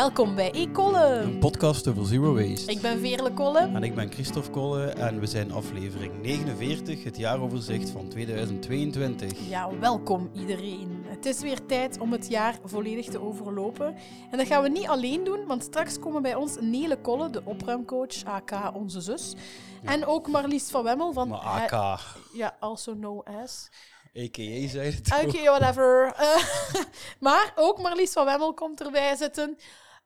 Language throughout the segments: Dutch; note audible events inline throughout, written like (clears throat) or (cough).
Welkom bij E-Kolle. Een podcast over zero waste. Ik ben Veerle Kolle. En ik ben Christophe Kolle en we zijn aflevering 49, het jaaroverzicht van 2022. Ja, welkom iedereen. Het is weer tijd om het jaar volledig te overlopen. En dat gaan we niet alleen doen, want straks komen bij ons Nele Kolle, de opruimcoach, aka onze zus. En ook Marlies van Wemmel van... Maar AK, Ja, also known as... a.k.a. zei het ook. whatever. (laughs) Maar ook Marlies van Wemmel komt erbij zitten.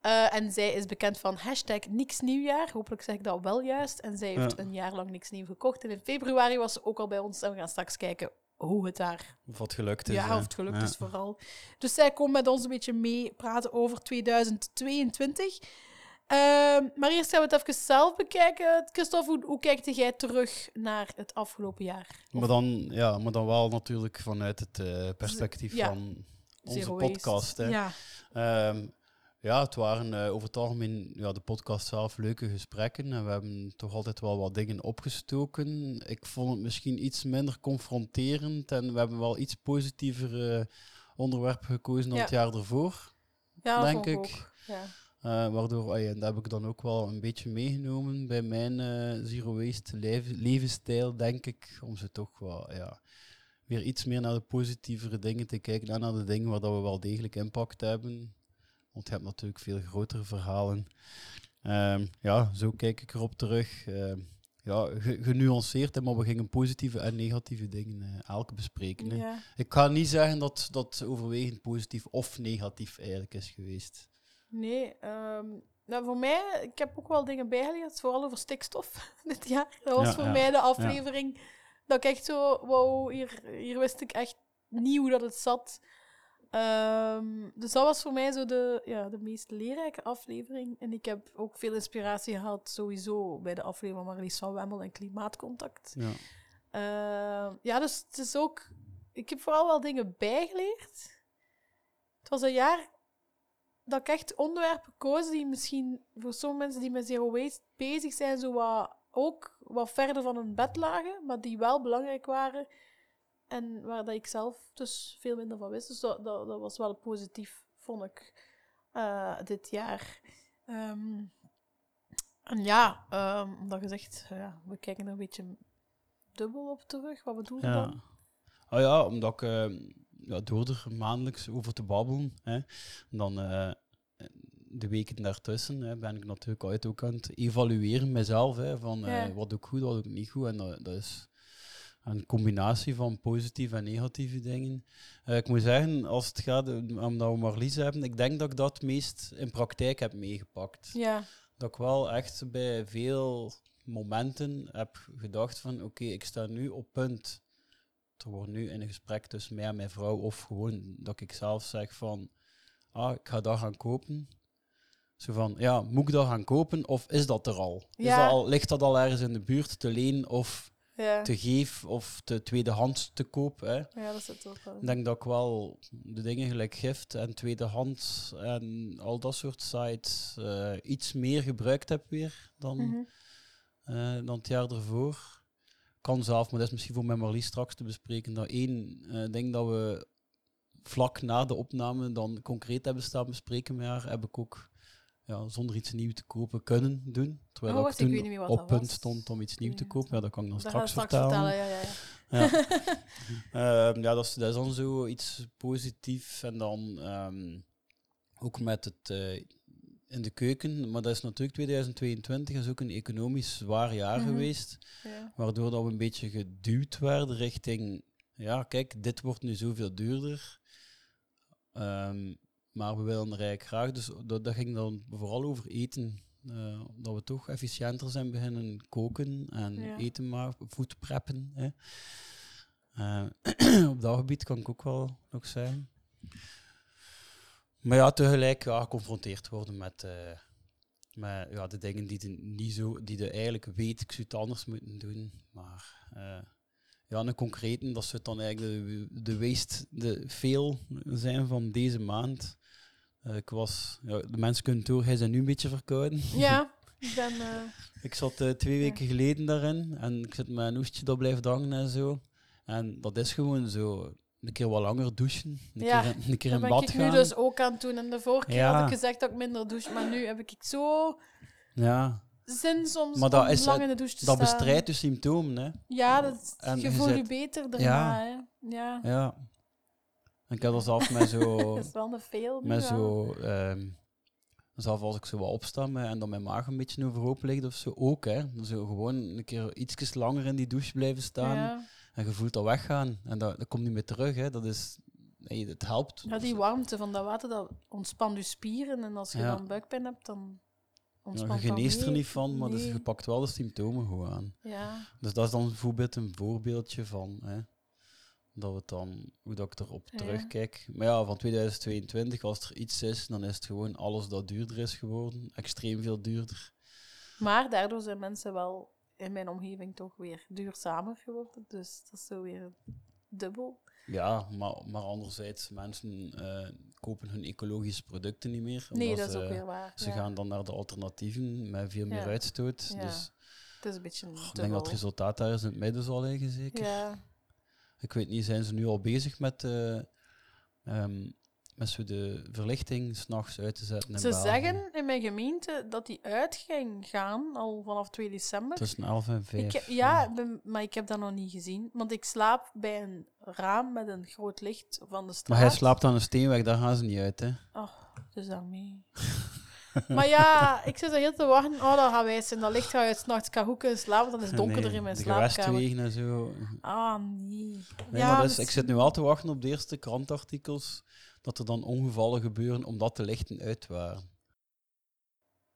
Eh, en zij is bekend van hashtag niks nieuwjaar. Hopelijk zeg ik dat wel juist. En zij heeft Ja. een jaar lang niks nieuw gekocht. En in februari was ze ook al bij ons. En we gaan straks kijken hoe het daar... Of wat gelukt is. ja, hè. of het gelukt Ja. is vooral. Dus zij komt met ons een beetje mee praten over 2022. Ehm, maar eerst gaan we het even zelf bekijken. Christophe, hoe, hoe kijkte jij terug naar het afgelopen jaar? Maar dan, ja, maar dan wel natuurlijk vanuit het eh, perspectief Ja. van onze Zero podcast. Hè. Ja. Ehm, ja, het waren eh, over het algemeen, ja, de podcast zelf, leuke gesprekken. En we hebben toch altijd wel wat dingen opgestoken. Ik vond het misschien iets minder confronterend. En we hebben wel iets positiever eh, onderwerpen gekozen dan Ja. het jaar ervoor. Ja, Denk ik. ook. Ja. Eh, waardoor, ah ja, en dat heb ik dan ook wel een beetje meegenomen bij mijn zero waste levensstijl, denk ik. Om ze toch wel, ja, weer iets meer naar de positievere dingen te kijken en naar de dingen waar dat we wel degelijk impact hebben. Want je hebt natuurlijk veel grotere verhalen. Ehm, ja, zo kijk ik erop terug. Ehm, ja, ge- genuanceerd, hè, maar we gingen positieve en negatieve dingen eh, elke bespreken. Ja. Ik ga niet zeggen dat dat overwegend positief of negatief eigenlijk is geweest. Nee, ehm, nou voor mij, ik heb ook wel dingen bijgeleerd, vooral over stikstof (laughs) dit jaar. Dat was Ja, voor ja, mij de aflevering dat ik echt zo, wow, hier, hier wist ik echt niet hoe dat het zat. Ehm, dus dat was voor mij zo de, ja, de meest leerrijke aflevering. En ik heb ook veel inspiratie gehad, sowieso, bij de aflevering van Marlies van Wemmel en Klimaatcontact. Ja. Ehm, ja, dus het is ook... Ik heb vooral wel dingen bijgeleerd. Het was een jaar dat ik echt onderwerpen koos die misschien voor sommige mensen die met zero waste bezig zijn, zo wat, ook wat verder van hun bed lagen, maar die wel belangrijk waren. En waar dat ik zelf dus veel minder van wist. Dus dat, dat, dat was wel positief, vond ik, eh, dit jaar. Ehm, en ja, ehm, omdat gezegd, ja, we kijken er een beetje dubbel op terug. Wat bedoel je Ja. dan? Oh ja, omdat ik eh, ja, door er maandelijks over te babbelen, hè, dan eh, de weken daartussen hè, ben ik natuurlijk altijd ook aan het evalueren mezelf. Hè, van eh, Ja. wat doe ik goed, wat doe ik niet goed. En dat, dat is een combinatie van positieve en negatieve dingen. Eh, ik moet zeggen, als het gaat om- omdat we Marlies hebben, ik denk dat ik dat meest in praktijk heb meegepakt Ja, dat ik wel echt bij veel momenten heb gedacht van oké, ik sta nu op punt. Er wordt nu in een gesprek tussen mij en mijn vrouw of gewoon dat ik zelf zeg van ah, ik ga dat gaan kopen. Zo van, ja, moet ik dat gaan kopen of is dat er al? Is dat al ligt dat al ergens in de buurt te leen of ja. te geef of te tweedehands te koop? Hè? ja dat zit ook wel. Ik denk dat ik wel de dingen gelijk gift en tweedehands en al dat soort sites eh, iets meer gebruikt heb weer dan, Mhm. eh, dan het jaar ervoor. Kan zelf, maar dat is misschien voor mij Marlies straks te bespreken. Dat één eh, ding dat we vlak na de opname dan concreet hebben staan bespreken met haar, heb ik ook ja, zonder iets nieuws te kopen kunnen doen. Terwijl Oh, ik op punt was. stond om iets nieuws te kopen. Ja, dat kan ik dan Dat straks straks vertellen. vertellen. Ja, ja, ja. Ja. (laughs) Ehm, ja, dat is, dat is dan zo iets positiefs. En dan ehm, ook met het eh, in de keuken. Maar dat is natuurlijk 2022 is ook een economisch zwaar jaar Mhm. geweest. ja. Waardoor dat we een beetje geduwd werden richting... Ja, kijk, dit wordt nu zoveel duurder. Ehm, maar we willen er eigenlijk graag... Dus dat, dat ging dan vooral over eten. eh, dat we toch efficiënter zijn beginnen koken en Ja. eten maken, food preppen. Hè. Eh, (clears throat) op dat gebied kan ik ook wel nog zeggen. Maar ja, tegelijk ja, geconfronteerd worden met, eh, met ja, de dingen die je niet zo, die je eigenlijk weet, ik zou het anders moeten doen. Maar ja, een concrete, dat zou dan eigenlijk de, de waste, de veel zijn van deze maand. Eh, ik was, ja, de mensen kunnen door, hij zijn nu een beetje verkouden. ja, (laughs) ik ben... eh, Ik zat eh, twee weken geleden daarin en ik zit met een oestje dat blijft hangen en zo. En dat is gewoon zo. een keer wat langer douchen. Een Ja, keer, een keer Dat in ben bad ik gaan. nu dus ook aan het doen. En de vorige keer had ik gezegd dat ik minder douche, maar nu heb ik zo Ja, zin soms Maar dat is lang in de douche te dat bestrijdt de symptomen, hè. Ja, dat, En je je voelt je beter daarna. Hè. Ja. Ja. Ik heb dat zelf met zo... (laughs) Dat is wel een veel. met zo ehm, zelf als ik zo wat opsta met- en dan mijn maag een beetje overhoop ligt of zo, ook, hè. Zo gewoon een keer iets langer in die douche blijven staan Ja. en je voelt dat weggaan. En dat, dat komt niet meer terug, hè. Dat is... Nee, het helpt. ja, die warmte van dat water, dat ontspant je spieren. En als je Ja. dan buikpijn hebt, dan ontspant je geneest er niet van, maar dus Nee. je pakt wel de symptomen gewoon aan. Ja. Dus dat is dan bijvoorbeeld een voorbeeldje van hè, dat we het dan, hoe dat ik erop Ja. terugkijk. Maar ja, van 2022, als er iets is, dan is het gewoon alles dat duurder is geworden. Extreem veel duurder. Maar daardoor zijn mensen wel in mijn omgeving toch weer duurzamer geworden. Dus dat is zo weer dubbel. Ja, maar, maar anderzijds, mensen eh, kopen hun ecologische producten niet meer. Nee, omdat dat is ook ze- weer waar. Ze ja. gaan dan naar de alternatieven met veel meer Ja. uitstoot. Ja. Dus Het is een beetje ik denk dat het resultaat daar is in het midden zal liggen, zeker. Ja. Ik weet niet, zijn ze nu al bezig met, eh, ehm, met zo de verlichting s'nachts uit te zetten in Ze België? zeggen in mijn gemeente dat die uit ging gaan, al vanaf 2 december. Tussen 11 en 5. Ik heb- ja, maar ik heb dat nog niet gezien. Want ik slaap bij een raam met een groot licht van de straat. Maar hij slaapt aan een steenweg, daar gaan ze niet uit, hè? Oh, dus daarmee. (laughs) maar ja, ik zit er heel te wachten. Oh, dat gaat wijs zijn. Dat licht gaat uit s'nachts. Ik ga goed kunnen slapen, want het is donkerder Nee, in mijn de slaapkamer. gewestwegen en zo. Ah, nee. Nee, ja, maar dus, ik zit nu al te wachten op de eerste krantartikels dat er dan ongevallen gebeuren omdat de lichten uit waren.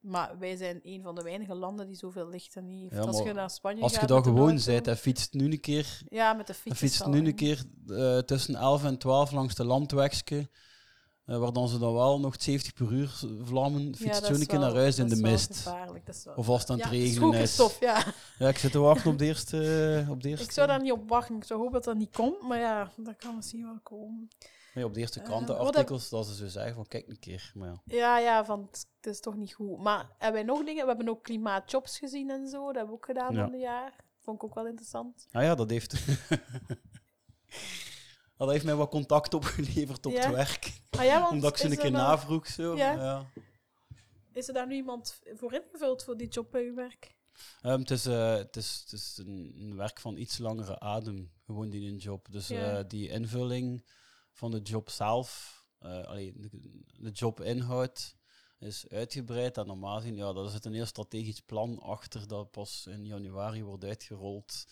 Maar wij zijn een van de weinige landen die zoveel lichten niet heeft. Ja, Als je naar Spanje Als je gaat dat met de gewoon bent en fietst nu een keer, Ja, met de fiets. fietst wel nu een keer eh, tussen 11 en 12 langs de landwegske, eh, waar dan ze dan wel nog 70 per uur vlammen, Ja, keer wel- naar huis in de mist. gevaarlijk, dat is wel- Of als het aan ja, het het is regenen goed is. gestof, ja. Ja, ik zit te wachten op de eerste. Op de eerste Ik zou daar niet op wachten. Ik zou hopen dat dat niet komt, maar ja, dat kan misschien wel komen. Nee, op de eerste Eh, krantenartikels dat ze zo zeggen van kijk een keer. Maar ja. Ja, ja, van het is toch niet goed. Maar hebben wij nog dingen? We hebben ook klimaatjobs gezien en zo. Dat hebben we ook gedaan Ja. van het jaar. Vond ik ook wel interessant. Ah ja, dat heeft. (laughs) dat heeft mij wat contact opgeleverd op Ja. het werk. Ah ja, Omdat ik ze een er keer navroeg. Zo. Ja. Is er daar nu iemand voor ingevuld voor die job bij uw werk? Ehm, het is, eh, het is, het is een, een werk van iets langere adem, gewoon die een job. Dus eh, die invulling van de job zelf, eh allee, de, de jobinhoud, is uitgebreid. En normaal gezien, ja, daar zit een heel strategisch plan achter dat pas in januari wordt uitgerold.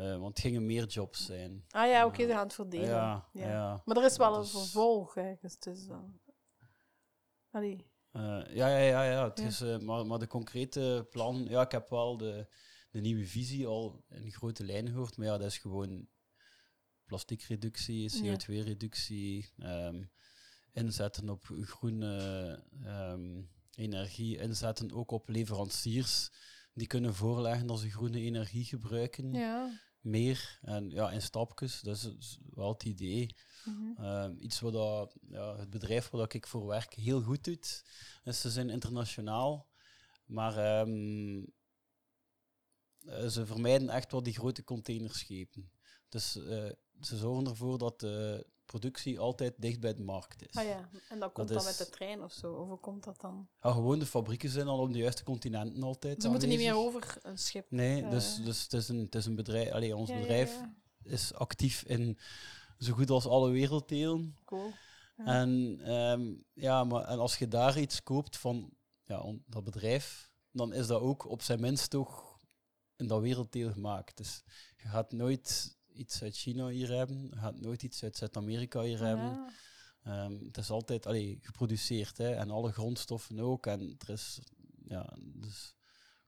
Eh, want het gingen meer jobs zijn. Ah ja, oké, ze gaan het verdelen. Ja, ja. Maar er is wel een Dus- vervolg, ergens. Dus dan... Allee. Eh, ja, ja, ja, ja. Het Ja. Is, eh, maar, maar de concrete plan, ja, ik heb wel de, de nieuwe visie al in grote lijnen gehoord, maar ja, dat is gewoon plasticreductie, Ja. CO2-reductie, ehm, inzetten op groene ehm, energie, inzetten ook op leveranciers die kunnen voorleggen dat ze groene energie gebruiken, Ja. Meer en ja, in stapjes, dat is- wel het idee. Mhm. Ehm, iets wat dat, ja, het bedrijf waar dat ik voor werk heel goed doet. Dus ze zijn internationaal, maar ehm, eh, ze vermijden echt wel die grote containerschepen. Dus eh, ze zorgen ervoor dat de productie altijd dicht bij de markt is. Ah ja, en dat komt Dat dan is- met de trein of zo? Of hoe komt dat dan? Ja, gewoon de fabrieken zijn al op de juiste continenten altijd Ze moeten niet meer aanwezig. over een schip. Nee, eh, dus, dus het, is een, het is een bedrijf. Allee, ons ja, bedrijf ja. is actief in zo goed als alle werelddelen. Cool. En, ehm, ja, maar, en als je daar iets koopt van ja, dat bedrijf, dan is dat ook op zijn minst toch in dat werelddeel gemaakt. Dus je gaat nooit iets uit China hier hebben, je gaat nooit iets uit Zuid-Amerika hier hebben. Ja. Ehm, het is altijd allee, geproduceerd hè, en alle grondstoffen ook. En er is, ja, dus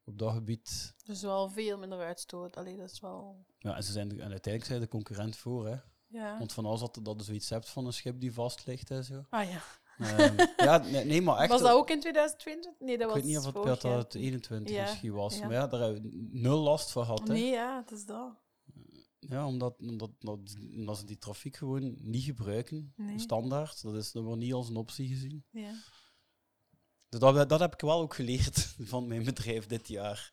op dat gebied, Dus wel veel minder uitstoot. Allee, dat is wel... ja, en, ze zijn, en uiteindelijk zijn de concurrent voor. Hè. Ja. Want van alles dat, dat je zoiets hebt van een schip die vast ligt en zo. Ah ja. Ehm, (laughs) ja, nee, nee, maar echt. was dat ook in 2022? Nee, dat Ik was weet niet of het, vorig dat jaar. het 21 Ja, misschien was. ja. Maar ja, daar hebben we nul last van gehad. Hè. Nee, ja, het is dat. Ja, omdat, omdat, omdat, omdat ze die trafiek gewoon niet gebruiken, Nee. standaard. Dat, is, dat wordt niet als een optie gezien. Ja. Dus dat, dat heb ik wel ook geleerd (laughs) van mijn bedrijf dit jaar.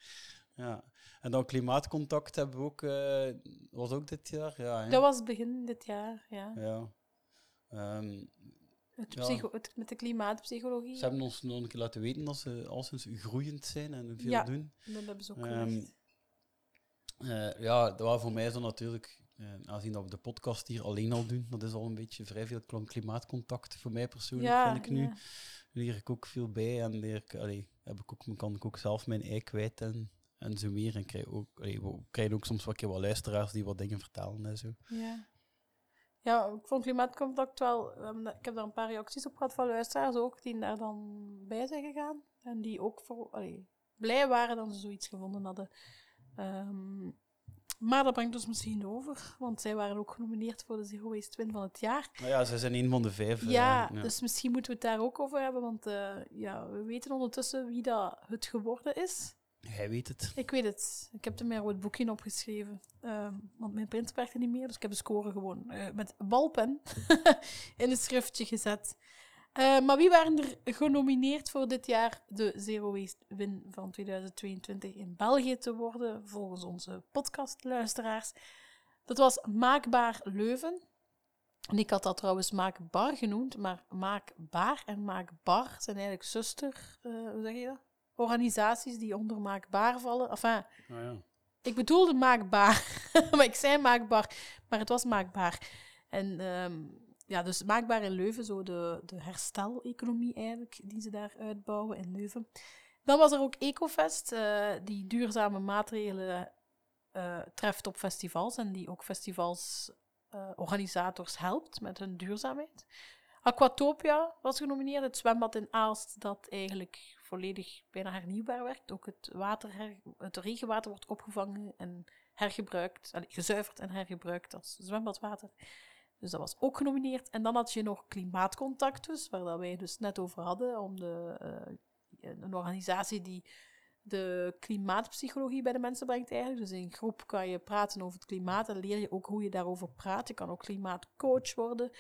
Ja. En dan klimaatcontact hebben we ook, eh, was ook dit jaar? Ja, hè? Dat was begin dit jaar, ja. ja. Ehm, Het Ja. psycho- het, met de klimaatpsychologie. ze hebben ons nog een keer laten weten dat ze alleszins groeiend zijn en veel Ja. doen. Dat hebben ze ook Ehm, Eh, ja, dat was voor mij zo natuurlijk, eh, aangezien dat we de podcast hier alleen al doen, dat is al een beetje vrij veel kl- klimaatcontact voor mij persoonlijk, Ja, vind ik nu. ja. Leer ik ook veel bij en leer ik, allee, heb ik ook, kan ik ook zelf mijn ei kwijt en, en zo meer. En krijg ook, allee, we krijgen ook soms wat, keer wat luisteraars die wat dingen vertellen en zo. Ja. Ja, ik vond klimaatcontact wel... Ik heb daar een paar reacties op gehad van luisteraars ook, die daar dan bij zijn gegaan. En die ook voor, allee, blij waren dat ze zoiets gevonden hadden. Ehm, maar dat brengt ons misschien over, want zij waren ook genomineerd voor de Zero Waste Win van het jaar. Nou ja, zij zijn een van de vijf. eh, Ja, dus misschien moeten we het daar ook over hebben, want eh, ja, we weten ondertussen wie dat het geworden is. Hij weet het. Ik weet het. Ik heb er mijn rood boekje opgeschreven. Ehm, want mijn printer werkte niet meer, dus ik heb de score gewoon eh, met balpen (laughs) in een schriftje gezet. Eh, maar wie waren er genomineerd voor dit jaar de Zero Waste Win van 2022 in België te worden, volgens onze podcastluisteraars? Dat was Maakbaar Leuven. En ik had dat trouwens Maakbar genoemd, maar Maakbaar en Maakbar zijn eigenlijk zuster, eh, hoe zeg je dat? Organisaties die onder Maakbaar vallen. Enfin, Nou ja. ik bedoelde maakbaar, (laughs) maar ik zei maakbaar, maar het was maakbaar. En ehm, ja, dus maakbaar in Leuven, zo de, de herstel-economie eigenlijk, die ze daar uitbouwen in Leuven. Dan was er ook Ecofest, eh, die duurzame maatregelen eh, treft op festivals en die ook festivals eh, organisators helpt met hun duurzaamheid. Aquatopia was genomineerd, het zwembad in Aalst dat eigenlijk volledig bijna hernieuwbaar werkt. Ook het, water het regenwater wordt opgevangen en hergebruikt, gezuiverd en hergebruikt als zwembadwater. Dus dat was ook genomineerd. En dan had je nog Klimaatcontactus, waar dat wij dus net over hadden, om de, eh, een organisatie die de klimaatpsychologie bij de mensen brengt eigenlijk. Dus in een groep kan je praten over het klimaat en leer je ook hoe je daarover praat. Je kan ook klimaatcoach worden,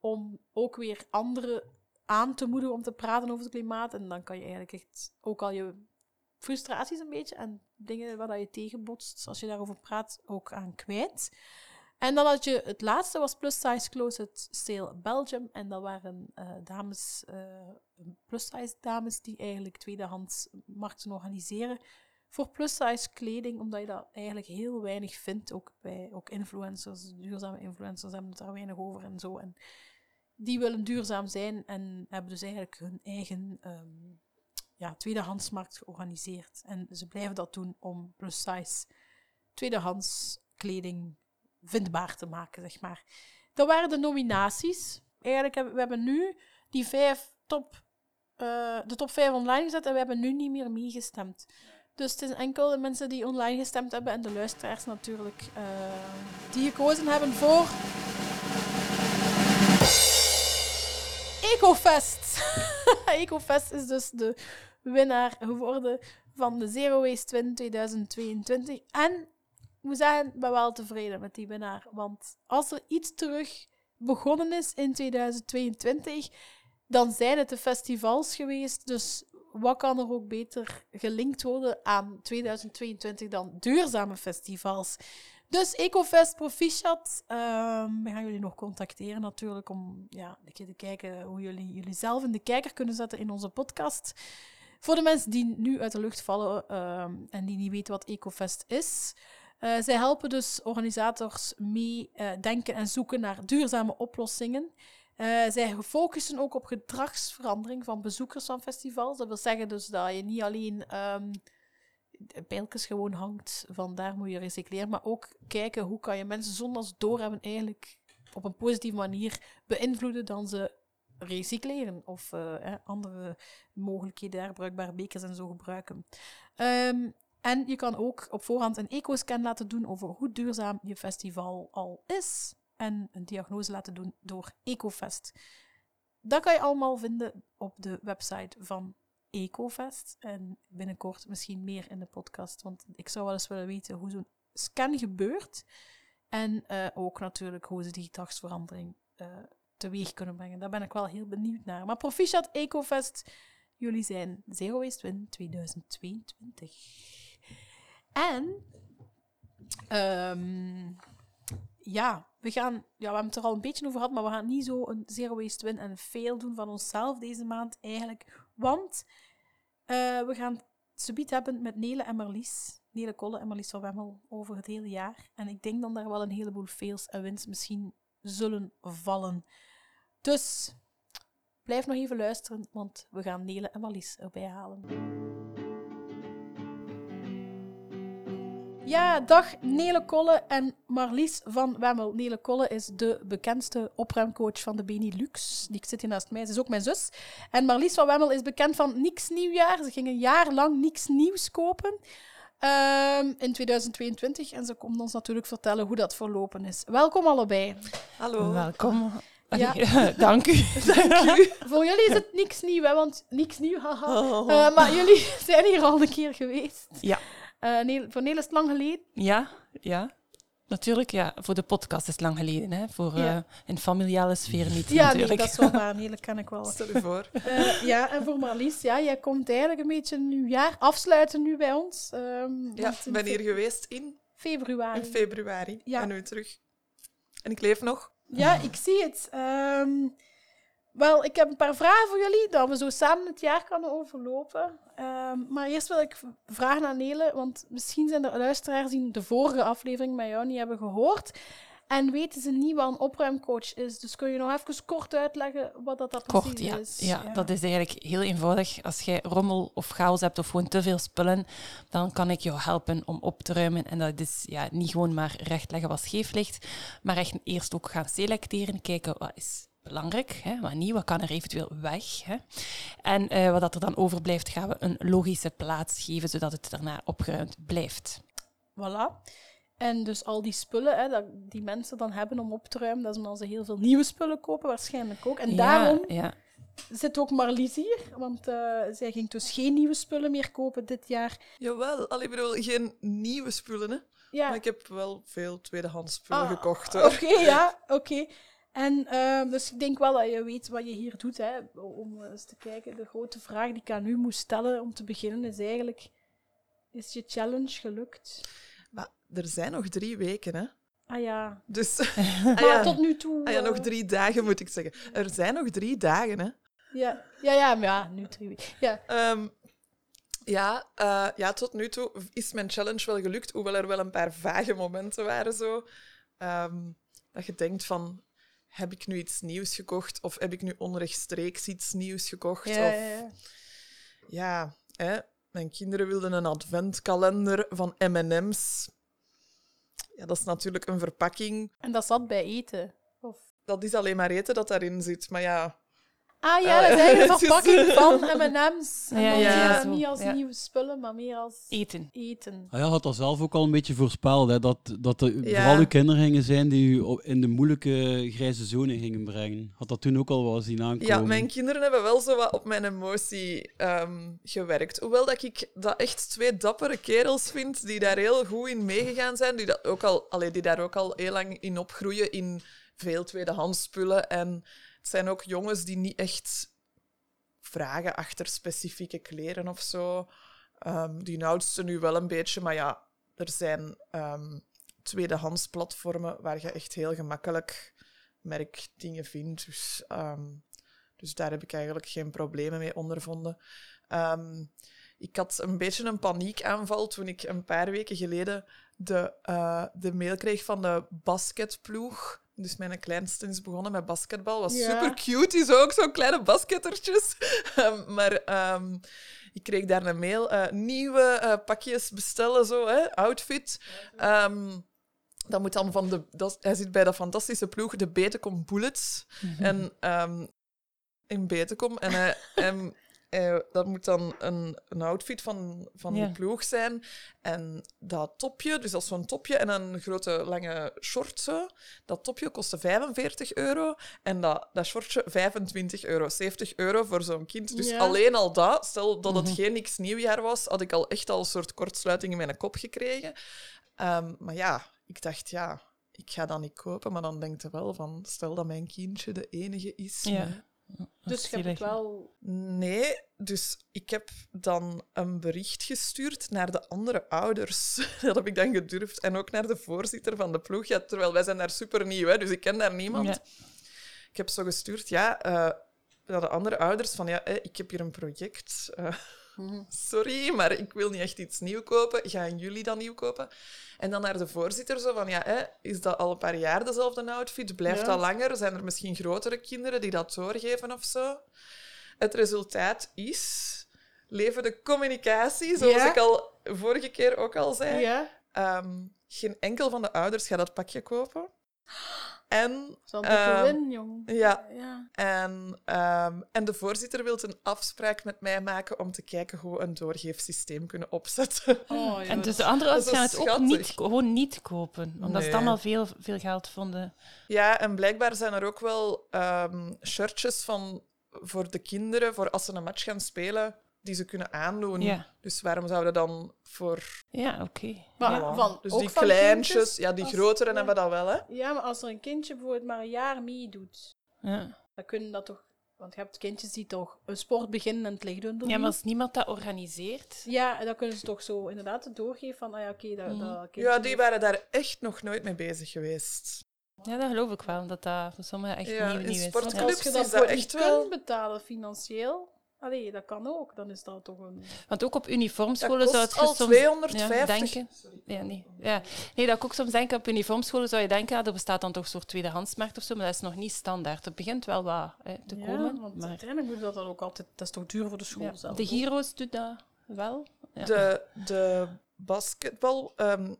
om ook weer anderen aan te moedigen om te praten over het klimaat. En dan kan je eigenlijk echt ook al je frustraties een beetje en dingen waar je tegenbotst, als je daarover praat, ook aan kwijt. En dan had je het laatste was Plus Size Closet Sale Belgium. En dat waren eh, dames, eh plus size dames die eigenlijk tweedehands markten organiseren voor plus size kleding, omdat je dat eigenlijk heel weinig vindt, ook bij ook influencers, duurzame influencers hebben het daar weinig over en zo. En die willen duurzaam zijn en hebben dus eigenlijk hun eigen ehm, ja, tweedehandsmarkt georganiseerd. En ze blijven dat doen om plus size tweedehands kleding vindbaar te maken, zeg maar. Dat waren de nominaties. Eigenlijk hebben we hebben nu die vijf top, eh, de top vijf online gezet en we hebben nu niet meer meegestemd. Dus het is enkel de mensen die online gestemd hebben en de luisteraars natuurlijk, eh, die gekozen hebben voor Ecofest. (laughs) Ecofest is dus de winnaar geworden van de Zero Waste Win 2022. En ik moet zeggen, ik ben wel tevreden met die winnaar. Want als er iets terug begonnen is in 2022, dan zijn het de festivals geweest. Dus wat kan er ook beter gelinkt worden aan 2022 dan duurzame festivals? Dus Ecofest Proficiat. Ehm, we gaan jullie nog contacteren natuurlijk om ja, een keer te kijken hoe jullie jullie zelf in de kijker kunnen zetten in onze podcast. Voor de mensen die nu uit de lucht vallen ehm, en die niet weten wat Ecofest is. Eh, zij helpen dus organisators mee eh, denken en zoeken naar duurzame oplossingen. Eh, zij focussen ook op gedragsverandering van bezoekers van festivals. Dat wil zeggen dus dat je niet alleen ehm pijltjes gewoon hangt van daar moet je recycleren, maar ook kijken hoe kan je mensen zonder ze doorhebben eigenlijk op een positieve manier beïnvloeden dan ze recycleren of andere mogelijkheden, herbruikbare bekers en zo gebruiken. Ehm, en je kan ook op voorhand een ecoscan laten doen over hoe duurzaam je festival al is en een diagnose laten doen door Ecofest. Dat kan je allemaal vinden op de website van Ecofest. En binnenkort misschien meer in de podcast, want ik zou wel eens willen weten hoe zo'n scan gebeurt. En eh, ook natuurlijk hoe ze die gedragsverandering eh, teweeg kunnen brengen. Daar ben ik wel heel benieuwd naar. Maar proficiat Ecofest, jullie zijn Zero Waste Win 2022. En ehm, ja, we gaan, ja, we hebben het er al een beetje over gehad, maar we gaan niet zo een zero waste win en fail doen van onszelf deze maand eigenlijk. Want eh, we gaan het subiet hebben met Nele en Marlies. Nele Kolle en Marlies van Wemmel over het hele jaar. En ik denk dan daar wel een heleboel fails en wins misschien zullen vallen. Dus blijf nog even luisteren, want we gaan Nele en Marlies erbij halen. Ja, dag Nele Kolle en Marlies van Wemmel. Nele Kolle is de bekendste opruimcoach van de Benelux. Die zit hier naast mij. Ze is ook mijn zus. En Marlies van Wemmel is bekend van Niks Nieuwjaar. Ze ging een jaar lang niks nieuws kopen. ehm, in 2022. En ze komt ons natuurlijk vertellen hoe dat verlopen is. Welkom allebei. Hallo. Welkom. Ja. (laughs) Dank u. Voor jullie is het niks nieuw, hè, want niks nieuw, haha. Oh. Eh, maar jullie (laughs) zijn hier al een keer geweest. Ja. Eh, voor Nele is het lang geleden. Ja, ja. Natuurlijk, ja. Voor de podcast is het lang geleden, hè. Voor Ja. eh, in familiale sfeer niet, Ja, nee, natuurlijk. dat is wel waar. Ken ik wel. Stel je voor. (laughs) Eh, ja, en voor Marlies, ja, jij komt eigenlijk een beetje een nieuwjaar afsluiten nu bij ons. Ehm, Ja, ik ben hier geweest in, februari. in februari. Ja. En nu terug. En ik leef nog. Ja, ik zie het. Ehm, wel, ik heb een paar vragen voor jullie, dat we zo samen het jaar kunnen overlopen. Ehm, maar eerst wil ik vragen aan Nele, want misschien zijn er luisteraars die de vorige aflevering met jou niet hebben gehoord. En weten ze niet wat een opruimcoach is. Dus kun je nog even kort uitleggen wat dat, dat precies Kort, ja. is? ja. Dat is eigenlijk heel eenvoudig. Als jij rommel of chaos hebt of gewoon te veel spullen, dan kan ik jou helpen om op te ruimen. En dat is ja, niet gewoon maar rechtleggen wat scheef ligt, maar echt eerst ook gaan selecteren, kijken wat is belangrijk, hè, wat niet, wat kan er eventueel weg. Hè. En eh, wat dat er dan overblijft, gaan we een logische plaats geven, zodat het daarna opgeruimd blijft. Voilà. En dus al die spullen hè, dat die mensen dan hebben om op te ruimen, dat is omdat ze heel veel nieuwe spullen kopen, waarschijnlijk ook. En Ja, daarom Ja, zit ook Marlies hier, want eh, zij ging dus geen nieuwe spullen meer kopen dit jaar. Jawel. Al, ik bedoel, geen nieuwe spullen, hè. Ja, Maar ik heb wel veel tweedehands spullen Ah, gekocht, oké, ja, oké. En ehm, dus ik denk wel dat je weet wat je hier doet, hè, om eens te kijken. De grote vraag die ik aan u moest stellen om te beginnen is eigenlijk, is je challenge gelukt? Maar er zijn nog drie weken, hè. Ah ja, Dus... (laughs) ah, ja. tot nu toe... Ah, ja, nog eh, drie dagen, moet ik zeggen. Er zijn nog drie dagen, hè. Ja, ja, ja, maar ja, nu drie weken. Ja, Ehm, ja, eh, ja, tot nu toe is mijn challenge wel gelukt, hoewel er wel een paar vage momenten waren zo. Ehm, dat je denkt van, heb ik nu iets nieuws gekocht? Of heb ik nu onrechtstreeks iets nieuws gekocht? ja, of, ja, ja. ja, hè, mijn kinderen wilden een adventkalender van M&M's. Ja, dat is natuurlijk een verpakking. En dat zat bij eten. Of... Dat is alleen maar eten dat daarin zit. Maar ja, Ah ja, Eh, dat is eigenlijk (laughs) een verpakking van M&M's. En (laughs) Ja, dan ja, niet als ja. nieuwe spullen, maar meer als eten. eten. Ah ja, had dat zelf ook al een beetje voorspeld, hè, dat, dat er Ja. vooral uw kinderen gingen zijn die u in de moeilijke grijze zone gingen brengen. Had dat toen ook al wel zien aankomen? Ja, mijn kinderen hebben wel zo wat op mijn emotie ehm, gewerkt. Hoewel dat ik dat echt twee dappere kerels vind die daar heel goed in meegegaan zijn, die, dat ook al, allee, die daar ook al heel lang in opgroeien in veel tweedehands spullen. En het zijn ook jongens die niet echt vragen achter specifieke kleren of zo. Ehm, die oudste nu wel een beetje, maar ja, er zijn ehm tweedehands platformen waar je echt heel gemakkelijk merkdingen vindt. Dus, ehm, dus daar heb ik eigenlijk geen problemen mee ondervonden. Ik had een beetje een paniekaanval toen ik een paar weken geleden de, eh, de mail kreeg van de basketploeg. Dus mijn kleinste is begonnen met basketbal. Was Ja. super cute, die is ook zo'n kleine baskettertjes. (laughs) Ehm, maar ehm, ik kreeg daar een mail. eh, nieuwe eh, pakjes bestellen, zo, hè, outfit. Dat moet dan van de... Dat, hij zit bij de fantastische ploeg, de Betekom Bullets. En ehm, in Betekom. En hij, (laughs) hij- dat moet dan een, een outfit van, van Ja. die ploeg zijn. En dat topje, dus dat is zo'n topje en een grote lange short zo. Dat topje kostte 45 euro. En dat, dat shortje 25 euro. 70 euro voor zo'n kind. Dus Ja. alleen al dat, stel dat het Mhm. geen niks nieuwjaar was, had ik al echt al een soort kortsluiting in mijn kop gekregen. Ehm, maar ja, ik dacht, ja, ik ga dat niet kopen. Maar dan denkt je wel van, stel dat mijn kindje de enige is Ja. Dus je hebt het wel... Nee, dus ik heb dan een bericht gestuurd naar de andere ouders. (laughs) Dat heb ik dan gedurfd. En ook naar de voorzitter van de ploeg. Ja, terwijl wij zijn daar super nieuw, hè, dus ik ken daar niemand. Ja. Ik heb zo gestuurd, ja, eh, naar de andere ouders van, ja, eh, ik heb hier een project. eh. Sorry, maar ik wil niet echt iets nieuw kopen. Gaan jullie dan nieuw kopen? En dan naar de voorzitter zo van, ja, hè, is dat al een paar jaar dezelfde outfit? Blijft Ja. dat langer? Zijn er misschien grotere kinderen die dat doorgeven of zo? Het resultaat is levende communicatie, zoals Ja. ik al vorige keer ook al zei. Ja, Ehm, geen enkel van de ouders gaat dat pakje kopen. En, dat is Ehm, win, jong. ja, Ja. en, ehm, en de voorzitter wil een afspraak met mij maken om te kijken hoe we een doorgeefsysteem kunnen opzetten. Oh, En dus de andere ouders gaan het ook niet, gewoon niet kopen, omdat ze Nee. het allemaal veel, veel geld vonden. Ja, en blijkbaar zijn er ook wel ehm, shirtjes van, voor de kinderen, voor als ze een match gaan spelen, die ze kunnen aandoen. Ja, Dus waarom zouden dan voor... ja oké. Maar Ja. van, dus ook die kleintjes, kindjes, ja, die als- grotere ja. hebben dat wel, hè? Ja, maar als er een kindje bijvoorbeeld maar een jaar meedoet, Ja. dan kunnen dat toch... Want je hebt kindjes die toch een sport beginnen en het licht doen. ja, maar als niemand dat organiseert... Ja, en dan kunnen ze toch zo inderdaad doorgeven van, ah ja, oké, dat, dat kindje Ja, die waren daar echt nog nooit mee bezig geweest. Ja, dat geloof ik wel, dat dat voor sommigen echt Ja, nieuw, nieuw is. sport- Ja. Als clubs je dat is dat voor echt wel- kunt betalen financieel, allee, dat kan ook. Dan is dat toch een... Want ook op Dat uniformscholen zou het al soms 250. ja, denken. Ja, nee. Ja. nee, dat ik ook soms denk op uniformscholen zou je denken, ja, er bestaat dan toch een soort tweedehandsmarkt of zo, maar dat is nog niet standaard. Het begint wel wat hè, te ja, komen. want Maar uiteindelijk moet dat dan ook altijd... Dat is toch duur voor de school ja, zelf. de? Heroes doet dat wel. Ja. De, de basketbal ehm,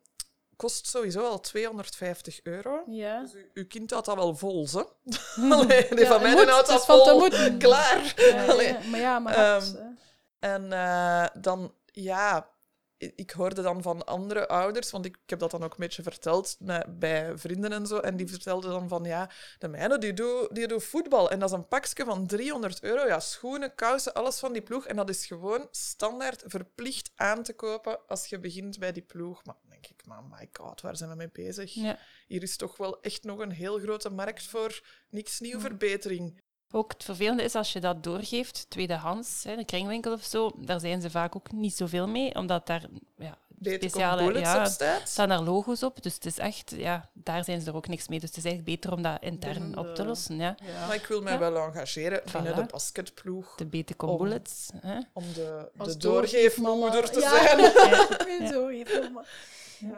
kost sowieso al 250 euro. Ja. Dus uw kind had dat wel vol, ze. (laughs) Allee, die Ja, van mij houdt dat vol. (laughs) Klaar. Ja, maar ja, maar Ehm, dat, hè. En eh, dan, ja, ik hoorde dan van andere ouders, want ik, ik heb dat dan ook een beetje verteld bij vrienden en zo, en die vertelden dan van, ja, de mijne, die doet die doet voetbal, en dat is een pakje van 300 euro, ja, schoenen, kousen, alles van die ploeg, en dat is gewoon standaard verplicht aan te kopen als je begint bij die ploeg. Maar denk ik, maar my god, waar zijn we mee bezig? Ja. Hier is toch wel echt nog een heel grote markt voor niks nieuw verbetering. Ook het vervelende is als je dat doorgeeft, tweedehands, hè, de kringwinkel of zo, daar zijn ze vaak ook niet zoveel mee, omdat daar ja, speciale ja, staan daar logo's op. Dus het is echt, ja, daar zijn ze er ook niks mee. Dus het is eigenlijk beter om dat intern Binnen op te lossen. Ja. Ja. Maar ik wil mij Ja. wel engageren binnen Voilà. de basketploeg. De BT Om- Bullets. Hè. Om de, de doorgeefmoeder te Ja. zijn. (laughs) Ja. Maar.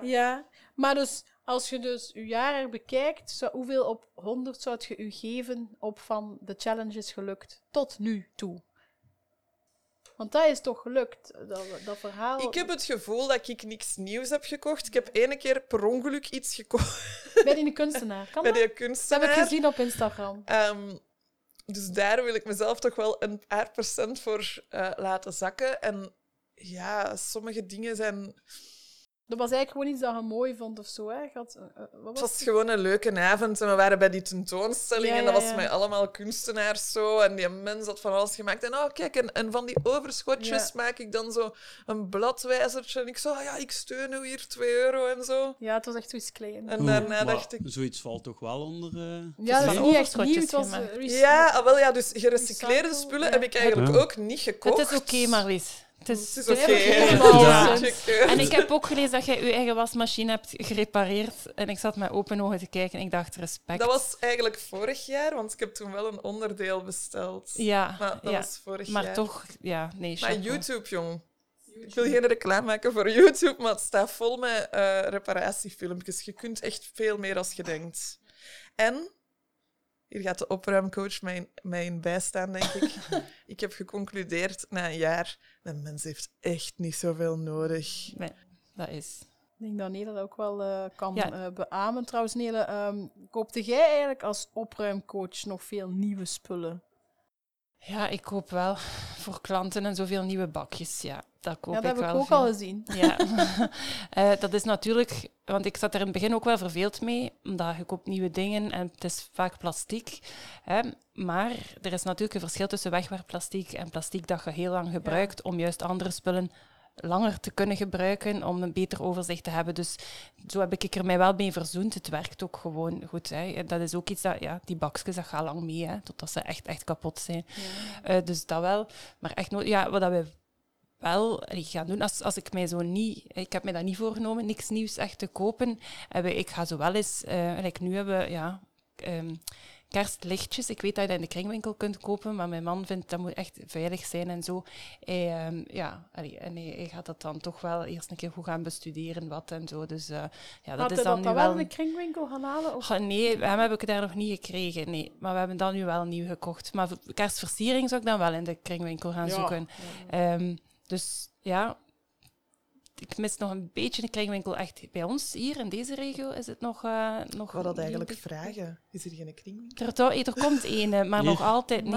Ja. maar dus als je dus je jaar bekijkt, hoeveel op 100 zou je u geven op van de challenge is gelukt tot nu toe? Want dat is toch gelukt, dat, dat verhaal. Ik heb het gevoel dat ik niks nieuws heb gekocht. Ik heb ene keer per ongeluk iets gekocht (laughs) Bij die kunstenaar. Kan bij die Dat heb kunstenaar. ik gezien op Instagram. Ehm, dus daar wil ik mezelf toch wel een paar procent voor eh, laten zakken. En ja, sommige dingen zijn... Dat was eigenlijk gewoon iets dat je mooi vond of zo. Hè? Je had, eh, eh, wat Het was was gewoon een leuke avond en we waren bij die tentoonstelling Ja, en dat ja, was ja. met allemaal kunstenaars zo en die mens had van alles gemaakt. En oh, kijk, en, en van die overschotjes Ja. maak ik dan zo een bladwijzertje en ik zo, ah ja, ik steun u hier 2 euro en zo. Ja, het was echt zoiets klein. En daarna maar dacht ik... Zoiets valt toch wel onder... eh, ja, dat is niet echt overschotjes nieuw. Was Ja, ah, wel ja, dus gerecycleerde Recycle, spullen ja. heb ik eigenlijk Ja. ook niet gekocht. Het is oké, Marlies. Het is, Het is oké. Ja. En ik heb ook gelezen dat jij je eigen wasmachine hebt gerepareerd. En ik zat met open ogen te kijken en ik dacht, respect. Dat was eigenlijk vorig jaar, want ik heb toen wel een onderdeel besteld. Ja, Maar dat ja. was vorig maar jaar. toch, ja, nee, Maar. YouTube, jong. Ik wil geen reclame maken voor YouTube, maar het staat vol met eh, reparatiefilmpjes. Je kunt echt veel meer als je denkt. En, hier gaat de opruimcoach mij, mij in bijstaan, denk ik. (laughs) ik heb geconcludeerd na een jaar, de mens heeft echt niet zoveel nodig. Nee, dat is... Ik denk dat Nele dat ook wel eh, kan Ja. eh, beamen. Trouwens, Nele, ehm, koopte jij eigenlijk als opruimcoach nog veel nieuwe spullen? Ja, ik koop wel voor klanten en zoveel nieuwe bakjes. Ja, dat koop ja, dat ik heb ik ook veel. al gezien. Ja, (laughs) (laughs) Eh, dat is natuurlijk, want ik zat er in het begin ook wel verveeld mee, omdat je koopt nieuwe dingen en het is vaak plastiek. Hè. Maar er is natuurlijk een verschil tussen wegwerpplastic en plastic dat je heel lang gebruikt om juist andere spullen langer te kunnen gebruiken om een beter overzicht te hebben. Dus zo heb ik er mij wel mee verzoend. Het werkt ook gewoon goed. Hè. Dat is ook iets dat, ja, die bakjes, dat gaat lang mee, hè, totdat ze echt, echt kapot zijn. Eh, dus dat wel. Maar echt ja, wat dat we wel gaan doen, als, als ik mij zo niet... Ik heb mij dat niet voorgenomen, niks nieuws echt te kopen. En ik ga zo wel eens... eh like nu hebben we, ja... ehm, kerstlichtjes. Ik weet dat je dat in de kringwinkel kunt kopen, maar mijn man vindt dat moet echt veilig zijn en zo. Hij, ehm, ja, allee, en hij, hij gaat dat dan toch wel eerst een keer goed gaan bestuderen, wat en zo. Dus eh, ja, dat Had is dan dat nu dan wel... in de kringwinkel gaan halen? Of? Goh, nee, hem heb ik daar nog niet gekregen. Nee. Maar we hebben dan nu wel nieuw gekocht. Maar kerstversiering zou ik dan wel in de kringwinkel gaan Ja. zoeken. Ehm, dus ja, ik mis nog een beetje een kringwinkel. Echt bij ons hier in deze regio is het nog. eh nog Ik wou dat eigenlijk vragen. Is er geen kringwinkel? Er, er komt een, maar Hier. nog altijd niet.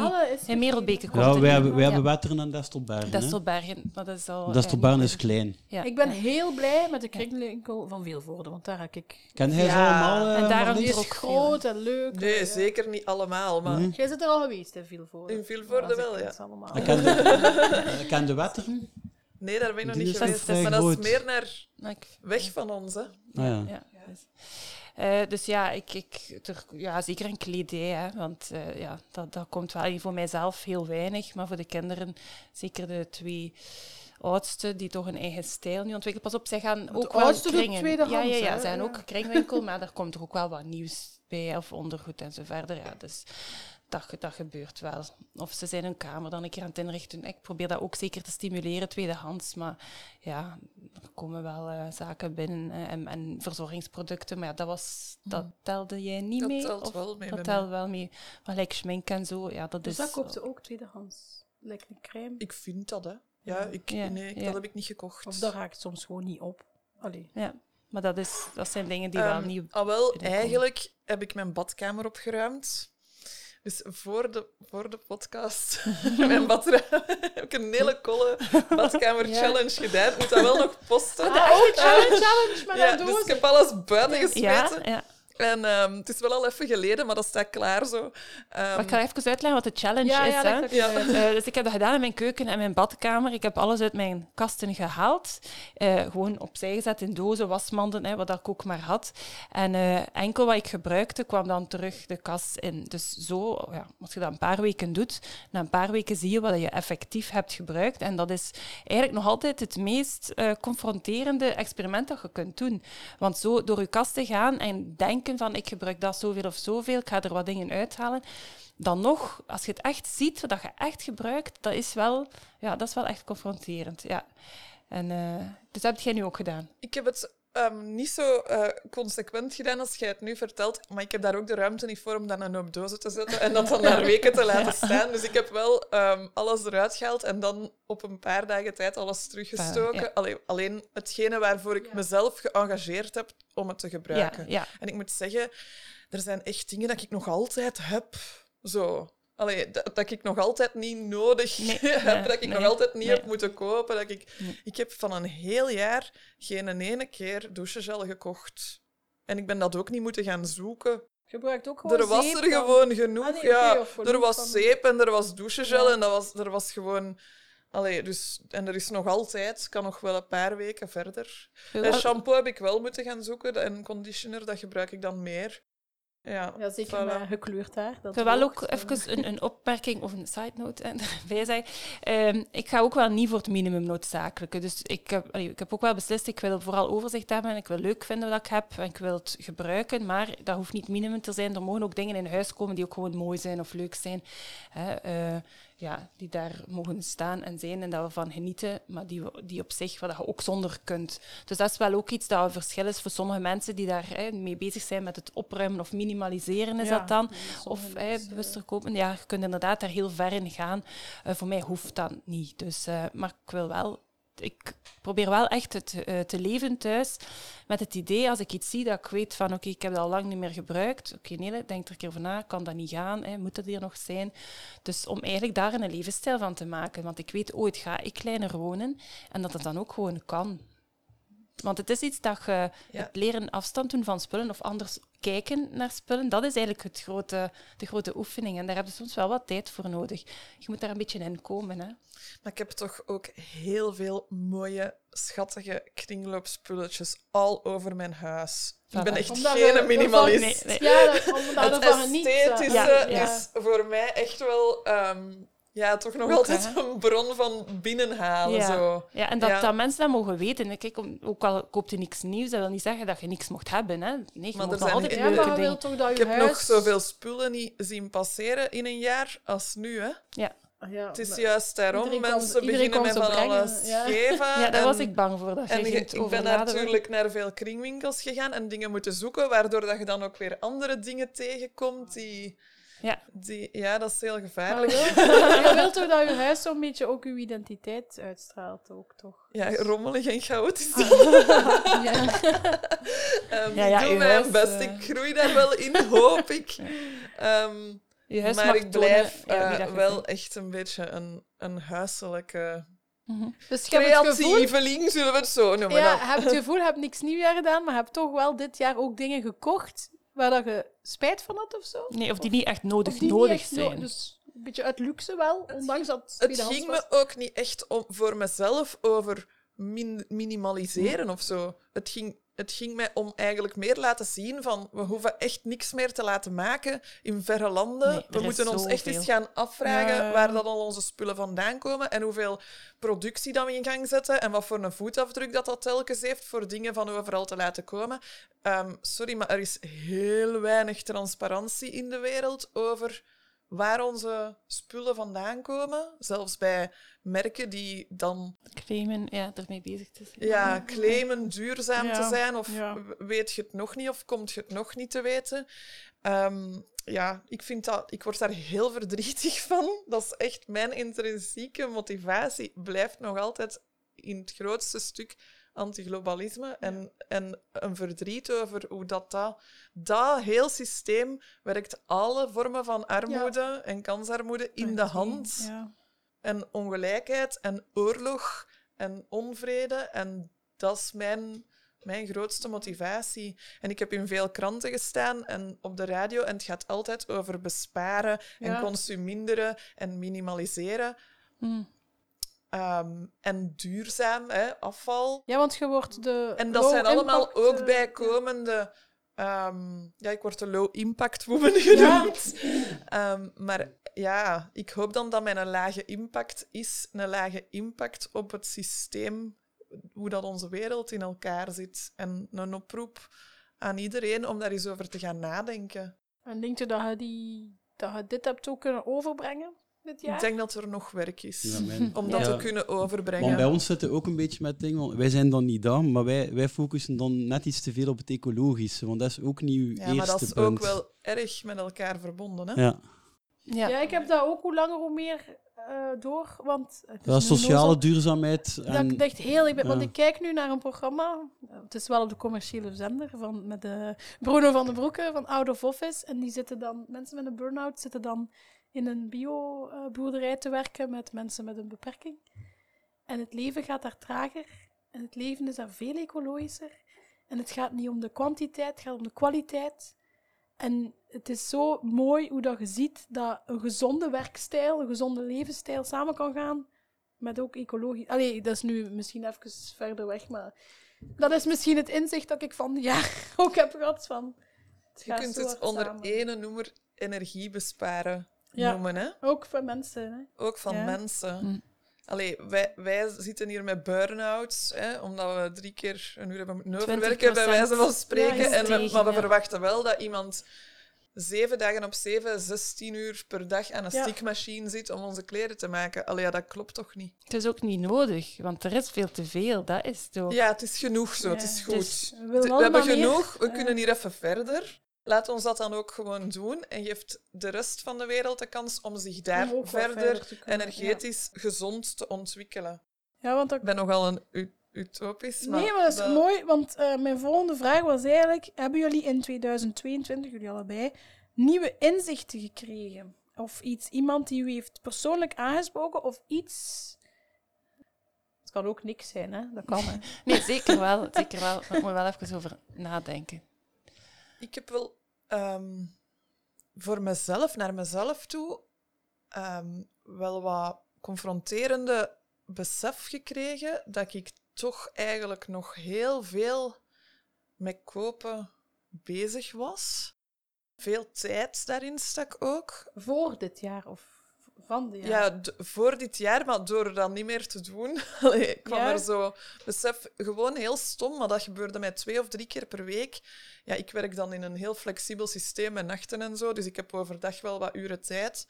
In Merelbeke komt Ja, wij hebben, wij Ja. hebben Wetteren en Destelbergen. hè. Destelbergen, maar dat is al... Destelbergen ja, is klein. Ja, Ik ben ja. heel blij met de kringwinkel van Vilvoorde, want daar heb ik... Ken ze Ja. allemaal? eh, En daar Marlies? Die is ook veel, groot en leuk. Nee, Ja. zeker niet allemaal. Maar Nee. Jij zit er al geweest in Vilvoorde. In Vilvoorde wel, ja. Ik ken de, eh, (laughs) ik ken de Wetteren. Nee, daar ben ik nog Die niet geweest. Maar dat is meer naar weg van ons, hè. Ah, ja. Ja, dus, Eh, dus ja, ik, ik, ja, zeker een kledij, hè, want eh, ja, dat, dat komt wel voor mijzelf heel weinig, maar voor de kinderen, zeker de twee oudste, die toch een eigen stijl nu ontwikkelen. Pas op, zij gaan ook wel kringen. tweedehands, ja, ja, ja, hè, zijn ja. ook kringwinkel, maar daar komt er ook wel wat nieuws bij, of ondergoed en zo verder. Ja, dus dat, dat gebeurt wel. Of ze zijn hun kamer dan een keer aan het inrichten. Ik probeer dat ook zeker te stimuleren, tweedehands. Maar ja, er komen wel eh, zaken binnen eh, en, en verzorgingsproducten. Maar ja, dat, was, dat telde jij niet Dat mee? telt of- wel mee Dat telt wel mee. Maar like schmink en zo, ja, dat Dus is... dat koopt ze ook tweedehands. Lijkt een crème. Ik vind dat, hè. Ja, ik, Ja, nee, ik- ja. dat heb ik niet gekocht. Of dat raakt soms gewoon niet op. Allee. Ja, maar dat, is, dat zijn dingen die wel Ehm, nieuw... ah, wel, eigenlijk heb ik mijn badkamer opgeruimd. Dus voor de, voor de podcast, (laughs) mijn badruim, (laughs) heb ik een hele kolle badkamer Ja. challenge gedaan. Ik moet dat wel nog posten. Ah, ook challenge, challenge met ja, een dus ik heb alles buiten gesmeten. Ja, ja. En ehm, het is wel al even geleden, maar dat staat klaar zo. Ehm, Maar ik ga even uitleggen wat de challenge ja, is. ja, hè. dat Ja. Eh, dus ik heb dat gedaan in mijn keuken en mijn badkamer. Ik heb alles uit mijn kasten gehaald. eh, gewoon opzij gezet in dozen, wasmanden, hè, wat ik ook maar had. En eh, enkel wat ik gebruikte, kwam dan terug de kast in. Dus zo, ja, als je dat een paar weken doet, na een paar weken zie je wat je effectief hebt gebruikt. En dat is eigenlijk nog altijd het meest eh, confronterende experiment dat je kunt doen. Want zo door je kast te gaan en denken van ik gebruik dat zoveel of zoveel, ik ga er wat dingen uithalen, dan nog, als je het echt ziet, dat je echt gebruikt, dat is wel, ja, dat is wel echt confronterend. Ja. En, eh, dus dat heb jij nu ook gedaan. Ik heb het ehm, niet zo eh, consequent gedaan als jij het nu vertelt, maar ik heb daar ook de ruimte niet voor om dan een hoop dozen te zetten en dat dan (laughs) naar weken te laten staan. Dus ik heb wel ehm, alles eruit gehaald en dan op een paar dagen tijd alles teruggestoken. Ja. Allee, alleen hetgene waarvoor ik mezelf geëngageerd heb om het te gebruiken. ja. En ik moet zeggen, er zijn echt dingen dat ik nog altijd heb. Zo. Allee, dat, dat ik nog altijd niet nodig Nee, (laughs) heb, nee, dat ik nog altijd niet nee. heb moeten kopen. Dat ik, Nee. ik heb van een heel jaar geen ene keer douchegel gekocht. En ik ben dat ook niet moeten gaan zoeken. Gebruikt ook gewoon Er was zeep er dan. gewoon genoeg. Ah, nee, ja. er was zeep en er was douchegel Ja. en dat was, er was gewoon... Allee, dus, en er is nog altijd, kan nog wel een paar weken verder. En shampoo heb ik wel moeten gaan zoeken en conditioner, dat gebruik ik dan meer. Ja, Ja, zeker voilà. met gekleurd haar. Dat Ik wil wel ook eh. even een, een opmerking of een side note eh, erbij zeggen. Ehm, ik ga ook wel niet voor het minimum noodzakelijke. Dus ik heb, allee, ik heb ook wel beslist, ik wil vooral overzicht hebben en ik wil leuk vinden wat ik heb en ik wil het gebruiken, maar dat hoeft niet minimum te zijn. Er mogen ook dingen in huis komen die ook gewoon mooi zijn of leuk zijn. Hè, eh, ja, die daar mogen staan en zijn en dat we van genieten, maar die, we- die op zich, waar je ook zonder kunt. Dus dat is wel ook iets dat een verschil is voor sommige mensen die daar hè, mee bezig zijn met het opruimen of minimaliseren, is Ja, dat dan. Of hè, bewuster kopen. Ja, je kunt inderdaad daar heel ver in gaan. Eh, voor mij hoeft dat niet. Dus, eh, maar ik wil wel... Ik probeer wel echt het, eh, te leven thuis met het idee, als ik iets zie dat ik weet van oké, ik heb dat al lang niet meer gebruikt. Oké, nee, denk er een keer over na, kan dat niet gaan? Hè? Moet dat hier nog zijn? Dus om eigenlijk daar een levensstijl van te maken. Want ik weet, ooit ga ik kleiner wonen en dat het dan ook gewoon kan. Want het is iets dat je Ja. het leren afstand doen van spullen of anders kijken naar spullen, dat is eigenlijk het grote, de grote oefening. En daar heb je soms wel wat tijd voor nodig. Je moet daar een beetje in komen. Hè? Maar ik heb toch ook heel veel mooie, schattige kringloopspulletjes al over mijn huis. Ik ben echt Omdat geen we- minimalist. Nee, nee. Ja, dat, omdat (laughs) Het niet. esthetische Ja, ja. is voor mij echt wel... ehm, ja, toch nog Ook, altijd hè? een bron van binnenhalen. Ja. Zo. Ja, en dat, Ja. dat mensen dat mogen weten. Kijk, ook al koopt je niks nieuws, dat wil niet zeggen dat je niks mocht hebben. Hè. Nee, je Maar er zijn altijd Ja, maar leuke dingen. toch dat je Ik heb nog zoveel spullen niet zien passeren in een jaar als nu. Hè? Ah, Ja, Het is juist daarom. Mensen beginnen met van brengen, alles ja. geven. (laughs) Ja, daar en- was ik bang voor. Dat En je ik ben natuurlijk naar veel kringwinkels gegaan en dingen moeten zoeken, waardoor dat je dan ook weer andere dingen tegenkomt die... Ja. die ja, dat is heel gevaarlijk. je wilt- (laughs) je wilt toch dat je huis zo'n beetje ook je identiteit uitstraalt, ook toch? Ja, rommelig en chaotisch. (laughs) Ja. Ehm, Ja, ja, ik doe uw mijn huis, best. eh. Ik groei daar wel in, hoop ik. Ehm, Je huis maar mag ik blijf tonen, ja, eh, wel echt een beetje een, een huiselijke Mhm. Dus je gevoel... creatieveling, zullen we het zo noemen. Ja, dan. je hebt het gevoel, je hebt niks nieuwjaar gedaan, maar je hebt toch wel dit jaar ook dingen gekocht waar dat je spijt van had of zo? Nee, of die niet echt nodig, Of die niet nodig no- zijn. dus een beetje uit luxe wel, ondanks dat het Het ging was. me ook niet echt om, voor mezelf over min- minimaliseren of zo. Het ging, het ging mij om eigenlijk meer laten zien van we hoeven echt niks meer te laten maken in verre landen. Nee, we moeten ons echt eens gaan afvragen Ja. waar dat al onze spullen vandaan komen en hoeveel productie dat we in gang zetten en wat voor een voetafdruk dat dat telkens heeft voor dingen van overal te laten komen. Ehm, sorry, maar er is heel weinig transparantie in de wereld over waar onze spullen vandaan komen. Zelfs bij merken die dan Claimen, ja, ermee bezig te zijn. ja, claimen duurzaam te zijn. Of ja. weet je het nog niet, of komt je het nog niet te weten. Ehm, ja, ik, vind dat, ik word daar heel verdrietig van. Dat is echt mijn intrinsieke motivatie. Blijft nog altijd in het grootste stuk antiglobalisme en, en een verdriet over hoe dat, dat, dat heel systeem werkt alle vormen van armoede en kansarmoede in de hand Ja. en ongelijkheid en oorlog en onvrede. En dat is mijn, mijn grootste motivatie. En ik heb in veel kranten gestaan en op de radio en het gaat altijd over besparen en Ja. consuminderen en minimaliseren. Mm. Ehm, en duurzaam, hè, afval. ja, want je wordt de... En dat zijn allemaal impact, ook eh, bijkomende... ehm, ja, ik word de low impact woman (laughs) genoemd. Ehm, maar ja, ik hoop dan dat mijn lage impact is een lage impact op het systeem, hoe dat onze wereld in elkaar zit. En een oproep aan iedereen om daar eens over te gaan nadenken. En denk je dat je, die, dat je dit hebt ook kunnen overbrengen dit jaar? Ik denk dat er nog werk is Ja, mijn- (laughs) om dat Ja. te kunnen overbrengen. Want bij ons zitten ook een beetje met dingen, want wij zijn dan niet dat, maar wij, wij focussen dan net iets te veel op het ecologische, want dat is ook niet uw ja, eerste maar dat is punt. ook wel erg met elkaar verbonden. Hè? Ja, Ja. Ja, ik heb dat ook hoe langer hoe meer eh, door. Want het is dat is nu sociale nozel- duurzaamheid. Dat En, ik dacht heel... Ik ben, Want ja. ik kijk nu naar een programma. Het is wel op de commerciële zender van, met de Bruno van den Broeke van Out of Office. En die zitten dan... Mensen met een burn-out zitten dan in een bio-boerderij te werken met mensen met een beperking. En het leven gaat daar trager. En het leven is daar veel ecologischer. En het gaat niet om de kwantiteit, het gaat om de kwaliteit. En het is zo mooi hoe dat je ziet dat een gezonde werkstijl, een gezonde levensstijl samen kan gaan met ook ecologisch. Allee, dat is nu misschien even verder weg, maar dat is misschien het inzicht dat ik van ja (laughs) ook heb gehad van. Je kunt het onder ene noemer energie besparen Ja. noemen. Hè? Ook voor mensen. Hè? Ook van Ja. mensen. Hm. Allee, wij, wij zitten hier met burn-outs, hè, omdat we drie keer een uur hebben moeten 20% overwerken, bij wijze van spreken. Ja, en we, maar we ja. verwachten wel dat iemand zeven dagen op zeven, 16 uur per dag aan een Ja. stikmachine zit om onze kleren te maken. Allee, ja, dat klopt toch niet? Het is ook niet nodig, want er is veel te veel. Dat is ook. Ja, het is genoeg zo, het is goed. Dus We, hebben genoeg, we kunnen hier even verder. Laat ons dat dan ook gewoon doen en geeft de rest van de wereld de kans om zich daar om verder kunnen, energetisch gezond te ontwikkelen. Ja, want dat Ik ben nogal een utopisch, maar... Nee, maar dat is dat- mooi, want eh, mijn volgende vraag was eigenlijk: hebben jullie in 2022, jullie allebei, nieuwe inzichten gekregen? Of iets, iemand die u heeft persoonlijk aangesproken, of iets kan ook niks zijn, hè? Dat kan, hè? (laughs) Nee, zeker wel. Zeker wel. Maar ik moet wel even over nadenken. Ik heb wel ehm, voor mezelf, naar mezelf toe, ehm, wel wat confronterende besef gekregen dat ik toch eigenlijk nog heel veel met kopen bezig was. Veel tijd daarin stak ook. Voor dit jaar of van dit Ja, jaar? d- voor dit jaar, maar door dat niet meer te doen, (laughs) allee, kwam Ja? er zo besef, gewoon heel stom, maar dat gebeurde mij twee of drie keer per week. Ja, ik werk dan in een heel flexibel systeem met nachten en zo, dus ik heb overdag wel wat uren tijd.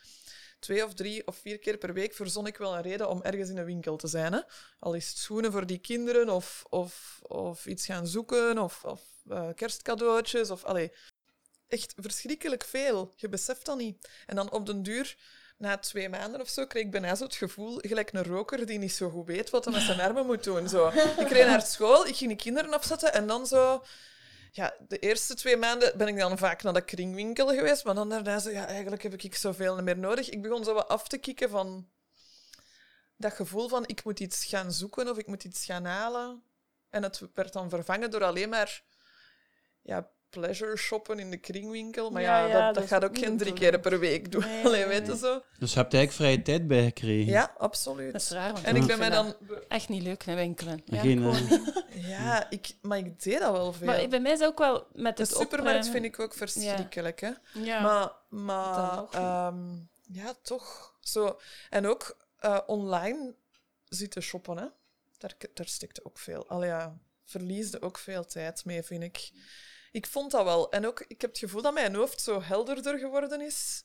Twee of drie of vier keer per week verzon ik wel een reden om ergens in een winkel te zijn. Hè? Al is het schoenen voor die kinderen, of, of, of iets gaan zoeken, of, of eh, kerstcadeautjes, of allee, echt verschrikkelijk veel. Je beseft dat niet. En dan op den duur na twee maanden of zo kreeg ik bijna zo het gevoel, gelijk een roker die niet zo goed weet wat hij met zijn armen moet doen. Zo. Ik reed naar school, ik ging de kinderen opzetten en dan zo... Ja, de eerste twee maanden ben ik dan vaak naar de kringwinkel geweest, maar dan daarna zo, ja, eigenlijk heb ik zoveel meer nodig. Ik begon zo wat af te kicken van dat gevoel van ik moet iets gaan zoeken of ik moet iets gaan halen. En het werd dan vervangen door alleen maar ja, pleasure shoppen in de kringwinkel. Maar ja, Ja, ja, dat, dat gaat ook geen de drie keer per week doen. Nee, (laughs) Allee, nee, weet je nee. zo? Dus je hebt eigenlijk vrije tijd bijgekregen. Ja, absoluut. Dat is raar. Want En ik ben mij dan... Echt niet leuk, naar winkelen. En Ja, geen, eh. (laughs) Ja, ik, maar ik deed dat wel veel. Maar bij mij is het ook wel met de het supermarkt opruimen- vind ik ook verschrikkelijk, hè. Ja. Maar, maar ehm, ja, toch. Zo. En ook eh, online zitten shoppen, hè. Daar, daar stikte ook veel. Al ja, verliesde ook veel tijd mee, vind ik. Ik vond dat wel. En ook, ik heb het gevoel dat mijn hoofd zo helderder geworden is.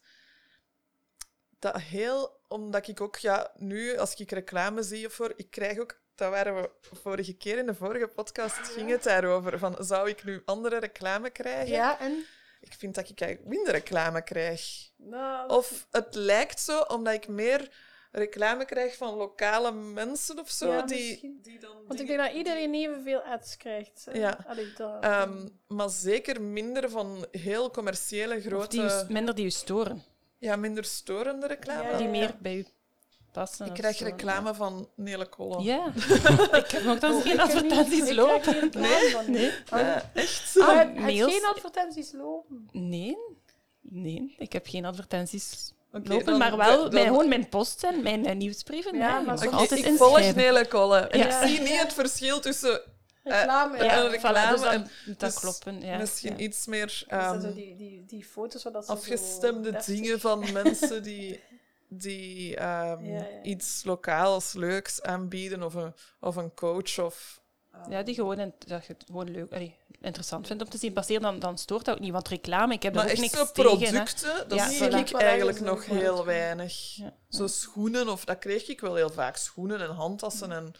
Dat heel, omdat ik ook, ja, nu als ik reclame zie of voor, ik krijg ook, dat waren we vorige keer in de vorige podcast, ging het daarover, van zou ik nu andere reclame krijgen? ja, en? Ik vind dat ik eigenlijk minder reclame krijg. Nou, Of het lijkt zo, omdat ik meer reclame krijg van lokale mensen of zo, Ja, die, misschien. die dan... Want ik denk dat iedereen evenveel ads krijgt. Ja. Allee, dat, Ehm, maar zeker minder van heel commerciële, Of grote... die u- minder die u storen. Ja, minder storende reclame. Ja, Die meer bij u passen. Ik krijg zo. reclame van Nele Kolle. Ja. (laughs) ik heb nogthans Oh, geen advertenties lopen. van Nee. Ja, echt? Ah, Ah, mails. geen advertenties lopen. Nee. Nee, ik heb geen advertenties Oké, lopen, dan- maar wel dan- mijn, gewoon mijn post en mijn eh, nieuwsbrieven. Ja, maar Oké, altijd ik volg. Nele Kolle. En Ja. ik zie niet het verschil tussen Reclame, Eh, ja. en voilà, reclame dus dan en- moet dat dus kloppen. Ja. misschien ja. iets meer Dus dat ehm, zo die, die, die foto's dat afgestemde zo dingen van mensen die, die ehm, (laughs) Ja, ja. iets lokaals, leuks aanbieden, of een, of een coach. Of, Ja, die gewoon, en dat je het gewoon leuk, allee, interessant vindt om te zien passeren, dan, dan stoort dat ook niet. Want reclame, ik heb maar daar ook niks tegen. hè. producten, dat Ja, zie voilà. ik eigenlijk nog heel weinig. Ja. Zo schoenen, of dat kreeg ik wel heel vaak. Schoenen en handtassen. En,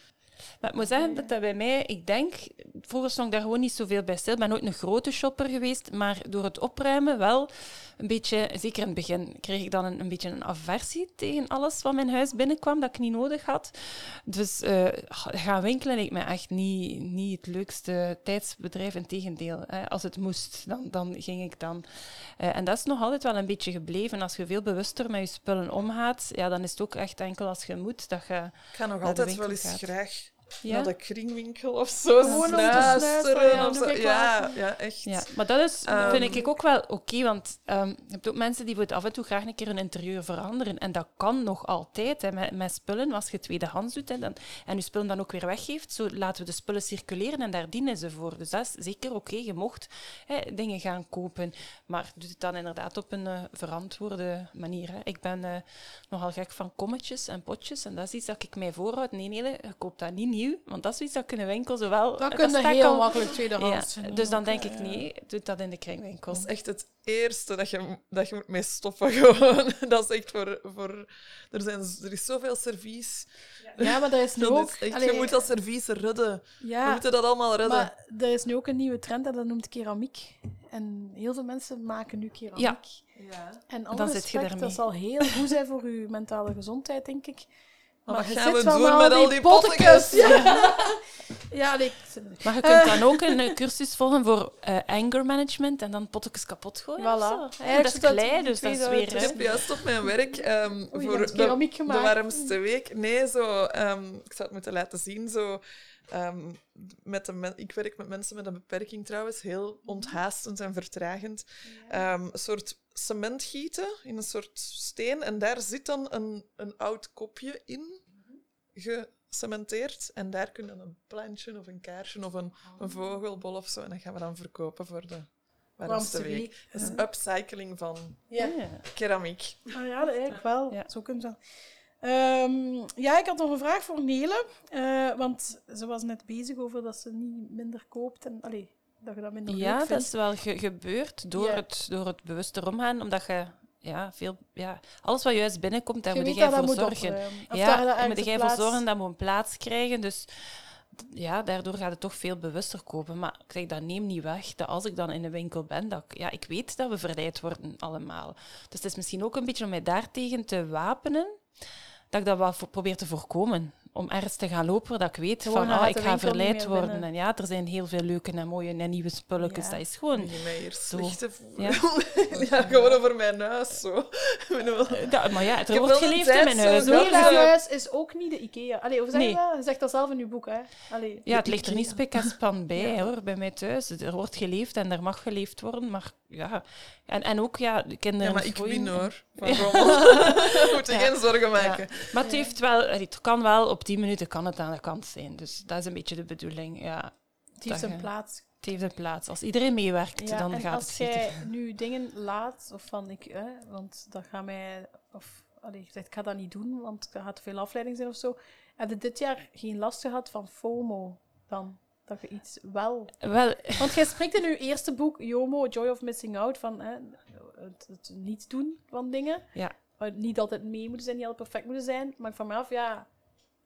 Maar ik moet zeggen dat dat bij mij, ik denk, vroeger stond ik daar gewoon niet zoveel bij stil. Ik ben nooit een grote shopper geweest, maar door het opruimen wel een beetje, zeker in het begin, kreeg ik dan een, een beetje een aversie tegen alles wat mijn huis binnenkwam, dat ik niet nodig had. Dus eh, gaan winkelen leek me echt niet, niet het leukste tijdsbedrijf. Integendeel, hè. als het moest, dan, dan ging ik dan. Eh, en dat is nog altijd wel een beetje gebleven. Als je veel bewuster met je spullen omgaat, ja, dan is het ook echt enkel als je moet dat je... ik ga nog altijd wel eens gaat. graag Ja? naar de kringwinkel of zo Gewoon snuisteren. of zo. ja, ja, echt. Ja, maar dat is, Ehm, vind ik ook wel oké, want ehm, je hebt ook mensen die voor af en toe graag een keer hun interieur veranderen. En dat kan nog altijd hè, met, met spullen, als je tweedehands doet hè, dan, en je spullen dan ook weer weggeeft. Zo laten we de spullen circuleren en daar dienen ze voor. Dus dat is zeker oké. Je mocht hè, dingen gaan kopen, maar doe het dan inderdaad op een eh, verantwoorde manier. Hè. Ik ben eh, nogal gek van kommetjes en potjes en dat is iets dat ik mij voorhoud. Nee, nee, je koopt dat niet nieuw, want dat is iets dat ik in de winkel zowel... Dat kun je staat heel al- makkelijk tweedehands ja, dus dan denk ik, ja. nee, doe dat in de kringwinkel. Dat is echt het eerste dat je, dat je moet mee stoppen. (laughs) Gewoon. Dat is echt voor... voor er, zijn, er is zoveel servies. Ja, maar dat is nu (laughs) Dat ook... is echt, allee, je moet dat servies redden. We moeten dat allemaal redden. maar er is nu ook een nieuwe trend en dat noemt keramiek. En heel veel mensen maken nu keramiek. Ja. ja. En Dan alle zit je respect, daarmee. dat zal heel goed zijn voor je mentale gezondheid, denk ik. Maar Maar wat je gaan we doen met met al die pottekes? (laughs) Ja, nee, ik- Maar je kunt dan (laughs) ook een eh, cursus volgen voor eh, anger management en dan pottekes kapot gooien. Voilà. of zo. Eigenlijk Ja, dat is klei, dus dat is weer... Ik eruit. hè. heb juist op mijn werk ehm, voor de, keramiek de gemaakt. warmste week. Nee, zo. ehm, ik zal het moeten laten zien. Zo, ehm, met de ik werk met mensen met een beperking trouwens, heel onthaastend en vertragend. Ehm, een soort cement gieten in een soort steen en daar zit dan een, een oud kopje in, gecementeerd. En daar kun je een plantje of een kaarsje of een, een vogelbol of zo. En dat gaan we dan verkopen voor de warmste week. Dat is upcycling van Ja. Keramiek. Ah ja, dat eigenlijk wel. Ja. Zo kunnen ze. Ehm, ja, ik had nog een vraag voor Nele. eh, want ze was net bezig over dat ze niet minder koopt. En, allee, dat je dat minder leuk Ja, dat is wel ge- gebeurd door, het, door het bewuster omgaan, omdat je ja, veel, ja, alles wat juist binnenkomt, daar Je moet jij voor zorgen. Of ja, daar moet jij voor zorgen dat moet een plaats krijgen. Dus ja, daardoor gaat het toch veel bewuster kopen. Maar ik zeg, dat neemt niet weg dat als ik dan in de winkel ben, dat ik, ja, ik weet dat we verleid worden allemaal. Dus het is misschien ook een beetje om mij daartegen te wapenen, dat ik dat wat voor- probeer te voorkomen. Om ergens te gaan lopen dat ik weet Gewoon van, naar ah, de ik ga niet verleid meer worden. binnen. En ja, er zijn heel veel leuke en mooie en nieuwe spulletjes. Ja. Dat is gewoon... Zo. slechte (laughs) Ja. gewoon over mijn huis, zo. (laughs) Ja, maar ja, er wordt geleefd in mijn zo huis. ze- eh, huis is ook niet de IKEA. Allee, hoe zeg je Nee. dat? Je zegt dat zelf in je boek, hè? Allee, Ja, het ligt er niet IKEA. spik en span bij (laughs) hoor, bij mij thuis. Er wordt geleefd en er mag geleefd worden, maar ja. En, en ook, ja, de kinderen Ja, maar ik win hoor. Van rommel. Moet je geen zorgen maken. Maar het, heeft wel, het kan wel, op 10 minuten kan het aan de kant zijn. Dus dat is een beetje de bedoeling. Ja, Het heeft een plaats. het heeft een plaats. Als iedereen meewerkt, Ja, dan en gaat als het schieten. jij nu dingen laat, of van ik, hè, want dat gaat mij, of allee, je zegt ik ga dat niet doen, want er gaat veel afleiding zijn of zo. Heb je dit jaar geen last gehad van FOMO dan? Dat je iets wel. Wel, Want jij spreekt in je eerste boek, JOMO, Joy of Missing Out, van hè, het, het niet doen van dingen. Ja. Niet altijd mee moeten zijn, niet altijd perfect moeten zijn. Maar ik vraag me af, ja,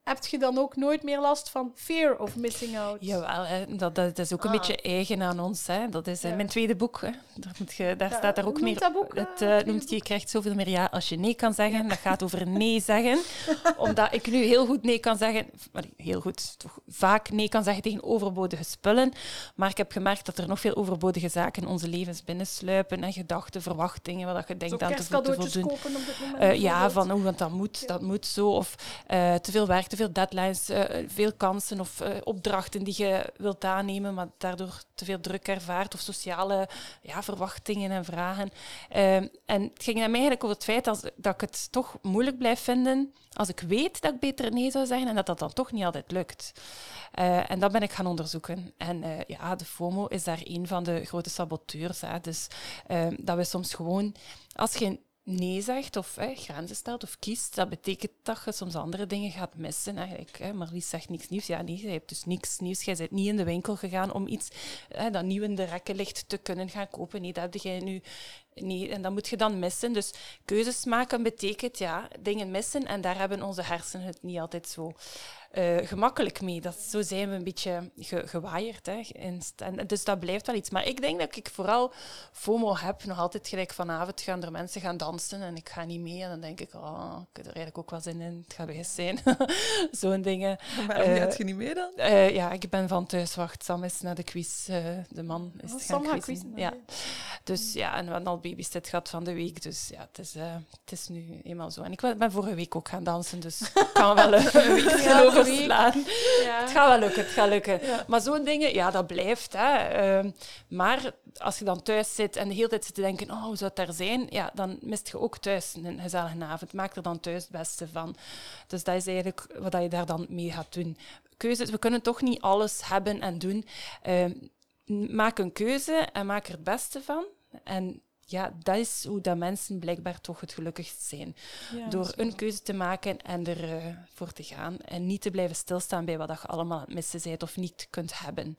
heb je dan ook nooit meer last van fear of missing out? Jawel, dat, dat is ook een Ah. beetje eigen aan ons. Hè. Dat is Ja. mijn tweede boek. Hè. Daar, moet je, daar Ja, staat daar ook meer. dat boek, eh, het eh, noemt, je krijgt zoveel meer ja als je nee kan zeggen. Dat gaat over nee zeggen. (laughs) Omdat ik nu heel goed nee kan zeggen. maar Heel goed, toch vaak nee kan zeggen tegen overbodige spullen. Maar ik heb gemerkt dat er nog veel overbodige zaken in onze levens binnensluipen. En gedachten, verwachtingen, wat je denkt aan te, voldoen. kopen op dit moment? Eh, ja, van oh, want dat moet, dat moet zo. Of te veel werk, veel deadlines, eh, veel kansen of eh, opdrachten die je wilt aannemen, maar daardoor te veel druk ervaart. Of sociale ja, verwachtingen en vragen. Eh, en het ging mij eigenlijk over het feit als, dat ik het toch moeilijk blijf vinden als ik weet dat ik beter nee zou zeggen en dat dat dan toch niet altijd lukt. Eh, en dat ben ik gaan onderzoeken. En ja, de FOMO is daar een van de grote saboteurs. Hè. Dus eh, dat we soms gewoon, als je nee zegt of hè, grenzen stelt of kiest, dat betekent dat je soms andere dingen gaat missen. Eigenlijk, hè. Marlies zegt niks nieuws. Ja, nee, je hebt dus niks nieuws. Jij bent niet in de winkel gegaan om iets hè, dat nieuw in de rekken ligt te kunnen gaan kopen. Nee, dat heb jij nu Nee, en dat moet je dan missen. Dus keuzes maken betekent ja, dingen missen. En daar hebben onze hersenen het niet altijd zo eh, gemakkelijk mee. Dat, zo zijn we een beetje ge, gewaaierd. Hè. En, en, dus dat blijft wel iets. Maar ik denk dat ik vooral FOMO heb. Nog altijd gelijk vanavond gaan er mensen gaan dansen en ik ga niet mee. En dan denk ik, oh, ik heb er eigenlijk ook wel zin in. Het gaat best zijn. (laughs) Zo'n dingen. Waarom Eh, gaat je niet mee dan? Eh, ja, ik ben van thuiswacht. Sam is naar de quiz. de man is Oh, gaan Sam Ja. Dus ja, en we hadden al babysit gehad van de week. Dus ja, het is, het is nu eenmaal zo. En ik ben vorige week ook gaan dansen, dus ik kan wel een (laughs) een week Ja, Ja. Het gaat wel lukken, het gaat lukken. Ja. Maar zo'n dingen, ja, dat blijft. Hè. Ehm, maar als je dan thuis zit en de hele tijd zit te denken, oh, hoe zou het daar zijn? Ja, dan mist je ook thuis een gezellige avond. Maak er dan thuis het beste van. Dus dat is eigenlijk wat je daar dan mee gaat doen. Keuzes, we kunnen toch niet alles hebben en doen. Ehm, maak een keuze en maak er het beste van. En ja, dat is hoe dat mensen blijkbaar toch het gelukkigst zijn. Ja, Door een keuze te maken en ervoor voor te gaan. En niet te blijven stilstaan bij wat je allemaal aan het missen bent of niet kunt hebben.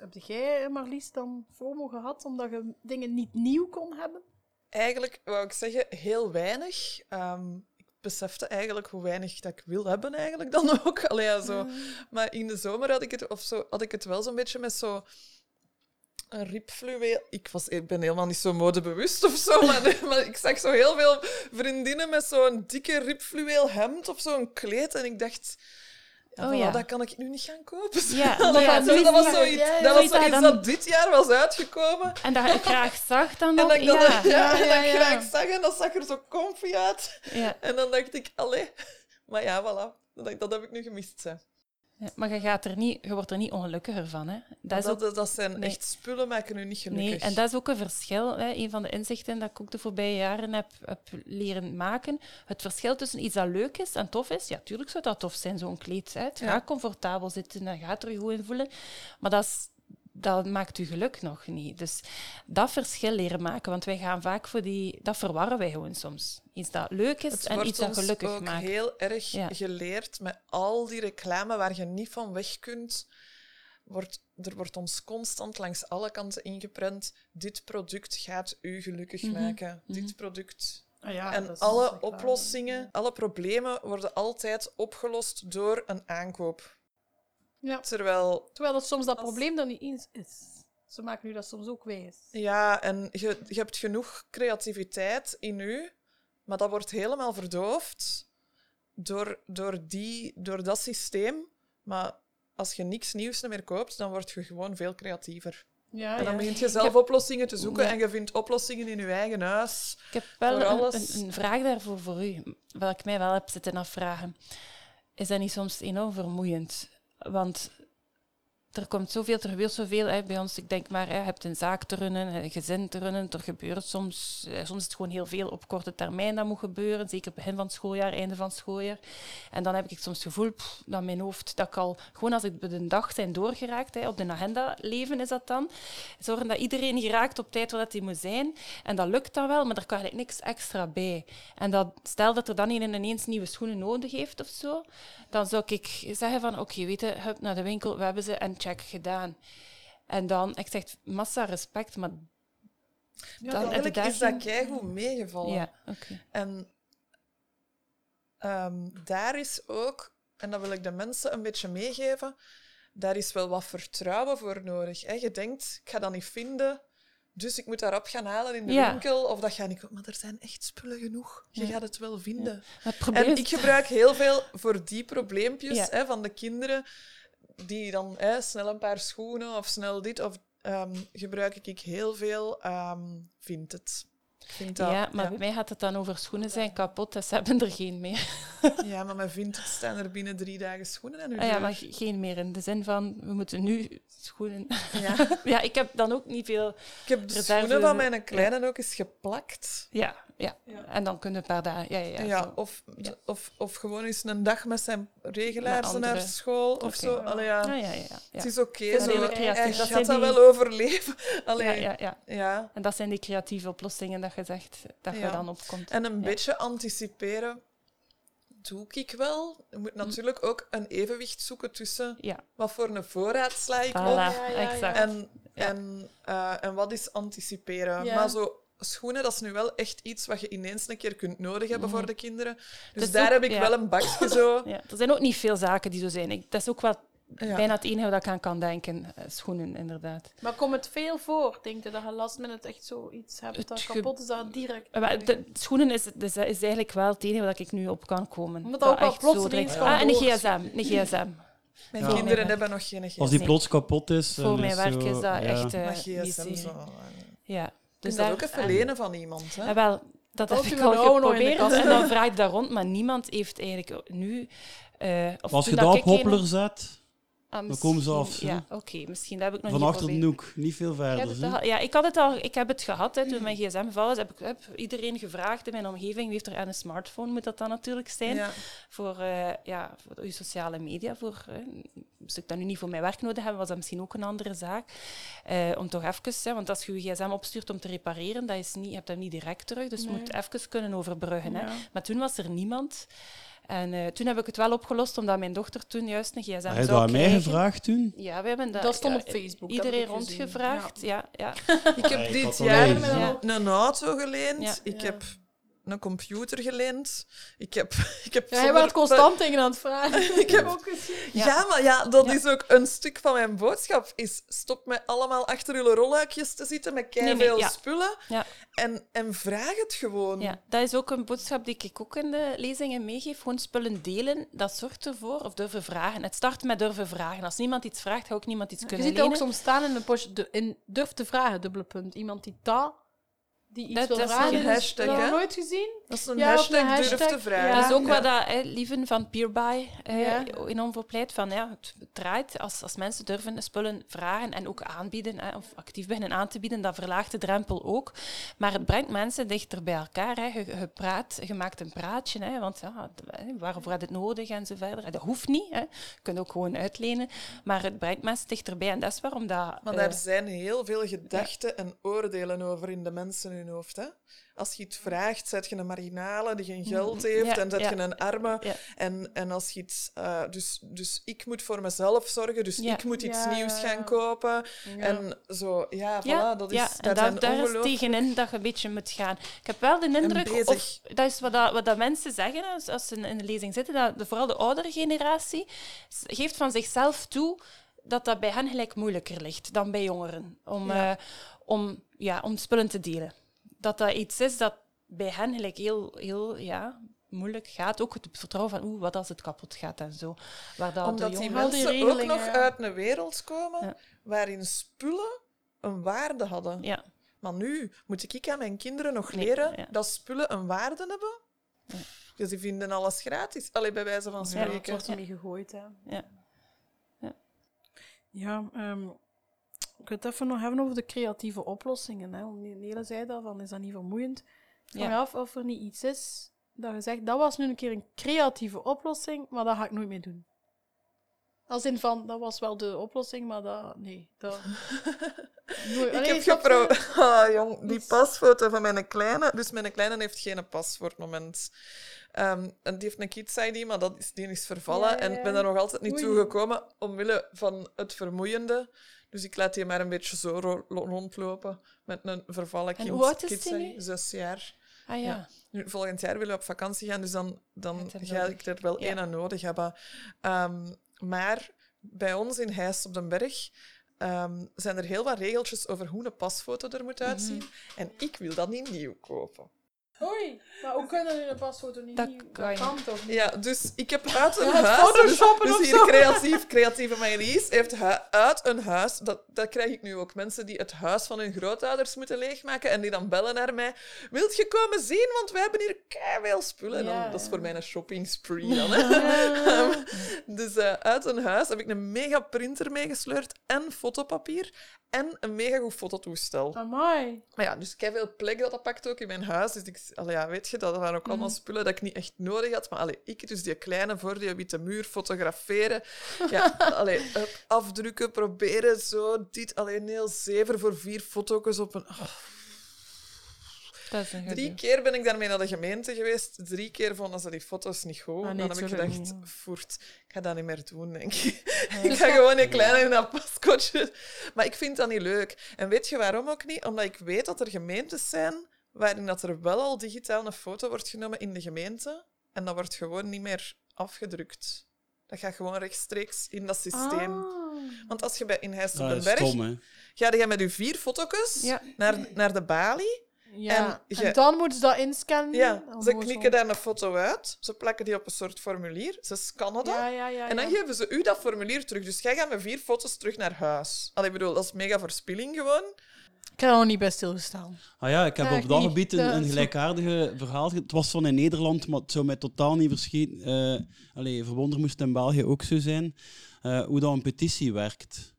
Heb jij, Marlies, dan FOMO gehad omdat je dingen niet nieuw kon hebben? Eigenlijk wou ik zeggen, heel weinig. Ehm, ik besefte eigenlijk hoe weinig dat ik wil hebben eigenlijk dan (laughs) ook. Allee, ja, zo. Maar in de zomer had ik het, of zo, had ik het wel zo'n beetje met zo... Een ribfluweel. Ik, was, ik ben helemaal niet zo modebewust of zo, maar, (laughs) maar ik zag zo heel veel vriendinnen met zo'n dikke ribfluweel hemd of zo'n kleed. En ik dacht, ja, Oh, voilà, ja. dat kan ik nu niet gaan kopen. Ja, (laughs) dat, ja, was, zoiets dat was zoiets, ja, dat, was zoiets dat zoiets dan- dat dit jaar was uitgekomen. En dat je graag zag dan (laughs) En ook. dat ik dat, ja. ja, Ja, en dat ik graag zag en dat zag er zo comfy uit. Ja. En dan dacht ik, allee. Maar ja, voilà. Dat, dat heb ik nu gemist. Hè. Maar je, gaat er niet, je wordt er niet ongelukkiger van. Hè. Dat is Dat, ook, dat, zijn nee. echt spullen maken u niet gelukkig. nee, en dat is ook een verschil. Hè. Een van de inzichten dat ik ook de voorbije jaren heb, heb leren maken. Het verschil tussen iets dat leuk is en tof is. Ja, tuurlijk zou dat tof zijn, zo'n kleed. Hè. Het Ja. gaat comfortabel zitten en gaat er je goed in voelen. Maar dat, is, dat maakt je geluk nog niet. Dus dat verschil leren maken. Want wij gaan vaak voor die... Dat verwarren wij gewoon soms. Iets dat leuk is Het en wordt iets dat gelukkig ook maakt. heel erg Ja. geleerd met al die reclame waar je niet van weg kunt. Wordt, er wordt ons constant langs alle kanten ingeprent. Dit product gaat u gelukkig Mhm, maken. mhm. Dit product. Ah ja, en alle oplossingen, alle problemen worden altijd opgelost door een aankoop. Ja. Terwijl, Terwijl dat soms dat Als- probleem er niet eens is. Ze maken nu dat soms ook wijs. ja, en je, je hebt genoeg creativiteit in u, maar dat wordt helemaal verdoofd door, door, die, door dat systeem. Maar als je niks nieuws meer koopt, dan word je gewoon veel creatiever. Ja, en dan ja. begint je zelf heb- oplossingen te zoeken Ja. en je vindt oplossingen in je eigen huis. Ik heb wel Voor een, alles. een, een vraag daarvoor voor u, wat ik mij wel heb zitten afvragen. Is dat niet soms enorm vermoeiend? Want er komt zoveel, er gebeurt zoveel hè, bij ons. Ik denk maar, hè, je hebt een zaak te runnen, een gezin te runnen. Er gebeurt soms, eh, soms is het gewoon heel veel op korte termijn dat moet gebeuren. Zeker begin van het schooljaar, einde van schooljaar. En dan heb ik soms het gevoel pff, dat mijn hoofd, dat ik al, gewoon als ik de dag zijn doorgeraakt, hè, op de agenda leven is dat dan, zorgen dat iedereen geraakt op tijd waar dat hij moet zijn. En dat lukt dan wel, maar er kan eigenlijk niks extra bij. En dat, stel dat er dan een ineens nieuwe schoenen nodig heeft of zo, dan zou ik zeggen van, oké, weet je, hup naar de winkel, we hebben ze en check, gedaan. En dan, ik zeg, massa respect, maar Ja, dan- daar is dat keigoed meegevallen. ja. En ehm, daar is ook, en dat wil ik de mensen een beetje meegeven, daar is wel wat vertrouwen voor nodig. Hè? Je denkt, ik ga dat niet vinden, dus ik moet daarop gaan halen in de Ja. winkel, of dat ga ik... Maar er zijn echt spullen genoeg. Je Ja. gaat het wel vinden. Het En ik gebruik heel veel voor die probleempjes hè, van de kinderen, die dan hè, snel een paar schoenen of snel dit, of ehm, gebruik ik heel veel ehm Vinted. Ik dat, ja, maar ja. bij mij gaat het dan over schoenen zijn kapot, dus ze hebben er geen meer. (laughs) Ja, maar met Vinted staan er binnen drie dagen schoenen aan uw Ah ja, maar ge- geen meer in de zin van, we moeten nu schoenen... Ja. (laughs) ja, ik heb dan ook niet veel... Ik heb de Reserve- schoenen van mijn kleine ook eens geplakt. Ja, ja. Ja. En dan kunnen we een paar dagen... Ja, ja, Ja, of. Of, of gewoon eens een dag met zijn regelaars naar school of zo. Allee, ja. Ah, ja, ja, ja. Het is oké, Dat is zo. Hij gaat dat die- wel overleven. (laughs) Allee, Ja, ja. ja, ja. En dat zijn die creatieve oplossingen dat je zegt, dat je dan opkomt. En een Ja. beetje anticiperen doe ik wel. Je moet natuurlijk ook een evenwicht zoeken tussen Ja, wat voor een voorraad sla ik voilà, op ja, ja, ja. exact. en, Ja. en, eh, en wat is anticiperen. Ja. Maar zo schoenen, dat is nu wel echt iets wat je ineens een keer kunt nodig hebben Mhm. voor de kinderen. Dus daar ook- heb ik ja. wel een bakje zo. (laughs) Ja, er zijn ook niet veel zaken die zo zijn. Ik, dat is ook wel Ja. bijna het enige dat ik aan kan denken. eh, Schoenen, inderdaad. Maar komt het veel voor? Denk je dat je last met het echt zoiets hebt Het dat kapot is, dat direct... Eh, maar de, schoenen is, is, is eigenlijk wel het enige wat ik nu op kan komen. Omdat dat ook wel direct- kan Ah, en een gsm. Een gsm. Mijn Ja. kinderen Ja. hebben nog geen gsm. Als die plots kapot is... Voor mijn werk zo- is dat ja. echt... eh, Maar gsm zo. Ja. Dus dat ook even en- lenen van iemand. Hè? Ja, wel, dat heb ik al de geprobeerd. En dan vraag ik daar rond, maar niemand heeft eigenlijk nu... eh, of Als je dat op Hoppler zet, Ah, dan komen ze af, Ja, oké. misschien dat heb ik nog van niet achter de noek, niet veel Ik verder. al- ja, ik had het al, ik heb het gehad hè, toen mijn gsm gevallen is. Heb ik heb iedereen gevraagd in mijn omgeving. Wie heeft er aan een smartphone? Moet dat dan natuurlijk zijn Ja. voor, eh, ja, voor uw sociale media. Voor, eh, moest ik dat nu niet voor mijn werk nodig hebben, was dat misschien ook een andere zaak. Eh, om toch even, hè, want als je je gsm opstuurt om te repareren, dat is niet, je hebt dat niet direct terug. Dus je moet even kunnen overbruggen. Hè. Maar toen was er niemand. En eh, toen heb ik het wel opgelost, omdat mijn dochter toen juist een gsm Heb zou je dat aan mij gevraagd toen? Ja, we hebben dat, Dat stond op Facebook, Iedereen heb rondgevraagd. Ja. Ja, (laughs) Ik heb Ja, ik dit had jaar een, ja. een auto geleend. Ja. Ik Ja. heb een computer geleend. Ik heb, (laughs) ik heb Ja, hij zonder- werd constant dingen aan het vragen. (laughs) Ik heb- ook gezien. Ja, maar ja, dat Ja. is ook een stuk van mijn boodschap. Is stop met allemaal achter jullie rolluikjes te zitten met Nee, nee, veel ja. spullen. Ja. En, en vraag het gewoon. Ja, dat is ook een boodschap die ik ook in de lezingen meegeef. Gewoon spullen delen, dat zorgt ervoor. Of durven vragen. Het start met durven vragen. Als niemand iets vraagt, gaat ook niemand iets Je kunnen ziet dat ook soms staan in een post, de, in durf te vragen, dubbele punt. Iemand die taal, die iets Dat- wil dat is vragen. een is- hashtag, dat heb hè? ik nooit gezien. Dat is een Ja, op hashtag, een durf hashtag, te vragen. ja. Dat is ook Ja. wat dat, hè, Lieven van Peerby eh, Ja. enorm voor pleit. Van, ja, het draait als, als mensen durven spullen vragen en ook aanbieden, hè, of actief beginnen aan te bieden, dat verlaagt de drempel ook. Maar het brengt mensen dichter bij elkaar. Hè. Je, je, praat, je maakt een praatje, hè, want ja, waarvoor had het nodig en zo verder. En Dat hoeft niet, hè. je kunt ook gewoon uitlenen. Maar het brengt mensen dichterbij en dat is waarom dat... Maar eh, daar zijn heel veel gedachten en oordelen over in de mensen hun hoofd. Hè? Als je iets vraagt, zet je een marginale die geen geld heeft Ja, en zet ja. je een arme. Ja. En, en als je iets... eh, dus, dus ik moet voor mezelf zorgen, dus Ja. ik moet iets Ja, nieuws ja, gaan ja. kopen. En zo, ja, voilà, Ja, dat is, ja, dat en daar, zijn daar is tegenin dat je een beetje moet gaan. Ik heb wel de indruk, of, dat is wat, dat, wat dat mensen zeggen als, als ze in de lezing zitten, dat de, vooral de oudere generatie geeft van zichzelf toe dat dat bij hen gelijk moeilijker ligt dan bij jongeren. Om, Ja. eh, om, ja, om spullen te delen. Dat dat iets is dat bij hen gelijk heel, heel ja, moeilijk gaat. Ook het vertrouwen van, oeh, wat als het kapot gaat en zo. Waar dat Omdat de die ook nog ja. uit een wereld komen Ja. waarin spullen een waarde hadden. Ja, Maar nu moet ik aan mijn kinderen nog Nee, leren ja. dat spullen een waarde hebben. Dus die vinden alles gratis. Alleen bij wijze van Ja, het spreken. wordt ermee gegooid. Hè. ja. Ja, ehm, ik wil het even nog hebben over de creatieve oplossingen. Hè. Zei dat, van, is dat niet vermoeiend? Ik vraag Ja. me af of er niet iets is dat je zegt, dat was nu een keer een creatieve oplossing, maar dat ga ik nooit meer doen. Als in van, dat was wel de oplossing, maar dat... Nee, dat... (laughs) Ik Allee, heb geprobeerd. (laughs) Ah, jong, die Iets- pasfoto van mijn kleine. Dus mijn kleine heeft geen pas voor het moment. Ehm, en die heeft een kids ID, maar dat is, die is vervallen. Ja, ja, En ik ben daar nog altijd niet toe gekomen omwille van het vermoeiende. Dus ik laat die maar een beetje zo ro- rondlopen met een vervallen En kind. hoe oud is die nu? Zes jaar. Ah ja. Ja. Nu, volgend jaar willen we op vakantie gaan, dus dan, dan ga nodig. ik er wel Ja. één aan nodig hebben. Ehm, maar bij ons in Heist op den Berg ehm, zijn er heel wat regeltjes over hoe een pasfoto er moet uitzien. Mhm. En ik wil dat niet nieuw kopen. Oei, maar hoe kunnen we een pasfoto niet Dat nieuw- kan toch niet? Ja, dus ik heb uit een huis... photoshoppen dus of hier zo. creatief, creatieve Marlies heeft hu- uit een huis... Dat, dat krijg ik nu ook. Mensen die het huis van hun grootouders moeten leegmaken en die dan bellen naar mij. Wilt je komen zien? Want we hebben hier veel spullen. En dan, Ja, dat is voor mij een shopping spree dan. Hè. (laughs) dus eh, uit een huis heb ik een mega printer meegesleurd en fotopapier en een mega goed fototoestel. Amai. Maar ja, dus ik heb veel plek dat dat pakt ook in mijn huis. Dus ik, allee, ja, weet je, dat waren ook allemaal spullen dat ik niet echt nodig had. Maar allee, ik dus die kleine voor die witte muur fotograferen. Ja, (laughs) allee, afdrukken, proberen, zo, dit. Alleen heel zever voor vier foto's op een... Oh, drie keer ben ik daarmee naar de gemeente geweest. Drie keer vonden ze die foto's niet goed. Ah, nee, dan heb ik gedacht, niet. voert, ik ga dat niet meer doen, denk ik. (laughs) ik ga gewoon een kleine in dat. Maar ik vind dat niet leuk. En weet je waarom ook niet? Omdat ik weet dat er gemeentes zijn waarin dat er wel al digitaal een foto wordt genomen in de gemeente. En dat wordt gewoon niet meer afgedrukt. Dat gaat gewoon rechtstreeks in dat systeem. Ah. Want als je bij in Heist op Dat den is Berg... Ga je met je vier foto's Ja. naar, naar de balie. Ja. En dan moeten ze dat inscannen. Ja, Dan ze knikken daar een foto uit. Ze plakken die op een soort formulier. Ze scannen dat. Ja, ja, ja. En dan ja. geven ze u dat formulier terug. Dus jij gaat met vier foto's terug naar huis. Allee, ik bedoel, dat is mega verspilling gewoon. Ik heb er nog niet bij stilgestaan. Ah ja, ik heb op dat niet. gebied een, een gelijkaardige verhaal. Het was van in Nederland, maar het zou mij totaal niet verschieten. eh allee, verwonder moest in België ook zo zijn. eh, hoe dat een petitie werkt.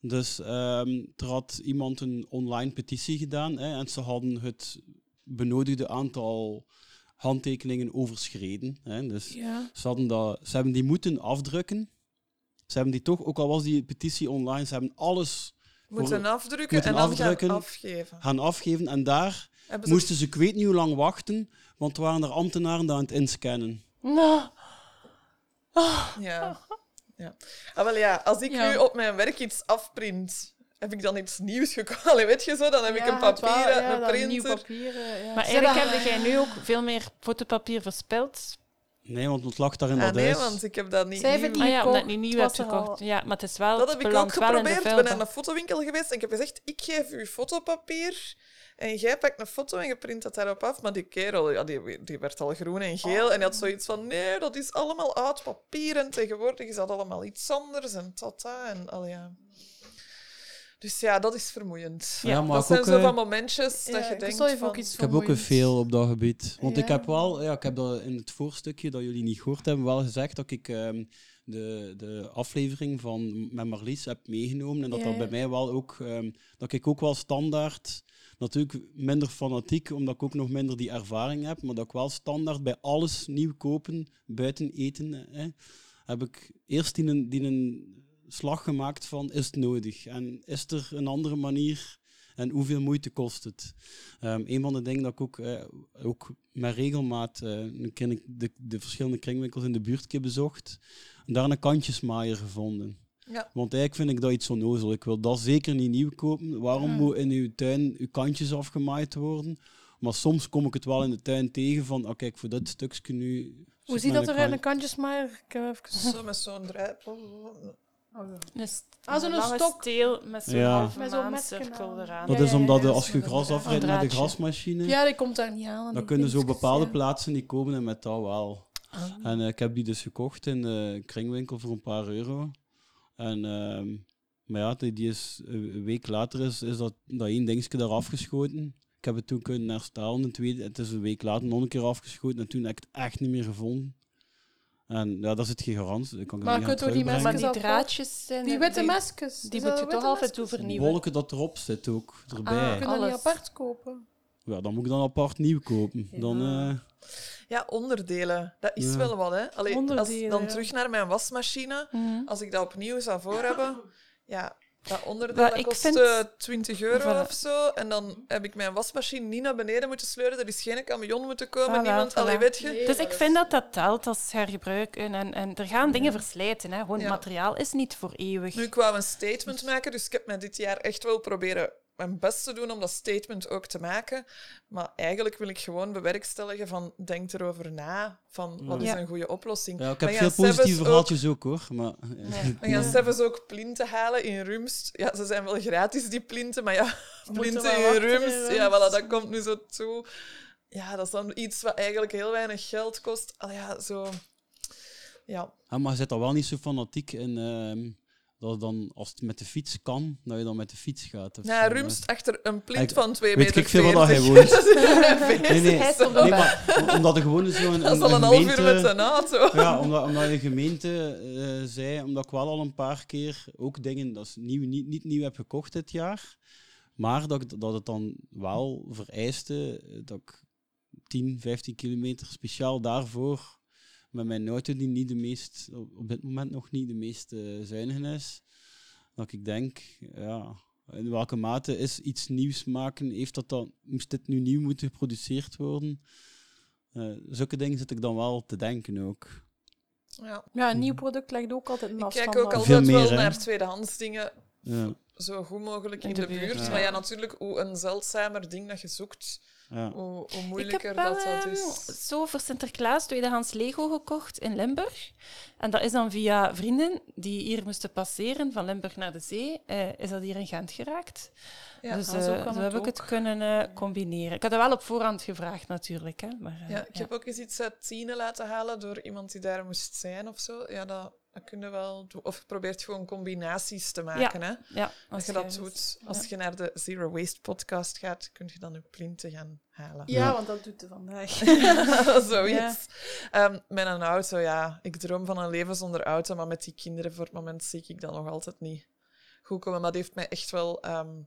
Dus ehm, er had iemand een online petitie gedaan hè, en ze hadden het benodigde aantal handtekeningen overschreden. Hè, dus Ja. ze, hadden dat, ze hebben die moeten afdrukken. Ze hebben die toch, ook al was die petitie online, ze hebben alles Moeten afdrukken moeten en dan afdrukken. gaan afgeven. gaan afgeven. En daar ze- moesten ze ik weet niet hoe lang wachten, want er waren er ambtenaren die aan het inscannen. Nou, Ja. ja. Ah, wel ja, als ik Ja. nu op mijn werk iets afprint heb ik dan iets nieuws gekocht. (laughs) Allee, weet je zo, dan heb ik een papier, ja, een nieuw printer. papier. ja. Maar eigenlijk heb jij nu ook veel meer fotopapier verspild. Nee, want het lag daar in Ah, dat nee, huis. want ik heb dat niet Zij heeft nieuw. het Ah niet ja, omdat je niet nieuw hebt al. gekocht. Ja, maar het is wel, Dat het heb ik ook belandt wel in de geprobeerd. Ik ben naar vuilbak. een fotowinkel geweest en ik heb gezegd, ik geef u fotopapier en jij pakt een foto en je print dat daarop af. Maar die kerel, ja, die, die werd al groen en geel en die had zoiets van, nee, dat is allemaal oud papier en tegenwoordig is dat allemaal iets anders en tata en al ja. Dus ja, dat is vermoeiend. Ja, maar dat ik zijn ook, zo eh, van momentjes dat je ik denkt van... ook iets Ik heb ook een veel op dat gebied. Want ik heb wel, ja, ik heb dat in het voorstukje dat jullie niet gehoord hebben, wel gezegd dat ik ehm, de, de aflevering van met Marlies heb meegenomen. En dat Ja, dat bij mij wel ook, ehm, dat ik ook wel standaard, natuurlijk minder fanatiek, omdat ik ook nog minder die ervaring heb, maar dat ik wel standaard bij alles nieuw kopen, buiten eten, hè, heb ik eerst die een, die een slag gemaakt van, is het nodig? En is er een andere manier? En hoeveel moeite kost het? Ehm, een van de dingen dat ik ook, eh, ook met regelmaat eh, een keer de, de verschillende kringwinkels in de buurt bezocht. En daar een kantjesmaaier gevonden. Ja. Want eigenlijk vind ik dat iets onnozel. Ik wil dat zeker niet nieuw kopen. Waarom Ja. moet in uw tuin uw kantjes afgemaaid worden? Maar soms kom ik het wel in de tuin tegen van, oh, kijk, voor dit stukje nu... Hoe ziet dat eruit, een kantjesmaaier? Ik heb even... Zo met zo'n draai... Een Ah, zo'n een lange stok. steel met zo'n Ja. halve Met zo'n maancirkel mesken aan. eraan. Dat Ja, is ja, omdat ja, de- ja, als je gras afrijdt met de draadje. grasmachine, Ja, die komt daar niet aan. dan die kunnen zo dingetjes, bepaalde ja. plaatsen die komen in metaal wel. En eh, ik heb die dus gekocht in de kringwinkel voor een paar euro. En, ehm, maar ja, die, die is, een week later is, is dat, dat één dingetje eraf geschoten. Ik heb het toen kunnen herstellen. Een tweede, het is een week later nog een keer afgeschoten. En toen heb ik het echt niet meer gevonden. En ja, dat zit geen garantie. Ik kan het Maar kunt gaan u die mesken die draadjes zijn... Die witte mesjes. Die Is moet je toch altijd mesjes? overnieuwen. Wolken dat erop zit ook, erbij. Ah, Kun je dat niet Alles. apart kopen? Ja, dan moet ik dan apart nieuw kopen. Dan, Ja. eh, Ja, onderdelen. Dat is Ja. wel wat, hè. Allee, als, dan ja. terug naar mijn wasmachine. Mhm. Als ik dat opnieuw zou voor hebben, ja, dat onderdeel dat ik kost vind- eh, 20 euro Voilà. of zo. En dan heb ik mijn wasmachine niet naar beneden moeten sleuren. Er is geen camion moeten komen, Voilà, niemand. voilà. Allee, weet je? Nee. Dus ik vind dat dat telt als hergebruiken. En, en er gaan dingen verslijten. Hè. Gewoon Ja. materiaal is niet voor eeuwig. Nu, ik wou een statement maken, dus ik heb me dit jaar echt wel proberen mijn best te doen om dat statement ook te maken. Maar eigenlijk wil ik gewoon bewerkstelligen van, denk erover na, van wat is Ja. een goede oplossing. ja, ik heb veel positieve ook- verhaaltjes ook, hoor. Maar, We gaan zelfs ook plinten halen in Rumst. Ja, ze zijn wel gratis, die plinten, maar ja, moeten plinten in Rumst, ja, voilà, dat komt nu zo toe. Ja, dat is dan iets wat eigenlijk heel weinig geld kost. Al ja, zo... Ja, Ja, maar je zit er wel niet zo fanatiek in ehm, dat dan, als het met de fiets kan, dat je dan met de fiets gaat. of naar zo. Rumst achter een plint van 2 weet meter ik veel dat hij 40. woont. Nee, nee, nee, maar omdat er gewoon zo'n Dat is een, al een half uur met een auto. Ja, omdat, omdat de gemeente eh, zei, omdat ik wel al een paar keer ook dingen dat is nieuw, niet, niet nieuw heb gekocht dit jaar, maar dat, dat het dan wel vereiste dat ik 10, 15 kilometer speciaal daarvoor met mijn auto, die niet de meest, op op dit moment nog niet de meest eh, zuinige is, dat ik denk, ja, in welke mate is iets nieuws maken, heeft dat dan, moest dit nu nieuw moeten geproduceerd worden? Eh, zulke dingen zit ik dan wel te denken ook. Ja. Ja, een nieuw product legt ook altijd een Ik afstand kijk ook altijd Veel wel hè? naar tweedehands dingen Ja, zo goed mogelijk In in, de de, buurt, buurt. ja. Maar ja, natuurlijk, hoe een zeldzamer ding dat je zoekt, ja. hoe, hoe Ik heb moeilijker wel dat dat ehm, is. zo voor Sinterklaas tweedehands Lego gekocht in Limburg. En dat is dan via vrienden die hier moesten passeren van Limburg naar de zee. eh, is dat hier in Gent geraakt. Ja, dus eh, zo kan heb het ik het kunnen eh, combineren. Ik had dat wel op voorhand gevraagd natuurlijk. Hè, maar, eh, Ja, ik heb ook eens iets uit Tiene laten halen door iemand die daar moest zijn of zo. Ja, dat, dat kun je wel doen. Of je probeert gewoon combinaties te maken. Hè? ja, Als je dat doet, als je naar de Zero Waste podcast gaat, kun je dan je plinten gaan halen. Ja, Ja. want dat doet hij vandaag. (laughs) Zoiets. Ehm, met een auto, ja. Ik droom van een leven zonder auto, maar met die kinderen voor het moment zie ik dat nog altijd niet goed komen. Maar dat heeft mij echt wel ehm,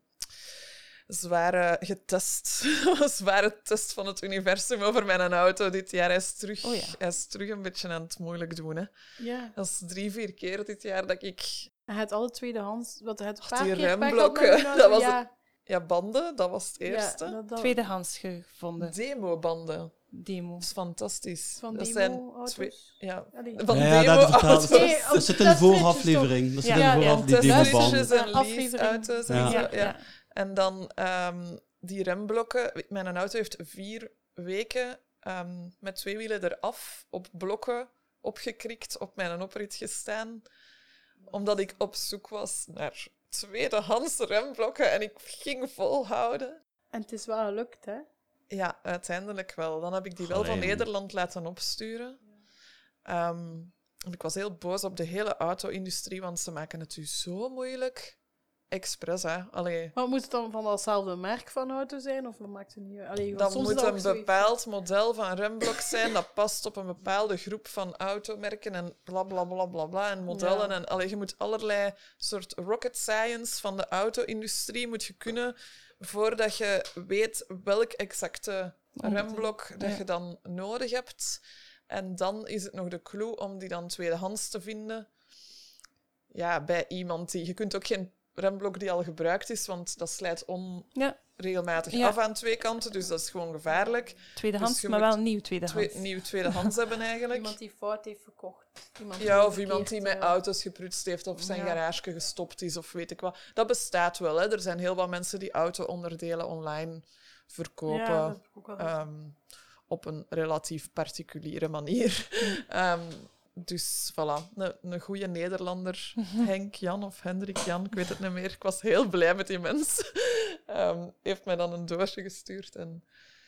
zware getest. (laughs) een zware test van het universum over mijn auto dit jaar. Hij is terug, Oh ja. hij is terug een beetje aan het moeilijk doen. Hè. Ja. Dat is drie, vier keer dit jaar dat ik... Hij had alle tweedehands. Wat hij het Ach, paar die keer pech had remblokken, die auto. (laughs) dat was ja, Ja, banden, dat was het ja, eerste. dat- dat- Tweedehands gevonden. Demobanden. demo. Dat is fantastisch. Van dat demo zijn auto's. twee... Ja, Allee. van Ja, ja, demo dat auto's. Nee, Dat zit in de vooraflevering. Dat zit Ja, in de ja, vooraf, die demoband. en Aflevering. leaseauto's en Ja. zo. Ja, Ja. ja. En dan ehm, die remblokken. Mijn auto heeft vier weken ehm, met twee wielen eraf op blokken opgekrikt op mijn oprit gestaan. Omdat ik op zoek was naar tweedehands remblokken en ik ging volhouden. En het is wel gelukt, hè? Ja, uiteindelijk wel. Dan heb ik die wel van. Nederland laten opsturen. Ehm, en ik was heel boos op de hele auto-industrie, want ze maken het u zo moeilijk. Expres, hè. Allee, Maar moet het dan van datzelfde merk van auto zijn? Of maakt het niet uit? Want dat moet dat een zoiets. bepaald model van remblok zijn dat past op een bepaalde groep van automerken en bla bla bla bla bla en modellen. Ja. En allee, je moet allerlei soort rocket science van de auto-industrie moet je kunnen voordat je weet welk exacte remblok dat je dan nodig hebt. En dan is het nog de clue om die dan tweedehands te vinden. Ja, bij iemand die... Je kunt ook geen remblok die al gebruikt is, want dat slijt onregelmatig Ja. af aan twee kanten, dus dat is gewoon gevaarlijk. tweedehands, Dus maar wel nieuw tweedehands. Twee, nieuw tweedehands hebben eigenlijk. Iemand die fout heeft verkocht. Iemand Ja, of verkeerd, iemand die met eh, auto's geprutst heeft of zijn ja. garage gestopt is of weet ik wat. Dat bestaat wel. Hè. Er zijn heel wat mensen die auto-onderdelen online verkopen. Ja, dat heb ik ook wel gezien. ehm, op een relatief particuliere manier. (laughs) Ehm, dus voilà, een, een goede Nederlander, (laughs) Henk Jan of Hendrik Jan, ik weet het niet meer. Ik was heel blij met die mens. (laughs) Ehm, heeft mij dan een doosje gestuurd. En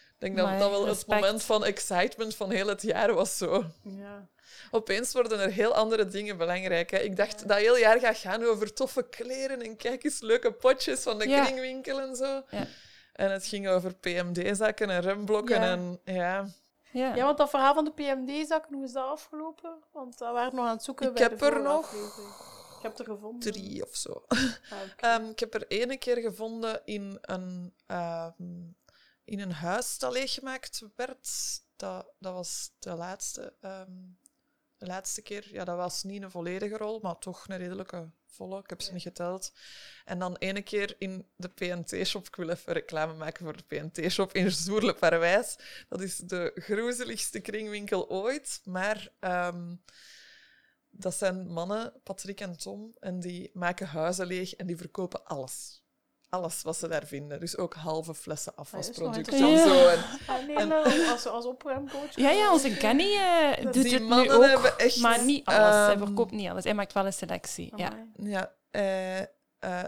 ik denk dat dat wel respect. het moment van excitement van heel het jaar was zo. ja. Opeens worden er heel andere dingen belangrijk. Hè. Ik dacht dat heel jaar gaat gaan over toffe kleren en kijk eens leuke potjes van de Ja. kringwinkel en zo. Ja. En het ging over PMD-zakken en remblokken en ja. Ja. ja, want dat verhaal van de PMD-zakken, hoe is dat afgelopen? Want dat waren we nog aan het zoeken Ik bij heb de er nog aflevering. Ik heb er gevonden. Drie of zo. Ah. (laughs) Ehm, ik heb er ene keer gevonden in een, ehm, in een huis dat leeggemaakt werd. Dat, dat was de laatste, ehm, de laatste keer. Ja, dat was niet een volledige rol, maar toch een redelijke volle. Ik heb ze niet geteld. En dan ene keer in de PNT-shop. Ik wil even reclame maken voor de PNT-shop in Zoerle-Parwijs. Dat is de groezeligste kringwinkel ooit. Maar ehm, dat zijn mannen, Patrick en Tom, en die maken huizen leeg en die verkopen alles. Alles wat ze daar vinden. Dus ook halve flessen afwasproducten nog en interessant. zo. En Ah, nee, nou, als, als opruimcoach. Ja, ja, onze Kenny eh, doet die het nu mannen ook, hebben echt... maar niet alles. Hij ehm, verkoopt niet alles. Hij maakt wel een selectie. Ja. Ja, eh, eh,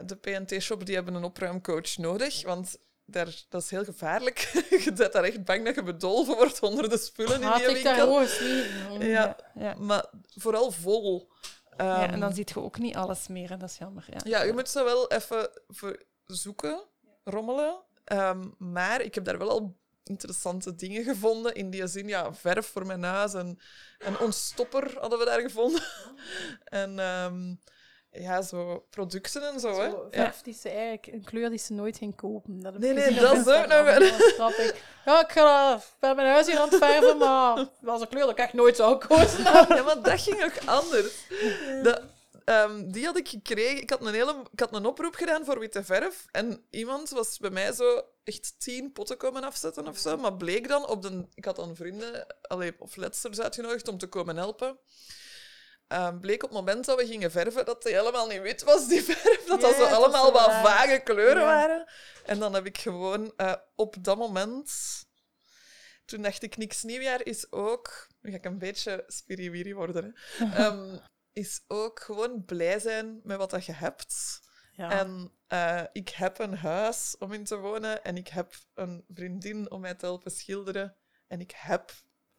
de PNT-shop die hebben een opruimcoach nodig, want daar, dat is heel gevaarlijk. (laughs) je bent daar echt bang dat je bedolven wordt onder de spullen in Haat die ik daar winkel. gewoon sliegen. Ja, Ja. maar vooral vol. Ja, Ehm, en dan zie je ook niet alles meer. En dat is jammer. Ja, Ja, je moet ze wel even voor zoeken, rommelen. Ehm, maar ik heb daar wel al interessante dingen gevonden. In die zin, ja, verf voor mijn huis en een ontstopper hadden we daar gevonden. (laughs) en ehm, ja, zo producten en zo. hè. Zo, Ja. verf die ze eigenlijk, een kleur die ze nooit ging kopen. Dat Nee, nee, dat is ook nog (laughs) grappig. Ja, ik ga bij mijn huis hier aan het verven, maar dat was een kleur dat ik echt nooit zou kozen. (laughs) Ja, maar dat ging ook anders. Dat, ehm, die had ik gekregen. Ik had, een hele, ik had een oproep gedaan voor witte verf. En iemand was bij mij zo echt tien potten komen afzetten of zo. Maar bleek dan op de... Ik had dan vrienden allee, of letsters uitgenodigd om te komen helpen. Ehm, bleek op het moment dat we gingen verven dat die helemaal niet wit was, die (laughs) verf. Dat dat zo allemaal wat raar. vage kleuren waren. En dan heb ik gewoon eh, op dat moment... Toen dacht ik, niks nieuwjaar is ook... Nu ga ik een beetje spiriwiri worden, hè. (laughs) Ehm, is ook gewoon blij zijn met wat dat je hebt. Ja. En eh, ik heb een huis om in te wonen en ik heb een vriendin om mij te helpen schilderen. En ik heb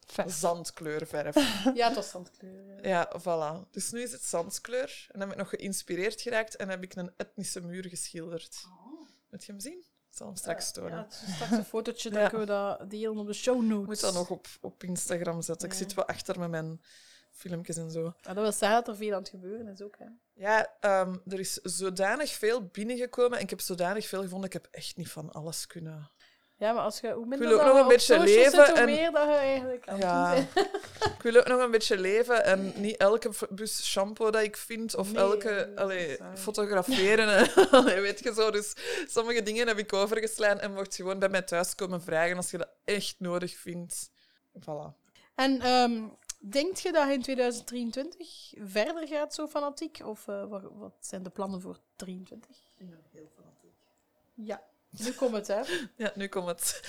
Verf. zandkleurverf. (laughs) ja, het was zandkleur. Ja. ja, voilà. Dus nu is het zandkleur. En dan ben ik nog geïnspireerd geraakt en heb ik een etnische muur geschilderd. Moet je hem zien? Ik zal hem straks tonen. Ja, het is straks een fotootje, dan Ja. kunnen we dat delen op de show notes. Ik moet dat nog op, op Instagram zetten. Ik zit wel achter met mijn filmpjes en zo. Ja, dat wil zeggen dat er veel aan het gebeuren is ook. Hè. Ja, ehm, er is zodanig veel binnengekomen en ik heb zodanig veel gevonden. Ik heb echt niet van alles kunnen. Ja, maar als je, hoe minder wil ook nog een op beetje leven zit, hoe en- meer dat je eigenlijk aan Ja. (laughs) Ik wil ook nog een beetje leven en niet elke bus shampoo dat ik vind of Nee, elke allee, fotograferen. (laughs) Allee, weet je zo. Dus sommige dingen heb ik overgeslaan en mocht je gewoon bij mij thuis komen vragen als je dat echt nodig vindt. voilà. En ehm denkt je dat je in 2023 verder gaat zo fanatiek? Of eh, wat, wat zijn de plannen voor 23? Ja, nu komt het, hè. (laughs) Ja, nu komt het.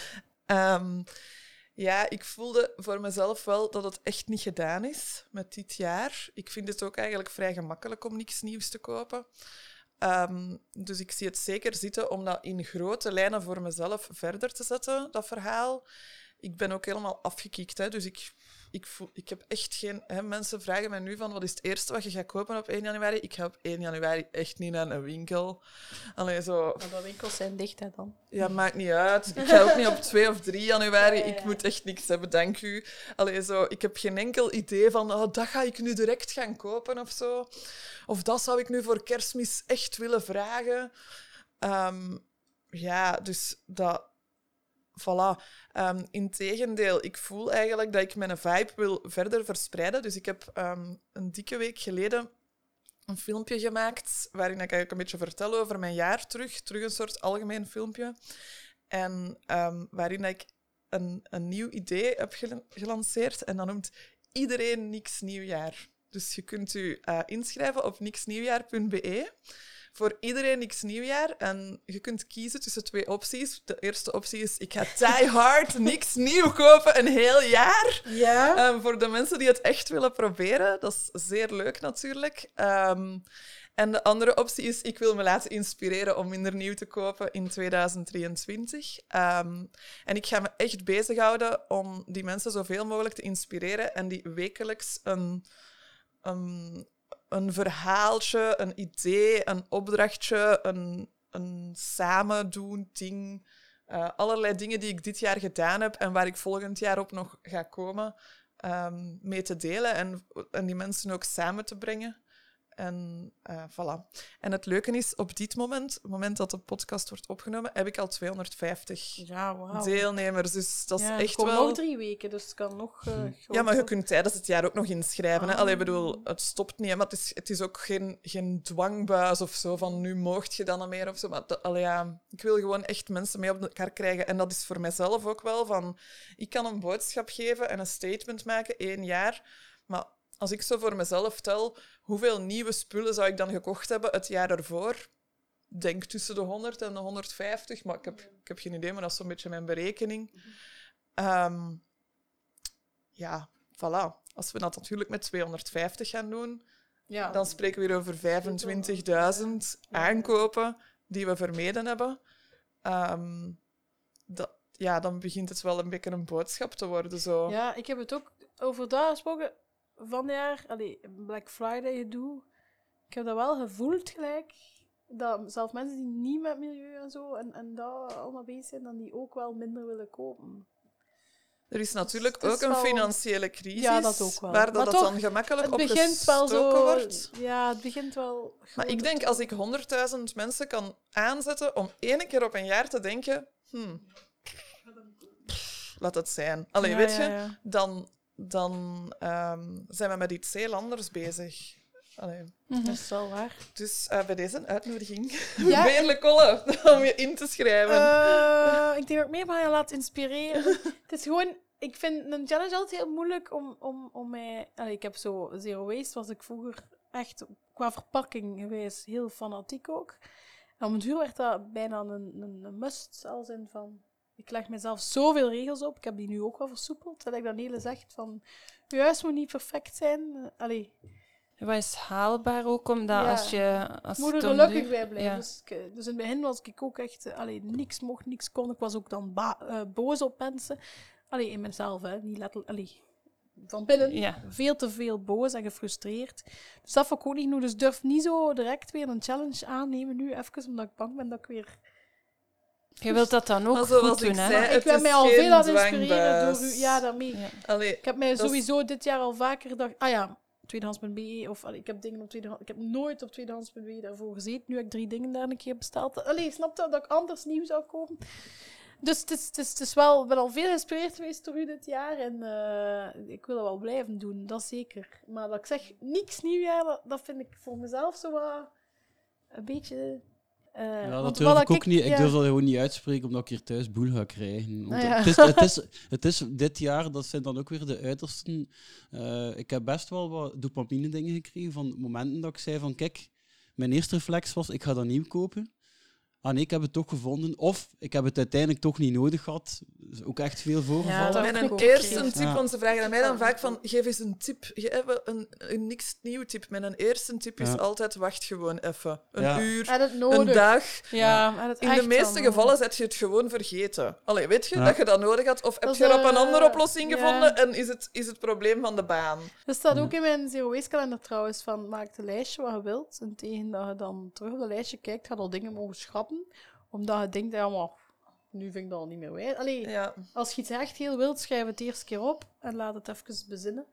Ehm, ja, ik voelde voor mezelf wel dat het echt niet gedaan is met dit jaar. Ik vind het ook eigenlijk vrij gemakkelijk om niks nieuws te kopen. Ehm, dus ik zie het zeker zitten om dat in grote lijnen voor mezelf verder te zetten, dat verhaal. Ik ben ook helemaal afgekikt, hè, dus ik, ik, voel, ik heb echt geen... Hè, mensen vragen mij nu van, wat is het eerste wat je gaat kopen op 1 januari? Ik ga op 1 januari echt niet naar een winkel. Allee, zo... Maar de winkels zijn dicht, hè, dan. Ja, maakt niet uit. Ik ga ook niet op 2 of 3 januari. Ja, ja, Ik moet echt niks hebben, dank u. Allee, zo, ik heb geen enkel idee van oh, dat ga ik nu direct gaan kopen of zo. Of dat zou ik nu voor kerstmis echt willen vragen. Ehm, ja, dus dat... Voilà. Ehm integendeel, ik voel eigenlijk dat ik mijn vibe wil verder verspreiden. Dus ik heb ehm, een dikke week geleden een filmpje gemaakt waarin ik eigenlijk een beetje vertel over mijn jaar terug. Terug een soort algemeen filmpje. En ehm, waarin ik een, een nieuw idee heb gel- gelanceerd. En dat noemt Iedereen Niks Nieuwjaar. Dus je kunt u eh, inschrijven op niksnieuwjaar.be voor iedereen niks nieuwjaar. En je kunt kiezen tussen twee opties. De eerste optie is, ik ga die hard (laughs) niks nieuw kopen een heel jaar. Ja. Ehm, voor de mensen die het echt willen proberen. Dat is zeer leuk natuurlijk. Ehm, en de andere optie is, ik wil me laten inspireren om minder nieuw te kopen in 2023. Ehm, en ik ga me echt bezighouden om die mensen zoveel mogelijk te inspireren en die wekelijks een, een, een verhaaltje, een idee, een opdrachtje, een, een samen doen ding. eh, allerlei dingen die ik dit jaar gedaan heb en waar ik volgend jaar op nog ga komen, ehm, mee te delen en, en die mensen ook samen te brengen. En eh, voilà. En het leuke is, op dit moment, het moment dat de podcast wordt opgenomen, heb ik al 250 Ja, wauw. deelnemers. Dus dat is ja, echt wel... nog drie weken, dus het kan nog eh, Ja, maar je kunt tijdens het jaar ook nog inschrijven. Hè? Ah. Allee, bedoel, het stopt niet. Hè? Maar het is, het is ook geen, geen dwangbuis of zo, van nu moogt je dan nog meer of zo. Maar dat- allee, ja, ik wil gewoon echt mensen mee op elkaar krijgen. En dat is voor mijzelf ook wel van... Ik kan een boodschap geven en een statement maken, één jaar. Maar als ik zo voor mezelf tel, hoeveel nieuwe spullen zou ik dan gekocht hebben het jaar ervoor? Denk tussen de 100 en de 150, maar ik heb, ik heb geen idee, maar dat is zo'n beetje mijn berekening. Ehm, ja, voilà. Als we dat natuurlijk met 250 gaan doen, Ja. dan spreken we weer over 25.000 aankopen die we vermeden hebben. Ehm, dat, ja, dan begint het wel een beetje een boodschap te worden. Zo. Ja, ik heb het ook over daar gesproken van het jaar. Allee, Black Friday gedoe. Ik heb dat wel gevoeld gelijk. Dat zelfs mensen die niet met milieu en zo en, en daar allemaal bezig zijn, dan die ook wel minder willen kopen. Er is natuurlijk is ook een wel- financiële crisis, Ja, dat ook wel. waar dat Maar toch, dan gemakkelijk Het op begint wel zo. wordt. Ja, het begint wel. Maar ik denk, als ik 100.000 mensen kan aanzetten om één keer op een jaar te denken... Hmm, laat het zijn. Allee, Ja, weet je, ja. dan, dan ehm, zijn we met iets heel anders bezig. Allee. Dat is wel waar. Dus eh, bij deze een uitnodiging. (laughs) Ja. Kolle, om je in te schrijven. Eh, ik denk dat ik meer van je laat inspireren. (laughs) het is gewoon... Ik vind een challenge altijd heel moeilijk om, om, om mij... Allee, ik heb zo Zero Waste, was ik vroeger echt qua verpakking geweest heel fanatiek ook. En om het duur werd dat bijna een, een, een must, als in van... Ik leg mezelf zoveel regels op. Ik heb die nu ook wel versoepeld. Dat ik dan hele zegt van... Je huis moet niet perfect zijn. Eh, Allee, Wat is haalbaar ook, omdat Ja. als je... Als er om gelukkig bij blijven. Ja. Dus, ik- dus in het begin was ik ook echt... eh, allee, niks mocht, niks kon. Ik was ook dan eh, boos op mensen. Allee, in mezelf, hè. Niet letterlijk... Allee, van binnen. Ja. Veel te veel boos en gefrustreerd. Dus dat vond ik ook niet genoeg. Dus durf niet zo direct weer een challenge aannemen nu. Even omdat ik bang ben dat ik weer... Je wilt dat dan ook Maar zoals goed doen, ik hè? zei, ik ben mij al veel aan het inspireren door u. Ja, daarmee. Ja. Allee, Ik heb mij is- sowieso dit jaar al vaker gedacht... Ah ja, tweedehands.be. Of allee, ik heb dingen op tweedehands... Ik heb nooit op tweedehands.be daarvoor gezeten. Nu heb ik drie dingen daar een keer besteld. Allee, snap je dat ik anders nieuw zou kopen? Dus het is, het is, het is wel... Ik ben al veel geïnspireerd geweest door u dit jaar. En eh, ik wil dat wel blijven doen, dat zeker. Maar dat ik zeg, niks nieuwjaar, dat, dat vind ik voor mezelf zo wat... Een beetje... Eh, Ja, dat durf ik ook niet. Ik durf dat gewoon niet uitspreken, omdat ik hier thuis boel ga krijgen. Ah, ja. het, is, het, is, (laughs) het is dit jaar, dat zijn dan ook weer de uitersten. Eh, ik heb best wel wat dopamine dingen gekregen van momenten dat ik zei van kijk, mijn eerste reflex was ik ga dat nieuw kopen. Ah nee, ik heb het toch gevonden. Of ik heb het uiteindelijk toch niet nodig gehad. Dat is ook echt veel voorgevallen. dat- Mijn eerste tip, Ja. want ze vragen aan mij dan vaak van, geef eens een tip. Hebt een, een niks nieuw tip. Mijn eerste tip is Ja. altijd, wacht gewoon even. Een Ja. uur, het een dag. Ja, het In de meeste gevallen zet je het gewoon vergeten. Allee, weet je Ja. dat je dat nodig had? Of heb je er op een eh, andere oplossing ja. gevonden en is het, is het probleem van de baan? Dat staat Ja. ook in mijn Zero Waste kalender trouwens, van maak een lijstje wat je wilt. En tegen dat je dan terug op dat lijstje kijkt, ga je al dingen mogen schrappen. Omdat je denkt, ja, maar nu vind ik dat al niet meer wijs. Allee, Ja. als je iets echt heel wilt, schrijf het eerst keer op en laat het even bezinnen.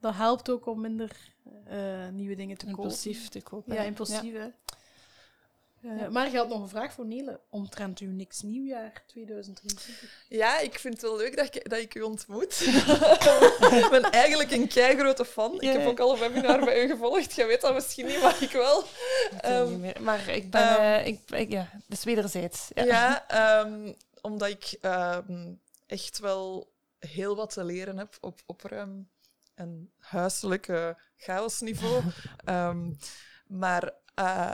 Dat helpt ook om minder eh, nieuwe dingen te kopen. Impulsief te kopen. Ja, impulsief, Maar je had nog een vraag voor Nele, omtrent uw niks nieuwjaar 2023. ja, ik vind het wel leuk dat ik, dat ik u ontmoet. ik ben eigenlijk een keigrote fan. Ik heb ook al een webinar bij u gevolgd. Je weet dat misschien niet, maar ik wel. Ik Ehm, niet meer. Maar ik ben... ehm, eh, ik, ik, ja, dus wederzijds. Ja. Ja, ehm, omdat ik echt wel heel wat te leren heb op opruim- en huiselijke chaosniveau. (laughs) Maar eh,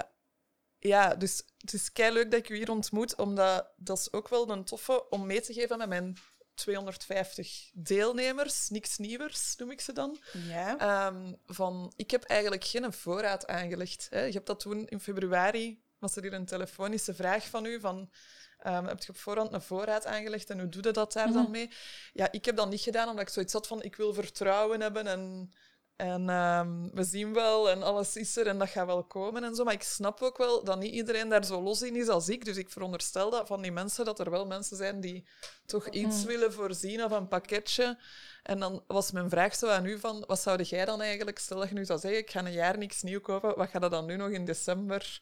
ja, dus het is kei leuk dat ik u hier ontmoet, omdat dat is ook wel een toffe om mee te geven met mijn 250 deelnemers, niks nieuwers noem ik ze dan. Ja. Ehm, van, ik heb eigenlijk geen voorraad aangelegd. Hè. Je hebt dat toen in februari, was er hier een telefonische vraag van u, van, ehm, heb je op voorhand een voorraad aangelegd en hoe doe je dat daar dan Mhm. mee? Ja, ik heb dat niet gedaan, omdat ik zoiets had van, ik wil vertrouwen hebben en, en ehm, we zien wel en alles is er en dat gaat wel komen en zo. Maar ik snap ook wel dat niet iedereen daar zo los in is als ik, dus ik veronderstel dat van die mensen, dat er wel mensen zijn die toch iets Mhm. willen voorzien of een pakketje. En dan was mijn vraag zo aan u van, wat zou jij dan eigenlijk, stel dat je nu zou zeggen, ik ga een jaar niks nieuw kopen, wat ga je dan nu nog in december?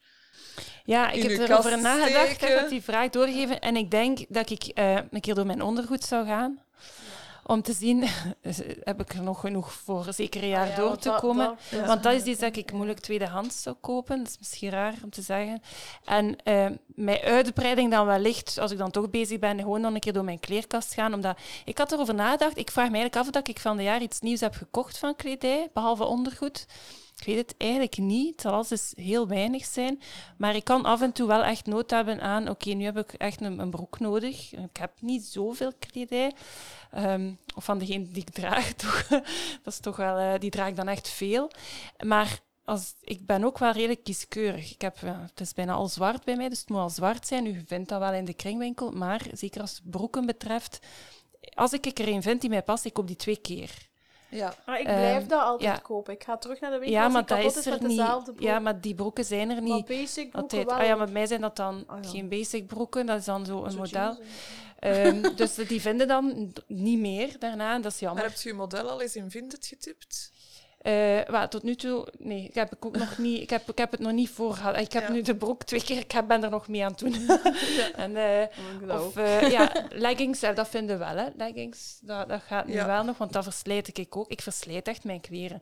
Ja, ik heb erover nagedacht. Ik heb die vraag doorgegeven. En ik denk dat ik eh, een keer door mijn ondergoed zou gaan. Om te zien, (laughs) heb ik er nog genoeg voor zeker een jaar Ah ja, door te dat- komen. dat- Want dat is iets dat ik moeilijk tweedehands zou kopen. Dat is misschien raar om te zeggen. En mijn uitbreiding dan wellicht, als ik dan toch bezig ben, gewoon dan een keer door mijn kleerkast gaan. Omdat ik had erover nagedacht. Ik vraag me eigenlijk af dat ik van de jaar iets nieuws heb gekocht van kledij, behalve ondergoed. Ik weet het eigenlijk niet. Het zal altijd heel weinig zijn. Maar ik kan af en toe wel echt nood hebben aan... Oké, nu heb ik echt een, een broek nodig. Ik heb niet zoveel kledij. Ehm, of van degene die ik draag, (laughs) toch. dat is toch wel... eh, die draag ik dan echt veel. Maar als, ik ben ook wel redelijk kieskeurig. Ik heb, ja, het is bijna al zwart bij mij, dus het moet al zwart zijn. U vindt dat wel in de kringwinkel. Maar zeker als het broeken betreft... Als ik er een vind die mij past, ik koop die twee keer. Ja. Maar ik Ehm, blijf dat altijd ja. kopen. Ik ga terug naar de winkel Ja, als maar ik dat kapot is is er met niet. dezelfde broek. Ja, maar die broeken zijn er Maar niet. basic broeken Altijd. wel. Ah ja, maar bij mij zijn dat dan Ah, ja. geen basic broeken, dat is dan zo een Zo model. Ehm, dus die vinden dan niet meer daarna, en dat is Maar jammer. hebt je uw model al eens in Vinted getipt? Wel, tot nu toe, nee, ik heb, ik ook nog niet, ik heb, ik heb het nog niet voor gehad. Ik heb Ja. nu de broek twee keer, ik heb- ben er nog mee aan het doen. (laughs) en, Dat of eh, ja, leggings, dat vinden we wel, hè. Leggings, dat, dat gaat nu Ja. wel nog, want dat verslijt ik ook. Ik verslijt echt mijn kleren.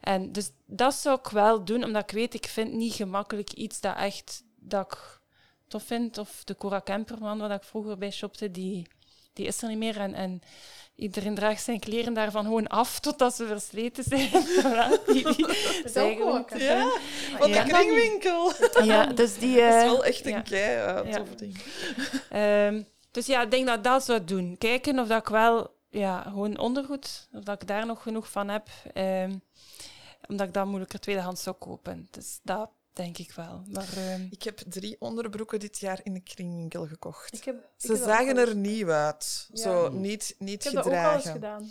En dus dat zou ik wel doen, omdat ik weet, ik vind niet gemakkelijk iets dat echt, dat ik tof vind. Of de Cora Kemperman, waar ik vroeger bij shopte, die, die is er niet meer. En, en iedereen draagt zijn kleren daarvan gewoon af, totdat ze versleten zijn. (laughs) (laughs) Die, die is zijn ook Ja, Ja. de kringwinkel. (laughs) Ja, dus die... Dat is eh, wel echt een ja. kei uh, ding. Ehm, dus ja, ik denk dat ik dat zou doen. Kijken of dat ik wel, ja, gewoon ondergoed, of dat ik daar nog genoeg van heb. Ehm, omdat ik dat moeilijker tweedehands zou kopen. Dus dat denk ik wel. Maar ehm, Ik heb drie onderbroeken dit jaar in de kringwinkel gekocht. Ik heb, ik Ze zagen er nieuw uit. Ja. Zo niet, niet Ik heb dat ook al eens gedragen. gedaan.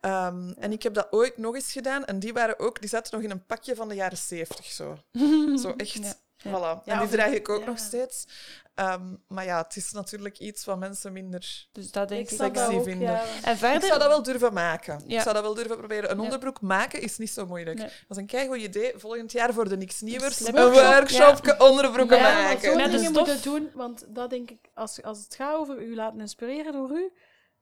Ehm, En ik heb dat ooit nog eens gedaan. En die, waren ook, die zaten nog in een pakje van de jaren zeventig. Zo, (laughs) zo echt. Ja. Voilà. Ja, en die draag ik ook ja. nog steeds. Ehm, maar ja, het is natuurlijk iets wat mensen minder... Dus dat denk Ik ik. sexy ook, vinden. ja. En Ik verder... zou dat wel durven maken. Ja. Ik zou dat wel durven proberen. Een Ja. onderbroek maken is niet zo moeilijk. Nee. Dat is een keigoed idee. Volgend jaar voor de Niks Nieuwers. Een Een workshop onderbroeken maken. de dingen stof. moeten doen, want dat denk ik, als, als het gaat over u laten inspireren door u,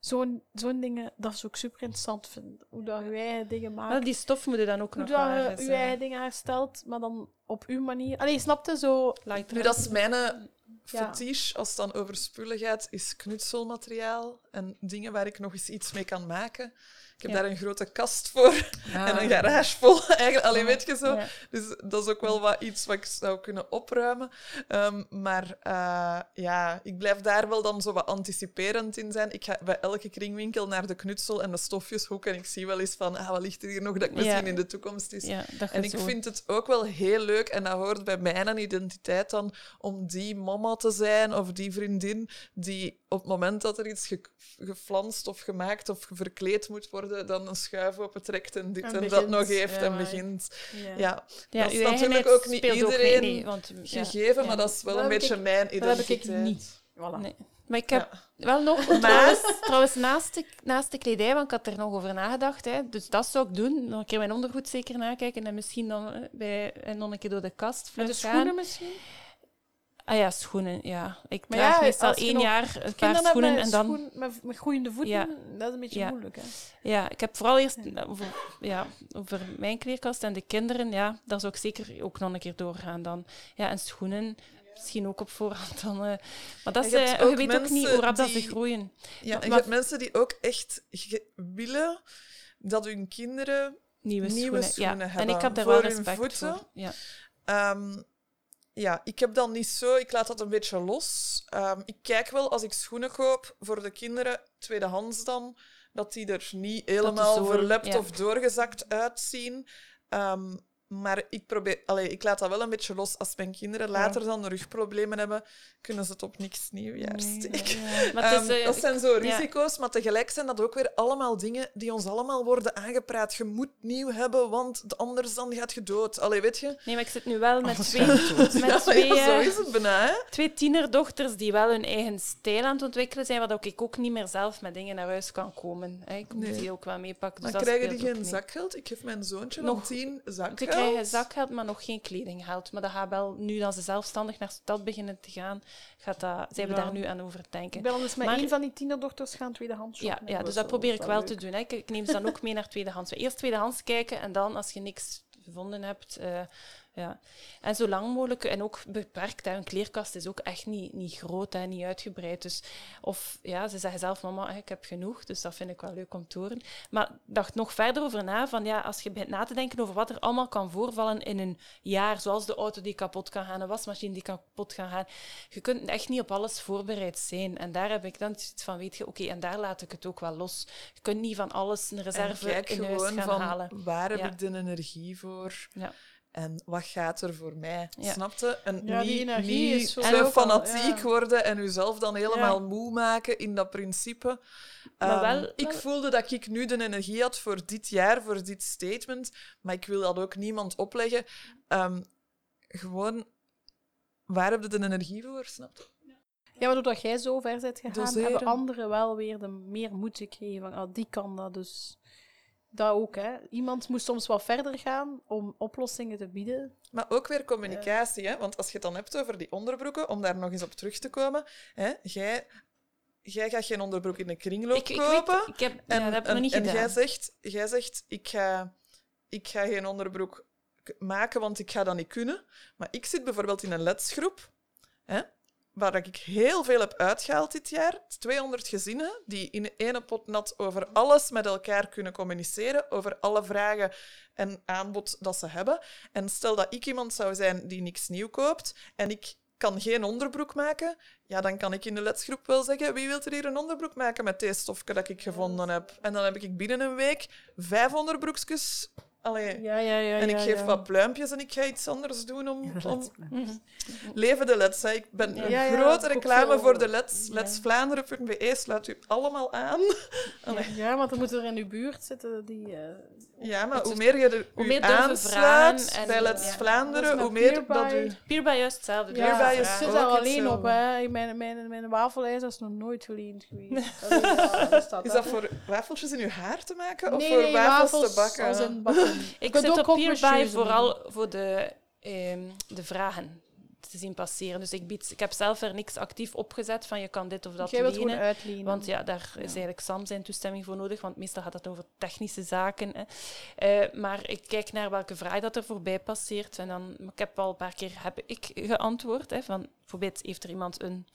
zo'n zo'n dingen, dat is ook super interessant vind. Hoe dat je eigen dingen maakt. Wel, die stof moet je dan ook hoe nog dat maar je je eigen dingen herstelt, maar dan op uw manier. Allee, snapte zo. Nu, dat is mijn eh, Ja. fetiche, als het dan over spullen gaat, is knutselmateriaal en dingen waar ik nog eens iets mee kan maken. Ik heb Ja. daar een grote kast voor en een garage vol. (laughs) Eigenlijk, alleen weet je zo. Ah. Ja. Dus dat is ook wel wat iets wat ik zou kunnen opruimen. Ehm, maar eh, ja, ik blijf daar wel dan zo wat anticiperend in zijn. Ik ga bij elke kringwinkel naar de knutsel en de stofjeshoek en ik zie wel eens van, ah, wat ligt er hier nog dat ik misschien in de toekomst is. En ik zo- vind het ook wel heel leuk, en dat hoort bij mijn identiteit dan, om die mama te zijn of die vriendin die op het moment dat er iets ge geflanst of gemaakt of verkleed moet worden, dan een schuif opentrekt en dit en, En dat nog heeft en begint. Ja. Ja, Ja, dat is natuurlijk ook niet iedereen want, gegeven, ja. maar dat is wel Dat een beetje ik- mijn Dat heb identiteit. ik niet. Voilà. Nee. Maar ik heb Ja. wel nog, (laughs) trouwens, trouwens naast, de, naast de kledij, want ik had er nog over nagedacht, hè, dus dat zou ik doen. Nog een keer mijn ondergoed zeker nakijken en misschien dan eh, bij, en nog een keer door de kast de vlug gaan. schoenen misschien? Ah ja, schoenen, ja. Ik Maar draag ja, meestal één jaar een paar schoenen hebben en dan... schoen- met, met groeiende voeten, Ja. dat is een beetje Ja. moeilijk. Hè? Ja, ik heb vooral eerst over, ja, over mijn kleerkast en de kinderen. Ja, daar zou ik zeker ook nog een keer doorgaan dan. Ja, en schoenen, misschien ook op voorhand dan. eh, maar dat is, je eh, je weet ook niet hoe rap dat ze groeien. Ja, en je hebt mensen die ook echt willen dat hun kinderen Nieuwe, Nieuwe schoenen. ja. En hebben ik heb daar wel hun respect voeten. voor. Ja. Ehm, ja, ik heb dat niet zo. Ik laat dat een beetje los. Ehm, ik kijk wel als ik schoenen koop voor de kinderen, tweedehands dan, dat die er niet helemaal verlept ja. of doorgezakt uitzien. Ehm, maar ik, probeer, allee, ik laat dat wel een beetje los. Als mijn kinderen later dan rugproblemen hebben, kunnen ze het op niks nieuwjaars Nee, steken. ja. Maar Ehm, eh, dat zijn zo risico's, maar tegelijk zijn dat ook weer allemaal dingen die ons allemaal worden aangepraat. Je moet nieuw hebben, want anders dan gaat je dood. Allee, weet je? Nee, maar ik zit nu wel met twee, (laughs) met twee, zo eh, is het bijna, hè? twee tienerdochters die wel hun eigen stijl aan het ontwikkelen zijn, waar ik ook niet meer zelf met dingen naar huis kan komen. hè. Ik moet Nee. die ook wel meepakken. Maar Dus dat krijgen die geen zakgeld? Ik geef mijn zoontje Nog- nog tien zakgeld. Ze krijgen zakgeld, maar nog geen kledinggeld. Maar dat gaat wel, nu dat ze zelfstandig naar stad beginnen te gaan, gaat dat, zijn we Ja. daar nu aan over denken. Ik ben anders met Maar- één van die tienerdochters gaan tweedehands Ja, shoppen. ja, dus dat probeer ik wel te doen. Hè. Ik, ik neem ze dan ook mee naar tweedehands. Eerst tweedehands kijken en dan, als je niks gevonden hebt, eh, ja. En zo lang mogelijk, en ook beperkt. Hè. Een kleerkast is ook echt niet, niet groot en niet uitgebreid. Dus, of ja, ze zeggen zelf, mama, ik heb genoeg, dus dat vind ik wel leuk om te horen. Maar dacht nog verder over na, van ja, als je begint na te denken over wat er allemaal kan voorvallen in een jaar, zoals de auto die kapot kan gaan, een wasmachine die kapot kan gaan. Je kunt echt niet op alles voorbereid zijn. En daar heb ik dan iets van, weet je, oké, en daar laat ik het ook wel los. Je kunt niet van alles een En reserve in huis gaan halen. waar heb Ja. ik de energie voor? Ja. En wat gaat er voor mij? Ja. Snapte? En Ja, die niet, energie niet is zo fanatiek ja. worden en uzelf dan helemaal moe maken in dat principe. Maar Ehm, wel- ik wel- voelde dat ik nu de energie had voor dit jaar, voor dit statement. Maar ik wil dat ook niemand opleggen. Ehm, gewoon, waar heb je de energie voor? Snap je? Ja, maar doordat jij zo ver bent gegaan, Doseren. hebben anderen wel weer de meer moed gekregen. Van, ah, die kan dat dus. Dat ook, hè. Iemand moest soms wat verder gaan om oplossingen te bieden. Maar ook weer communicatie, hè? want als je het dan hebt over die onderbroeken, om daar nog eens op terug te komen, hè? Jij, jij gaat geen onderbroek in de kringloop Ik, ik, kopen. weet, ik heb, en ja, dat heb ik en, nog niet en gedaan. jij zegt, jij zegt ik, ga, ik ga geen onderbroek maken, want ik ga dat niet kunnen. Maar ik zit bijvoorbeeld in een ledsgroep, hè? Waar ik heel veel heb uitgehaald dit jaar. 200 gezinnen die in ene pot nat over alles met elkaar kunnen communiceren, over alle vragen en aanbod dat ze hebben. En stel dat ik iemand zou zijn die niks nieuw koopt en ik kan geen onderbroek maken, ja, dan kan ik in de ledsgroep wel zeggen wie wil er hier een onderbroek maken met deze stofje dat ik gevonden heb. En dan heb ik binnen een week vijf onderbroekjes. Allee, Ja, ja, ja. en ik geef ja. wat pluimpjes en ik ga iets anders doen om... om... Mhm. Leven de Leds. hè. Ik ben een grote reclame voor de Leds. ja. Letsvlaanderen.be sluit u allemaal aan. Ja, want er moeten er in uw buurt zitten die... eh, Ja, maar hoe meer je er hoe meer aansluit en- bij Let's Vlaanderen, hoe meer dat u... Hierbij juist hetzelfde. Ja, is vragen. zit daar ook alleen op, hè. Mijn, mijn, mijn wafelijzer is nog nooit geleend geweest. Dat staat Is dat voor wafeltjes in uw haar te maken of nee, voor wafels te bakken? Ik kunt zit ook op hierbij vooral voor de, ehm, de vragen. te zien passeren. Dus ik, bied, ik heb zelf er niks actief opgezet van je kan dit of dat Jij wilt gewoon lenen. uitlenen. Want ja, daar is eigenlijk Sam zijn toestemming voor nodig, want meestal gaat het over technische zaken. Hè. Eh, maar ik kijk naar welke vraag dat er voorbij passeert. En dan, ik heb al een paar keer heb ik geantwoord. Hè, van, bijvoorbeeld, heeft er iemand een,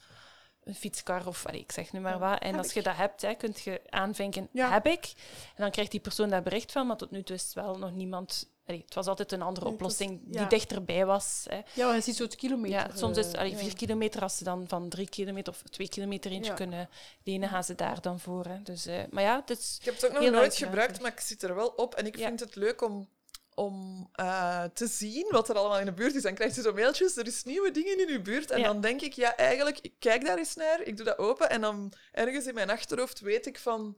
een fietskar of allee, ik zeg nu maar wat. En als ik. je dat hebt, hè, kun je aanvinken, Ja. heb ik. En dan krijgt die persoon daar bericht van, maar tot nu toe is het wel nog niemand... allee, het was altijd een andere Nee, het was- oplossing die dichterbij was. Hè. Ja, maar je ziet zo het kilometer. Ja, soms is eh, allee, ja. vier kilometer, als ze dan van drie kilometer of twee kilometer eentje Ja. kunnen lenen, gaan ze daar dan voor. Hè. Dus, eh, maar ja, het is Ik heb het ook nog nooit gebruikt, maar ik zit er wel op. En ik Ja. vind het leuk om, om eh, te zien wat er allemaal in de buurt is. Dan krijg je zo mailtjes, er is nieuwe dingen in je buurt. En Ja. dan denk ik, ja, eigenlijk, ik kijk daar eens naar, ik doe dat open. En dan ergens in mijn achterhoofd weet ik van...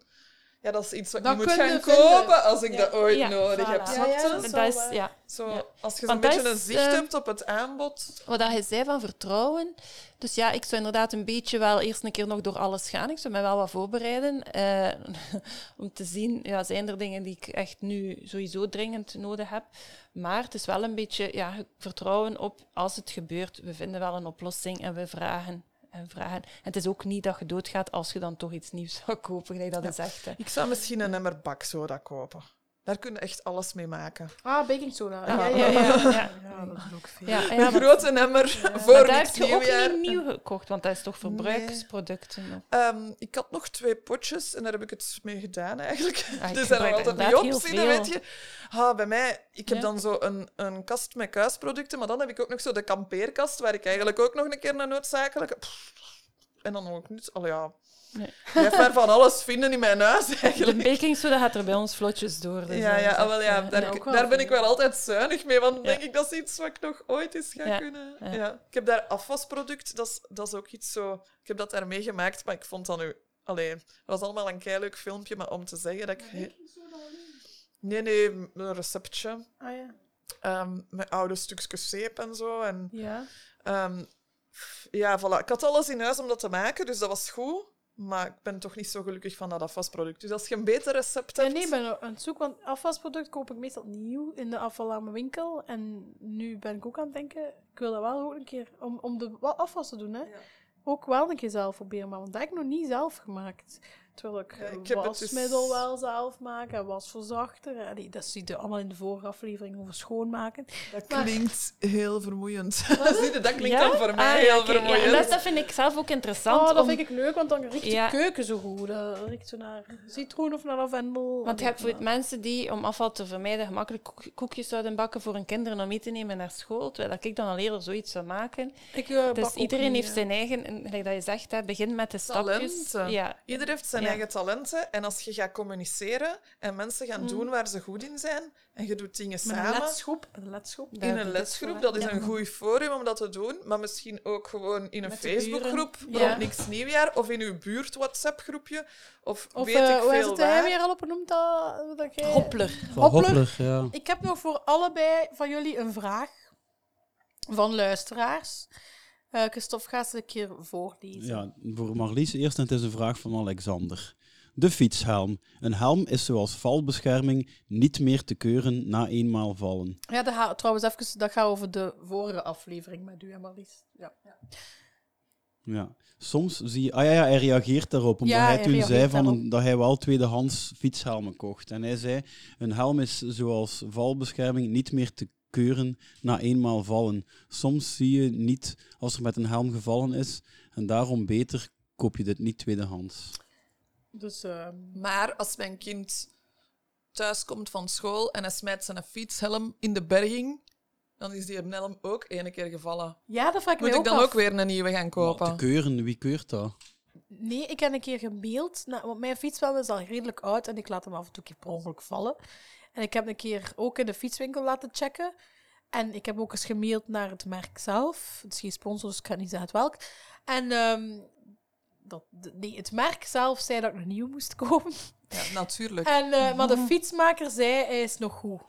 Ja, dat is iets wat Dat ik moet gaan vinden. kopen als ik Ja. dat ooit Ja, nodig heb. voilà. Snap Ja, je? ja, dat is ja, Zo, Ja. Als je zo'n beetje een zicht ehm, hebt op het aanbod. Wat dat je zei van vertrouwen. Dus ja, ik zou inderdaad een beetje wel eerst een keer nog door alles gaan. Ik zou mij wel wat voorbereiden. eh, (laughs) om te zien, ja, zijn er dingen die ik echt nu sowieso dringend nodig heb. Maar het is wel een beetje ja, vertrouwen op als het gebeurt. We vinden wel een oplossing en we vragen en vragen. En het is ook niet dat je doodgaat als je dan toch iets nieuws (laughs) zou kopen. gelijk dat is echt. Hè. Ik zou misschien een emmer baksoda kopen. Daar kun je echt alles mee maken. Ah, baking soda. Ja, Ja, ja, ja. ja, dat is ook veel. Ja, Een grote emmer voor maar daar heb je ook nieuwjaar. niet nieuw gekocht, want dat is toch verbruiksproducten. Ehm, ik had nog twee potjes en daar heb ik het mee gedaan eigenlijk. Ah, (laughs) ik gebruik altijd niet inderdaad op weet je. Ah, bij mij, ik heb Ja. dan zo een, een kast met kuisproducten, maar dan heb ik ook nog zo de kampeerkast, waar ik eigenlijk ook nog een keer een noodzakelijke... En dan ook niet... Al ja... Nee. Ik blijf maar van alles vinden in mijn huis, De eigenlijk. baking soda gaat er bij ons vlotjes door. Dus Ja, ja, is ah, wel, ja eh, daar, ja, daar ben ik wel altijd zuinig mee, want dan Ja. denk ik, dat is iets wat ik nog ooit eens ga Ja, kunnen. ja. Ja. Ik heb daar afwasproduct, dat is, dat is ook iets zo... Ik heb dat daar meegemaakt, maar ik vond dat nu... Allee, het was allemaal een keileuk filmpje, maar om te zeggen dat ik... Nee, nee, een receptje. Ah ja. ehm, met oude stukjes zeep en zo. En, Ja. ehm, ja, voilà. Ik had alles in huis om dat te maken, dus dat was goed. Maar ik ben toch niet zo gelukkig van dat afwasproduct. Dus als je een beter recept Ja, hebt... nee, ik ben aan het zoeken, want afwasproduct koop ik meestal nieuw in de afvalarme winkel. En nu ben ik ook aan het denken, ik wil dat wel ook een keer, om, om de wa- afwas te doen, hè. Ook wel een keer zelf proberen, maar want dat heb ik nog niet zelf gemaakt. Terwijl ik, Ja, het dus- wasmiddel wel zelf maak en wasverzachter. En die, dat zie je allemaal in de vorige aflevering over schoonmaken. Dat Maar- klinkt heel vermoeiend. (laughs) Zie je, dat klinkt Ja? dan voor mij Ah, ja, heel. Ja, vermoeiend. en dat, dat vind ik zelf ook interessant. Oh, dat om- vind ik leuk, want dan riekt Ja. de keuken zo goed. Dat riekt zo naar citroen of naar lavendel. Want je hebt voor mensen die, om afval te vermijden, gemakkelijk koek- koekjes zouden bakken voor hun kinderen om mee te nemen naar school. Terwijl dat ik dan al eerder zoiets zou maken. Ik, eh, Dus iedereen niet, heeft ja. zijn eigen, en gelijk dat je zegt, hè, begin met de stapjes. Ja, Ieder heeft zijn Ja. eigen talenten. En als je gaat communiceren en mensen gaan doen waar ze goed in zijn, en je doet dingen Met een samen lesgroep. Een lesgroep. in een lesgroep, dat is ja. een goed forum om dat te doen. Maar misschien ook gewoon in een Met Facebookgroep rond niks nieuwjaar, of in uw buurt WhatsApp-groepje, of, Of weet eh, ik hoe is veel het hij waar. weer al op genoemd? Dat, dat jij... Hoppler. Van Hoppler. Hoppler, ja. Ik heb nog voor allebei van jullie een vraag van luisteraars. Eh Christophe, ga ze een keer voorlezen. Ja, voor Marlies eerst, en het is een vraag van Alexander. De fietshelm. Een helm is zoals valbescherming niet meer te keuren na eenmaal vallen. Ja, dat gaat, trouwens even, dat gaat over de vorige aflevering met u en Marlies. Ja. Ja. Soms zie je... Ah ja, ja hij reageert daarop, omdat Ja, hij hij toen zei van een- dat hij wel tweedehands fietshelmen kocht. En hij zei, een helm is zoals valbescherming niet meer te keuren na eenmaal vallen. Soms zie je niet als er met een helm gevallen is, en daarom beter koop je dit niet tweedehands. Dus ehm, Maar als mijn kind thuis komt van school en hij smijt zijn fietshelm in de berging, dan is die helm ook ene keer gevallen. ja, dat vraag ik Moet ik dan af. ook weer een nieuwe gaan Maar kopen? te keuren, wie keurt dat? Nee, ik heb een keer gemaild. Nou, want mijn fietsbel is al redelijk oud en ik laat hem af en toe een keer per ongeluk vallen. En ik heb een keer ook in de fietswinkel laten checken. En ik heb ook eens gemaild naar het merk zelf. Het is geen sponsor, dus ik kan niet zeggen welk. En ehm, dat, nee, het merk zelf zei dat ik nog nieuw moest kopen. Ja, natuurlijk. En, eh, maar de fietsmaker zei, hij is nog goed.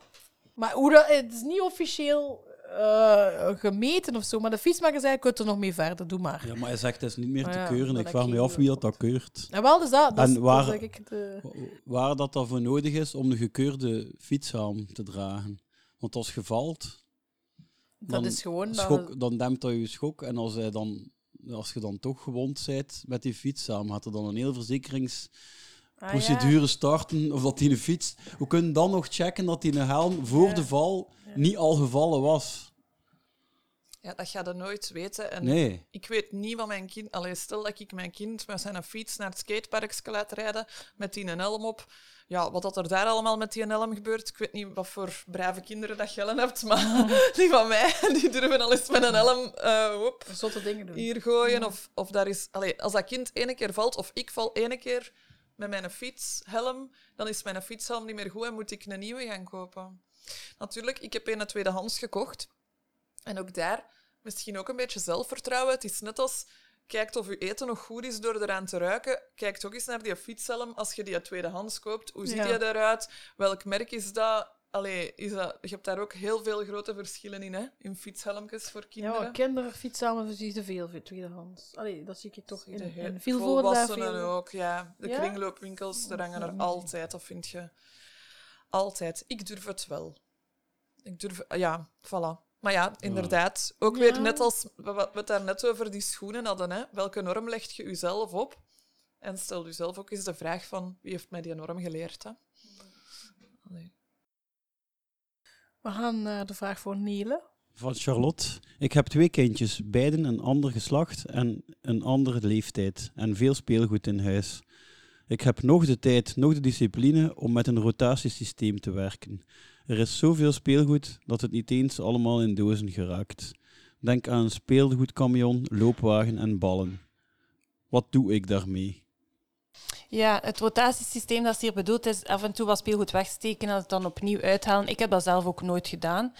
Maar hoe dat, het is niet officieel eh, gemeten of zo. Maar de fietsmaker zei, je kunt er nog mee verder, doe maar. Ja, maar hij zegt het is niet meer te ja, keuren. dat Ik vraag me af wie dat, dat keurt. En wel, dus dat, dat, En waar- dat ik de... Waar dat daarvoor nodig is om de gekeurde fietshelm te dragen. Want als je valt... Dat dan is gewoon dat schok, dan dempt dat je schok. En als, hij dan, als je dan toch gewond bent met die fiets samen, had er dan een heel verzekeringsprocedure Ah, ja. starten of dat die een fiets... We kunnen dan nog checken dat die een helm voor Ja. de val Ja. niet al gevallen was. Ja, dat ga je nooit weten. En Nee. Ik weet niet wat mijn kind... Allee, stel dat ik mijn kind met zijn fiets naar het skatepark laat rijden met die een helm op. Ja, wat dat er daar allemaal met die helm gebeurt, ik weet niet wat voor brave kinderen dat je hebt, maar (laughs) die van mij, die durven al eens met een helm eh, hop, Zotte dingen doen. hier gooien. Ja. Of, of daar is... Allee, als dat kind ene keer valt, of ik val ene keer met mijn fietshelm, dan is mijn fietshelm niet meer goed en moet ik een nieuwe gaan kopen. Natuurlijk, ik heb een tweedehands gekocht. En ook daar, misschien ook een beetje zelfvertrouwen. Het is net als, kijkt of je eten nog goed is door eraan te ruiken. Kijk toch eens naar die fietshelm als je die tweedehands koopt. Hoe ziet Ja. die eruit? Welk merk is dat? Allee, is dat? Je hebt daar ook heel veel grote verschillen in, hè? In fietshelmpjes voor Ja, kinderen. kinderfietshelmen zie je veel voor tweedehands. Allee, dat zie ik toch in, in veel volwassenen ook, ja. De Ja? kringloopwinkels, er hangen er altijd, dat vind je. Altijd. Ik durf het wel. Ik durf... Ja, voilà. Maar ja, inderdaad. Ook weer Ja. net als we we het daar net over die schoenen hadden. Hè. Welke norm legt je jezelf op? En stel jezelf ook eens de vraag van wie heeft mij die norm geleerd? Hè? Allee. We gaan naar de vraag voor Nele. Van Charlotte. Ik heb twee kindjes, beiden een ander geslacht en een andere leeftijd. En veel speelgoed in huis. Ik heb nog de tijd, nog de discipline om met een rotatiesysteem te werken. Er is zoveel speelgoed dat het niet eens allemaal in dozen geraakt. Denk aan een speelgoedcamion, loopwagen en ballen. Wat doe ik daarmee? Ja, het rotatiesysteem dat is hier bedoeld is af en toe wat speelgoed wegsteken en het dan opnieuw uithalen. Ik heb dat zelf ook nooit gedaan.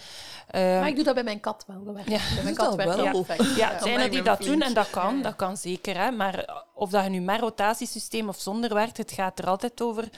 Ehm, maar ik doe dat bij mijn kat wel. Dat werkt. Ja. Bij mijn kat werkt wel? Ja, zijn er die dat doen en dat kan, ja. dat kan zeker. Hè. Maar of dat je nu met rotatiesysteem of zonder werkt, het gaat er altijd over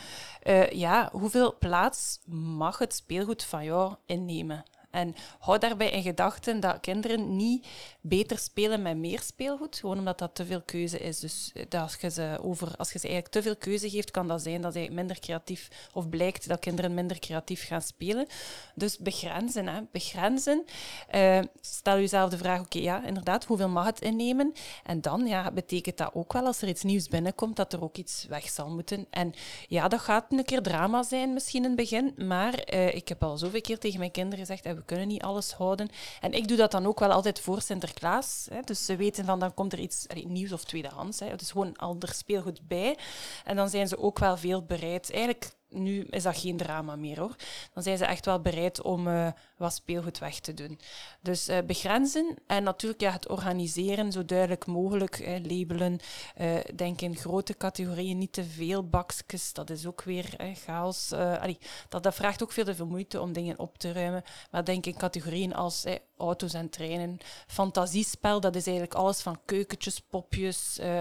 eh, ja, hoeveel plaats mag het speelgoed van jou innemen. En hou daarbij in gedachten dat kinderen niet beter spelen met meer speelgoed, gewoon omdat dat te veel keuze is. Dus eh, dat als, je ze over, als je ze eigenlijk te veel keuze geeft, kan dat zijn dat zij minder creatief, of blijkt dat kinderen minder creatief gaan spelen. Dus begrenzen, hè. begrenzen. Eh, stel jezelf de vraag, oké, ja, inderdaad, hoeveel mag het innemen? En dan ja, betekent dat ook wel, als er iets nieuws binnenkomt, dat er ook iets weg zal moeten. En ja, dat gaat een keer drama zijn misschien in het begin, maar eh, ik heb al zoveel keer tegen mijn kinderen gezegd, kunnen niet alles houden. En ik doe dat dan ook wel altijd voor Sinterklaas. Hè. Dus ze weten van, dan komt er iets nieuws of tweedehands. Hè. Het is gewoon ander speelgoed bij. En dan zijn ze ook wel veel bereid. Eigenlijk, nu is dat geen drama meer hoor. Dan zijn ze echt wel bereid om eh, wat speelgoed weg te doen. Dus eh, begrenzen en natuurlijk ja, het organiseren zo duidelijk mogelijk. Labelen. Eh, denk in grote categorieën, niet te veel bakjes. Dat is ook weer hè, chaos. Eh, allee, dat, dat vraagt ook veel te veel moeite om dingen op te ruimen. Maar denk in categorieën als auto's en treinen. Fantasiespel, dat is eigenlijk alles van keukentjes, popjes, eh,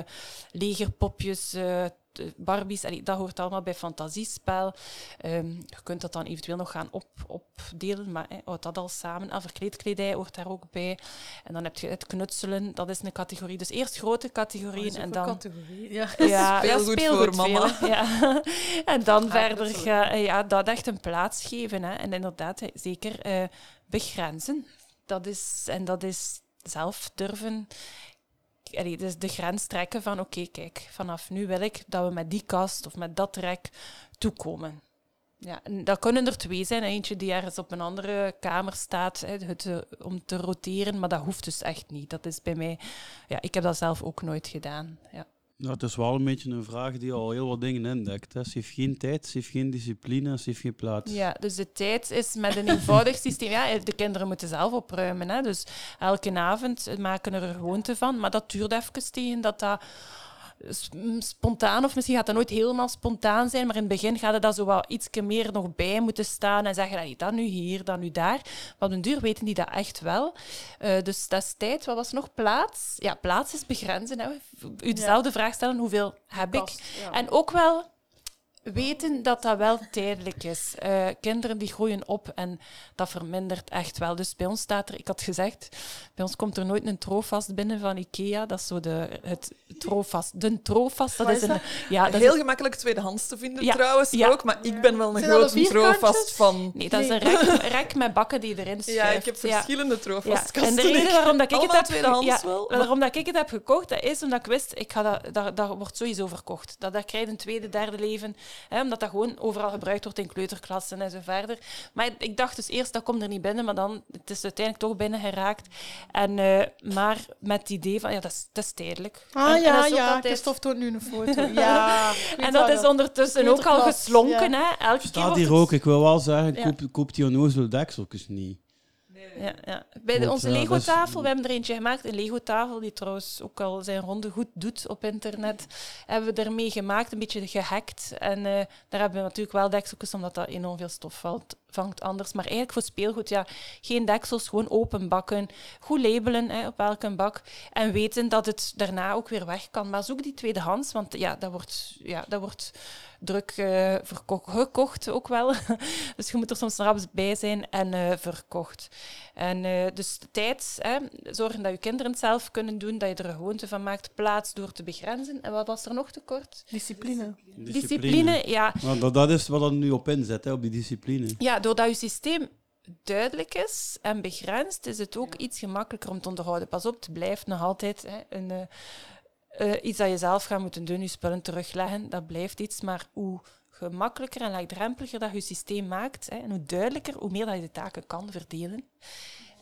legerpopjes, eh, Barbies. Allee, dat hoort allemaal bij fantasiespel. Ehm, je kunt dat dan eventueel nog gaan op, opdelen, maar houd dat al samen. Ah, verkleedkledij hoort daar ook bij. En dan heb je het knutselen, dat is een categorie. Dus eerst grote categorieën en dan... categorie. Ja. Ja, (laughs) Speelgoed ja, voor mama. veel, Ja. (laughs) En dan Ah, verder ga, ja, dat echt een plaats geven. Hè. En inderdaad, zeker eh, begrenzen. Dat is, en dat is zelf durven dus de grens trekken van oké, kijk, vanaf nu wil ik dat we met die kast of met dat rek toekomen. Ja, en dat kunnen er twee zijn. Eentje die ergens op een andere kamer staat het, eh, om te roteren, maar dat hoeft dus echt niet. Dat is bij mij... Ja, ik heb dat zelf ook nooit gedaan. Ja. Nou, het is wel een beetje een vraag die al heel wat dingen indekt. Hè. Ze heeft geen tijd, ze heeft geen discipline, ze heeft geen plaats. Ja, dus de tijd is met een eenvoudig systeem. Ja, de kinderen moeten zelf opruimen. Hè. Dus elke avond maken er een gewoonte van. Maar dat duurt even tegen dat dat spontaan, of misschien gaat dat nooit helemaal spontaan zijn, maar in het begin gaat er dat zo wel iets meer nog bij moeten staan en zeggen, "Allee, dat nu hier, dat nu daar. Maar op den duur weten die dat echt wel. Eh, dus dat is tijd. Wat was nog? Plaats. Ja, plaats is begrenzen. Hè. U dezelfde vraag stellen, hoeveel heb ik? Ja. En ook wel weten dat dat wel tijdelijk is. Eh, kinderen die groeien op en dat vermindert echt wel. Dus bij ons staat er, ik had gezegd, bij ons komt er nooit een trofast binnen van Ikea. Dat is zo de, het trofast. De trofast, dat is is een... Ja, dat is Heel gemakkelijk tweedehands te vinden Ja, trouwens ja. ook, maar ik ben wel een grote trofast van. Nee, dat is een rek, (laughs) rek met bakken die je erin schuift. Ja, ik heb verschillende Ja, trofastkasten. en de reden waarom dat ik het heb, tweedehands ja, wel. waarom dat ik het heb gekocht, dat is omdat ik wist, ik ga dat, dat, dat wordt sowieso verkocht. Dat, dat krijgt een tweede, derde leven, hè, omdat dat gewoon overal gebruikt wordt in kleuterklassen en zo verder. Maar ik dacht dus eerst, dat komt er niet binnen, maar dan het is uiteindelijk toch binnen geraakt. En, eh, maar met het idee van, ja, dat is, dat is tijdelijk. Ah En- en ja, dat ja. altijd- Christophe toont nu een foto. (laughs) Ja. En dat is ondertussen ook al geslonken. ja. Hè. Elke keer Staat wordt hier het- ook, ik wil wel zeggen, koop, koop die onnozele dekseltjes niet. Ja, ja. Bij de, onze Lego-tafel, we hebben er eentje gemaakt, een Lego-tafel, die trouwens ook al zijn ronde goed doet op internet, hebben we ermee gemaakt, een beetje gehackt. En eh, daar hebben we natuurlijk wel dekseltjes, omdat dat enorm veel stof valt, vangt anders. Maar eigenlijk voor speelgoed, ja, geen deksels, gewoon open bakken, goed labelen hè, op elke bak en weten dat het daarna ook weer weg kan. Maar zoek die tweedehands, want ja, dat wordt, ja, dat wordt druk eh, verko- gekocht ook wel. (laughs) dus je moet er soms rap bij zijn en eh, verkocht. En eh, dus de tijd, hè, zorgen dat je kinderen het zelf kunnen doen, dat je er een gewoonte van maakt, plaats door te begrenzen. En wat was er nog tekort? Discipline. Discipline, ja. Want dat, dat is wat er nu op inzet, hè, op die discipline. Ja, doordat je systeem duidelijk is en begrensd, is het ook iets gemakkelijker om te onderhouden. Pas op, het blijft nog altijd hè, een, eh, eh, iets dat je zelf gaat moeten doen, je spullen terugleggen. Dat blijft iets, maar hoe gemakkelijker en laagdrempeliger dat je systeem maakt, hè, en hoe duidelijker, hoe meer dat je de taken kan verdelen.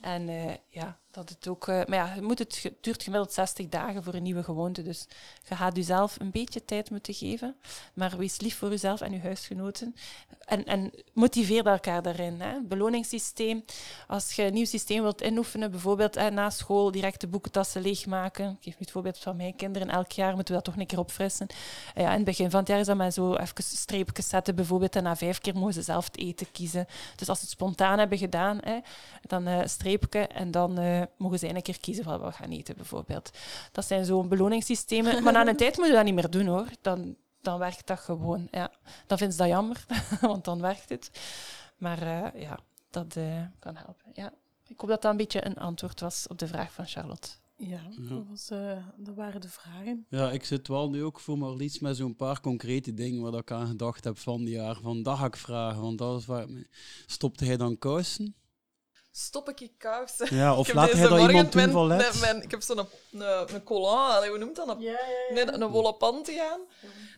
En eh, ja, dat het ook... eh, maar ja, je moet het, het duurt gemiddeld 60 dagen voor een nieuwe gewoonte, dus je gaat jezelf een beetje tijd moeten geven. Maar wees lief voor jezelf en je huisgenoten. En, en motiveer elkaar daarin. Hè. Beloningssysteem. Als je een nieuw systeem wilt inoefenen, bijvoorbeeld na school direct de boekentassen leegmaken. Ik geef nu het voorbeeld van mijn kinderen. Elk jaar moeten we dat toch een keer opfrissen. Ja, in het begin van het jaar is dat maar zo even streepjes zetten, bijvoorbeeld. En na vijf keer mogen ze zelf het eten kiezen. Dus als ze het spontaan hebben gedaan, hè, dan eh streepje en dan eh, mogen ze een keer kiezen wat we gaan eten, bijvoorbeeld. Dat zijn zo'n beloningssystemen. Maar na een tijd moet je dat niet meer doen, hoor. Dan, dan werkt dat gewoon. Ja. Dan vinden ze dat jammer, (laughs) want dan werkt het. Maar eh, ja, dat eh, kan helpen. Ja. Ik hoop dat dat een beetje een antwoord was op de vraag van Charlotte. Ja, dat, was, eh, dat waren de vragen. Ja, ik zit wel nu ook voor Marlies met zo'n paar concrete dingen waar ik aan gedacht heb van die jaar. Van dat ga ik vragen, want dat is waar. Stopte hij dan kousen? Stop ik in kousen. Ja, (laughs) Ik of heb laat deze hij dat morgen iemand doen mijn- van let? mijn- mijn- Ik heb zo'n een, een collant, allee, hoe noemt dat? Een, Ja, ja, nee, een wollen panty aan.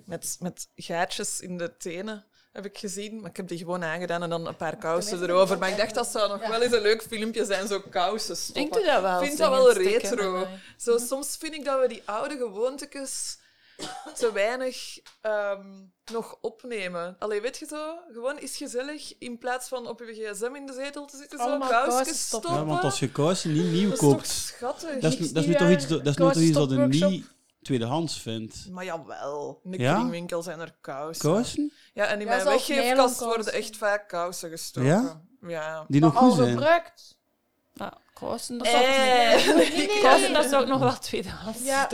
Met, met gaatjes in de tenen, heb ik gezien. Maar ik heb die gewoon aangedaan en dan een paar kousen erover. Maar ik dacht, dat zou nog wel eens een leuk filmpje zijn, zo kousen stoppen. Dat wel. Ik vind dat wel retro. Zo, soms vind ik dat we die oude gewoontes (coughs) te weinig ehm, nog opnemen. Allee, weet je zo? Gewoon is gezellig in plaats van op je gsm in de zetel te zitten, zo Allemaal kousjes kousen stoppen. stoppen. Ja, want als je kousen niet nieuw dat is toch koopt, schattig? dat is, Iets dat is nu toch iets, dat is nu toch iets dat je niet tweedehands vindt. Maar jawel, in de Ja? kringwinkel zijn er kousen. Kousen? Ja, en in Ja, mijn weggeefkast worden echt vaak kousen gestoken. Ja? Ja. Die nog al goed zijn. gebruikt. Kousen, dat zou ik Eh. niet- (laughs) Nee, nee, Kousen, nee. dat zou ik nog wel tweedehands Ja,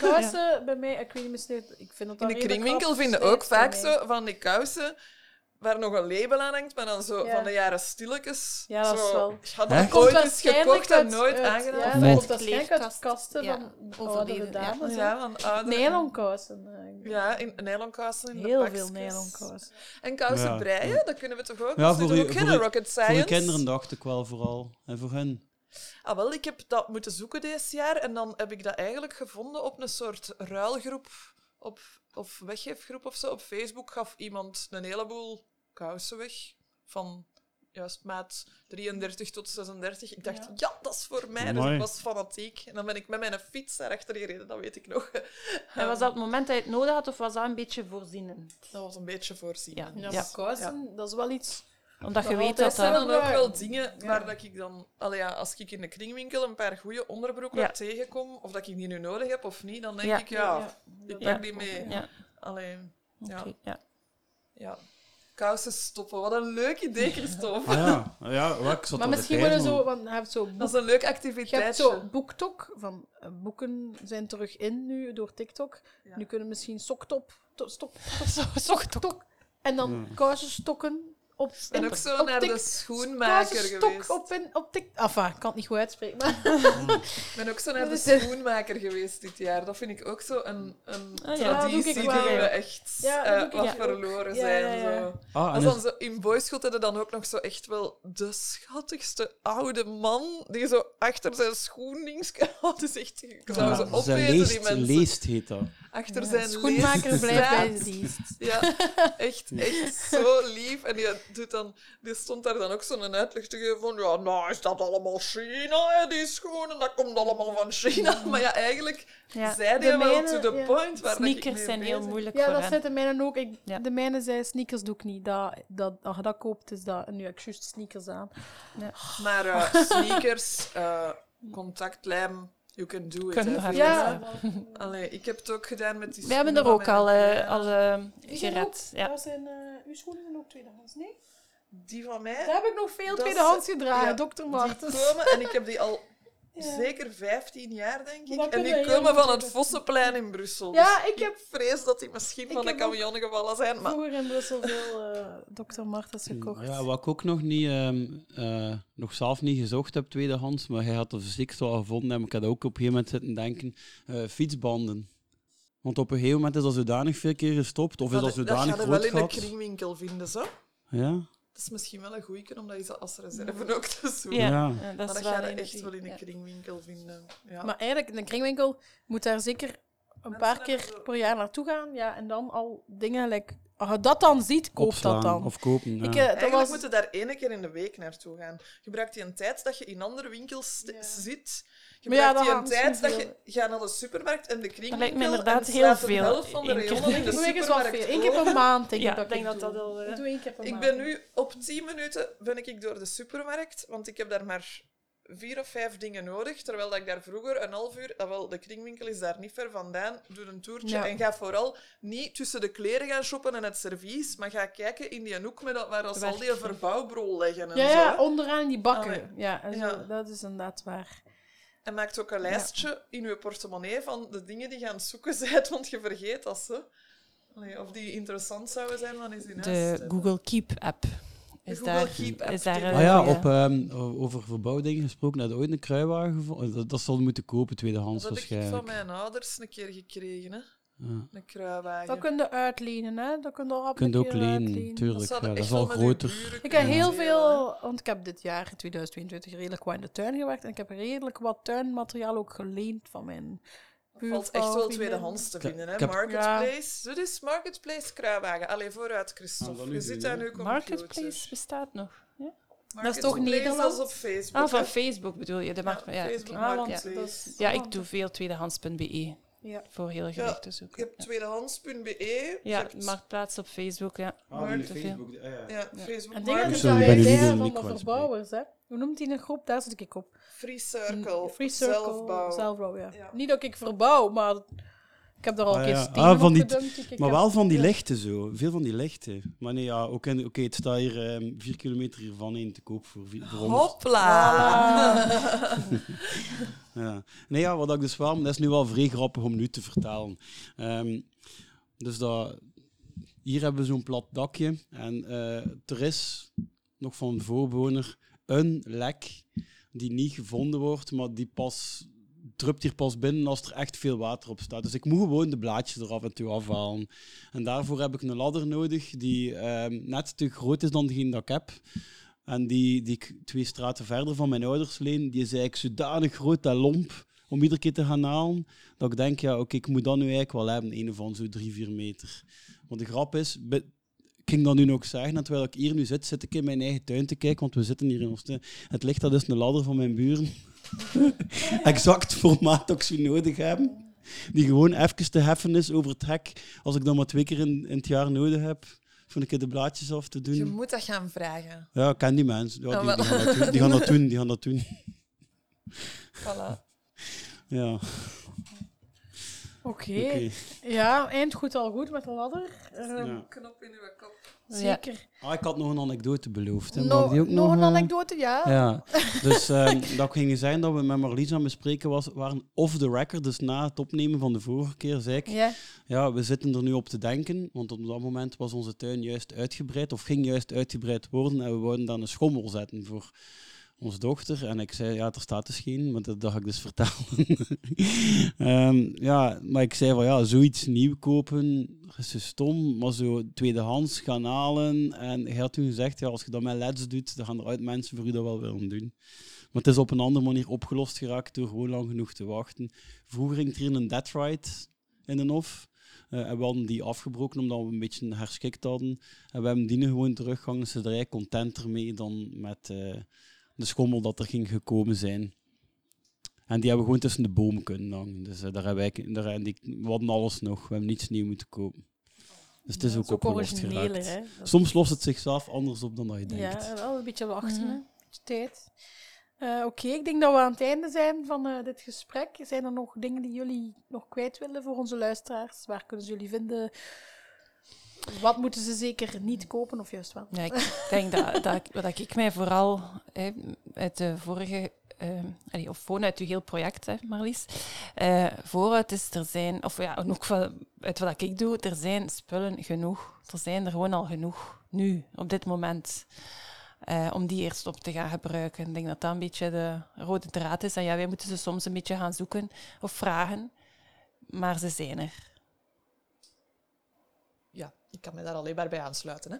kousen bij mij, ik weet niet meer steeds, ik vind dat In de kringwinkel vinden ook slijt bij vaak zo van die kousen waar nog een label aan hangt, maar dan zo Ja. van de jaren stilletjes. Ja, dat is wel- Ik had dat Komt ooit eens waarschijnlijk gekocht en uit- nooit uit- aangedaan. Ja, Of dat waarschijnlijk uit kasten Ja, van oudere ja. dames. Ja, van oude... Nylonkousen. eigenlijk. Ja, in nylonkousen in de Heel veel nylonkousen. En kousen Ja, breien, dat kunnen we toch ook? Ja, dat is voor u- ook voor u- Voor science? je kinderen dacht ik wel vooral. En voor hen. Ah, wel, ik heb dat moeten zoeken deze jaar en dan heb ik dat eigenlijk gevonden op een soort ruilgroep op, of weggeefgroep of zo. Op Facebook gaf iemand een heleboel kousen weg van juist maat 33 tot 36. Ik dacht, ja, dat is voor mij. Dus ik was fanatiek. En dan ben ik met mijn fiets daarachter gereden, dat weet ik nog. (laughs) En was dat het moment dat je het nodig had, of was dat een beetje voorzienend? Dat was een beetje voorzien. Ja. Kousen, dat is wel iets... Omdat je weet dat Dat zijn dan ook wel dingen Ja. waar dat ik dan... Allee, ja, als ik in de kringwinkel een paar goede onderbroeken Ja. tegenkom, of dat ik die nu nodig heb of niet, dan denk Ja. ik, ja, Ja, ik ja. pak die mee. Ja, Alleen, ja. oké, ja. ja. Kousen stoppen. Wat een leuk idee, Christophe. Ja, (laughs) ja wat, ik zat Maar misschien willen zo, want hij heeft zo Dat is boek, een leuk je hebt activiteitje. zo BookTok, van eh, boeken zijn terug in nu door TikTok. Ja. Nu kunnen we misschien soktop, to, stok, (laughs) Soktok. en dan Ja. kousenstokken op Ik ben ook zo op naar de schoenmaker geweest. op, in, op tik... Enfin, ik kan het niet goed uitspreken, maar... Ik ben ook zo naar de is- schoenmaker geweest dit jaar. Dat vind ik ook zo een, een Ah, ja. traditie die wel. we echt Ja, eh, wat verloren zijn. ja, ja. Zo. Ah, is- zo in Boyschot hadden dan ook nog zo echt wel de schattigste oude man die zo achter zijn schoendings... (laughs) Oh, het is echt... Ik zou ja, ze opeten, die leest, mensen. leest heet dat. Achter Ja, zijn Schoenmaker leest blijft bij staat. de dienst. Ja, echt, echt zo lief. En die, doet dan, die stond daar dan ook zo'n uitleg te geven van ja, nou is dat allemaal China, hè, die schoenen, dat komt allemaal van China. Maar ja, eigenlijk Ja. zei De die wel mijne, to the ja. point. Waar dat ik Sneakers zijn heel moeilijk Ja, voor dat hen. zit de mijne ook. Ik, Ja. De mijne zei, sneakers doe ik niet. Dat, dat, als je dat koopt, is dat... En nu heb ik juist sneakers aan. Maar eh, (laughs) sneakers, eh, contactlijm, you can do it. Hè. Ja, Allee, ik heb het ook gedaan met die We hebben er ook al, eh, al eh, gered. Ja. Dat zijn, eh, uw schoenen zijn ook tweedehands, nee? Die van mij, Daar heb ik nog veel tweedehands gedragen, ja, dokter die Martens. komen, en ik heb die al Ja. zeker 15 jaar, denk ik. dat En die komen van het. Vossenplein in Brussel. Ja, Dus ik heb vrees dat die misschien van de camion gevallen zijn. Maar vroeger in Brussel veel eh dokter Martens gekocht. Ja, wat ik ook nog niet, ehm, eh, nog zelf niet gezocht heb, tweedehands, maar hij had er zeker wel gevonden en ik had ook op een gegeven moment zitten denken, eh, fietsbanden. Want op een gegeven moment is dat zodanig veel keer gestopt, of is dat dat, dat zodanig ga je wel groot in een gehad. kringwinkel vinden, zo. Ja? Dat is misschien wel een goeie om dat eens als reserve ook te zoeken. Ja, Ja. eh, Maar dat dat ga je echt die- wel in een ja. kringwinkel vinden. Ja. Maar eigenlijk, in een kringwinkel moet daar zeker een paar keer per jaar naartoe gaan. Ja, en dan al dingen, like, als je dat dan ziet, koop Opslaan dat dan. Of kopen. Ja. Ik, eh, dat Eigenlijk was... moet je daar één keer in de week naartoe gaan. Gebruik je een tijd dat je in andere winkels Ja. zit. Maar ja, een tijd dat je gaat naar de supermarkt en de kringwinkel lijkt me inderdaad heel de veel. helft van de Eén keer rayonnen in de Ik doe supermarkt. Eén keer per maand denk Ja, ik dat ik denk ik dat dat al, Ik doe één keer per Ik maand. ben nu op 10 minuten ben ik door de supermarkt, want ik heb daar maar vier of vijf dingen nodig, terwijl dat ik daar vroeger een half uur, ah, wel, de kringwinkel is daar niet ver vandaan, doe een toertje Ja. en ga vooral niet tussen de kleren gaan shoppen en het servies, maar ga kijken in die hoek met dat, waar al die verbouwbrol leggen en Ja, zo. ja, onderaan die bakken. Allee. Ja, Ja. dat is inderdaad waar. En maak ook een lijstje in je portemonnee van de dingen die je aan het zoeken (laughs) bent, want je vergeet dat ze. Of die interessant zouden zijn, dan is in huis te De. Google Keep app. Is Google daar, Keep app, is daar die- een Ah ja, op, ehm, over verbouwdingen gesproken, had je ooit een kruiwagen gevonden? Dat, dat zal je moeten kopen, tweedehands Dat heb ik waarschijnlijk. van mijn ouders een keer gekregen, hè. Ja. Een kruiwagen. Dat kun je uitlenen, hè. Dat kun je al Je een ook lenen, uitlenen. tuurlijk. zou Ja, dat is al groter. Ik kunnen heb heel veel, want ik heb dit jaar, 2022, redelijk wat in de tuin gewerkt. En ik heb redelijk wat tuinmateriaal ook geleend van mijn valt echt wel tweedehands te vinden, hè. Marketplace. Dit is Marketplace kruiwagen. Allee, vooruit, Christophe. Je zit aan uw computer. Marketplace bestaat nog. Ja? Dat is toch Marketplace, Nederland? Dat is op Facebook. Ah, van. Facebook bedoel je? De markt, ja, Facebook. Ah, want is- ja, ik doe veel tweedehands.be Ja. voor heel gewicht te Je zoeken. hebt tweedehands.be. je Ja, hebt- marktplaats op Facebook, ja. Ah, veel. Facebook, ja, ja. Ja, Facebook En dingen Market. die Sorry, wij ik ben nu niet zeggen in de van de verbouwers, hè. Hoe noemt die een groep? Daar zit ik op. Free Circle. Free Circle. Zelfbouw. Zelfbouw, ja. Ja. Niet dat ik verbouw, maar ik heb daar al Ah, een stenen Ah, van die- gedumpt die ik Maar wel van die lichten zo. Veel van die lichten. Maar nee, ja, oké, oké, het staat hier ehm, vier kilometer hiervan in te koop voor, vi- voor 100. Hopla! (laughs) Ja. Nee, ja, wat ik dus wel, dat is nu wel vrij grappig om nu te vertellen. Ehm, dus dat, hier hebben we zo'n plat dakje en eh, er is nog van de voorbewoner een lek die niet gevonden wordt, maar die pas drupt hier pas binnen als er echt veel water op staat. Dus ik moet gewoon de blaadjes er af en toe afhalen. En daarvoor heb ik een ladder nodig die ehm, net te groot is dan degene dat ik heb. En die, die ik twee straten verder van mijn ouders leen, die is eigenlijk zodanig groot, dat lomp, om iedere keer te gaan halen, dat ik denk, ja, oké, ik moet dat nu eigenlijk wel hebben, een van zo'n drie, vier meter. Want de grap is, ik ging dat nu nog zeggen, en terwijl ik hier nu zit, zit ik in mijn eigen tuin te kijken, want we zitten hier in ons tuin. Het licht, dat is een ladder van mijn buren. (laughs) exact formaat dat ik zo nodig heb. Die gewoon even te heffen is over het hek, als ik dat maar twee keer in, in het jaar nodig heb, voor een keer de blaadjes af te doen. Je moet dat gaan vragen. Ja, ik ken die mensen. Ja, Ah, die, die, gaan dat doen, die gaan dat doen. Die gaan dat doen. (laughs) Voilà. Ja. Oké. Ja, eind goed al goed met de ladder. Ehm, Ja. Knop in uw kop. Zeker. Ah, ik had nog een anekdote beloofd. hè. Nog, die ook nog een eh, anekdote, ja. Ja, (laughs) dus ehm, dat ging zijn dat we met Marlies aan het bespreken was, waren off the record, dus na het opnemen van de vorige keer, zei ik, Ja. ja, we zitten er nu op te denken, want op dat moment was onze tuin juist uitgebreid, of ging juist uitgebreid worden, en we wouden dan een schommel zetten voor onze dochter. En ik zei, ja, er staat dus geen, maar dat, ga ik dus (laughs) vertellen. Ehm, ja, maar ik zei van, ja, zoiets nieuw kopen, is zo stom, maar zo tweedehands gaan halen. En hij had toen gezegd, ja, als je dat met LEDs doet, dan gaan er uit mensen voor u dat wel willen doen. Maar het is op een andere manier opgelost geraakt door gewoon lang genoeg te wachten. Vroeger ging er hier een dead ride in de hof. Eh, en we hadden die afgebroken omdat we een beetje herschikt hadden. En we hebben die nu gewoon teruggehangen. Ze er contenter mee dan met eh, de schommel dat er ging gekomen zijn. En die hebben we gewoon tussen de bomen kunnen hangen. Dus eh, daar hebben wij, daar, en die, we hadden alles nog. We hebben niets nieuw moeten kopen. Dus het is Ja, ook dat opgelost geraakt. hè. Soms lost het zichzelf anders op dan dat je denkt. Ja, wel een beetje wachten, Mhm. Een beetje tijd. Eh, Oké, ik denk dat we aan het einde zijn van eh, dit gesprek. Zijn er nog dingen die jullie nog kwijt willen voor onze luisteraars? Waar kunnen ze jullie vinden? Wat moeten ze zeker niet kopen, of juist wel? Ja, ik denk dat, dat, wat ik mij vooral uit de vorige, allee, of uit uw heel project, hè, Marlies, eh, vooruit is er zijn, of ja, ook van, uit wat ik doe, er zijn spullen genoeg. Er zijn er gewoon al genoeg, nu, op dit moment. eh, om die eerst op te gaan gebruiken. Ik denk dat dat een beetje de rode draad is. En ja, wij moeten ze soms een beetje gaan zoeken of vragen, maar ze zijn er. Ik kan me daar alleen maar bij aansluiten. Hè.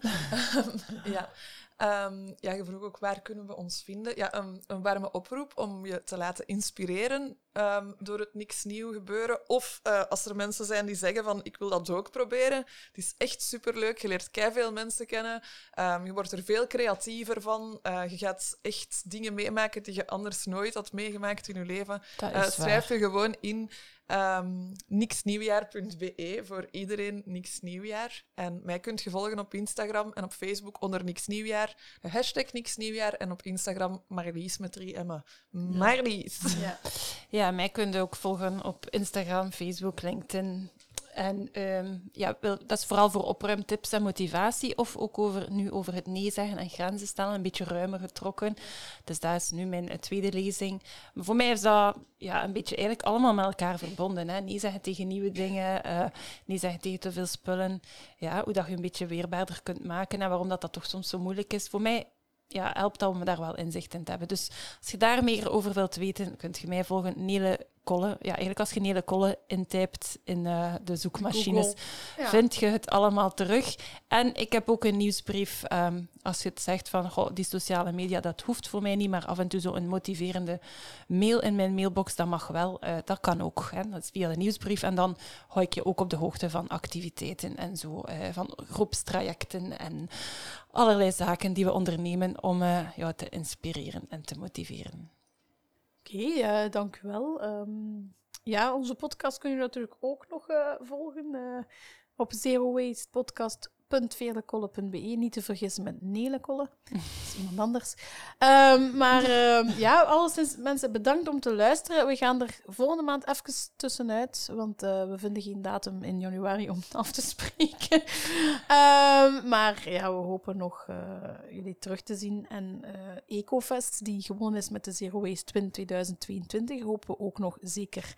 (laughs) ja. Ehm, ja, je vroeg ook waar kunnen we ons vinden. Ja, een, een warme oproep om je te laten inspireren ehm, door het niks nieuw gebeuren. Of eh, als er mensen zijn die zeggen van ik wil dat ook proberen. Het is echt superleuk. Je leert veel mensen kennen. Ehm, je wordt er veel creatiever van. Eh, je gaat echt dingen meemaken die je anders nooit had meegemaakt in je leven. Dat is schrijf je gewoon in ehm niksnieuwjaar.be voor iedereen Niks Nieuwjaar. En mij kunt je volgen op Instagram en op Facebook onder Niks Nieuwjaar. De hashtag Niks Nieuwjaar en op Instagram Marlies met drie M'en. Marlies. Ja. Ja, mij kun je ook volgen op Instagram, Facebook, LinkedIn. En ehm, ja, dat is vooral voor opruimtips en motivatie. Of ook over, nu over het nee zeggen en grenzen stellen, een beetje ruimer getrokken. Dus dat is nu mijn eh, tweede lezing. Maar voor mij is dat ja, een beetje eigenlijk allemaal met elkaar verbonden. Hè. Nee zeggen tegen nieuwe dingen, eh, nee zeggen tegen te veel spullen. Ja, hoe dat je een beetje weerbaarder kunt maken en waarom dat, dat toch soms zo moeilijk is. Voor mij ja, helpt dat om daar wel inzicht in te hebben. Dus als je daar meer over wilt weten, kunt je mij volgen. Nele Kolle. Ja, eigenlijk als je Nele Kolle intypt in eh, de zoekmachines. Ja. vind je het allemaal terug. En ik heb ook een nieuwsbrief. ehm, als je het zegt van goh, die sociale media, dat hoeft voor mij niet, maar af en toe zo een motiverende mail in mijn mailbox, dat mag wel. Eh, dat kan ook. Hè. Dat is via de nieuwsbrief. En dan hou ik je ook op de hoogte van activiteiten en zo, eh, van groepstrajecten en allerlei zaken die we ondernemen om jou te inspireren en te motiveren. Oké, eh, dank u wel. Ehm, ja, onze podcast kun je natuurlijk ook nog eh, volgen eh, op zerowastepodcast.veerlekolle.be. Niet te vergissen met Nelekolle. Dat is iemand anders. Ehm, maar ehm, ja, alleszins mensen bedankt om te luisteren. We gaan er volgende maand even tussenuit, want eh, we vinden geen datum in januari om af te spreken. Ehm, maar ja, we hopen nog eh, jullie terug te zien. En eh, Ecofest, die gewonnen is met de Zero Waste Twin 2022, hopen we ook nog zeker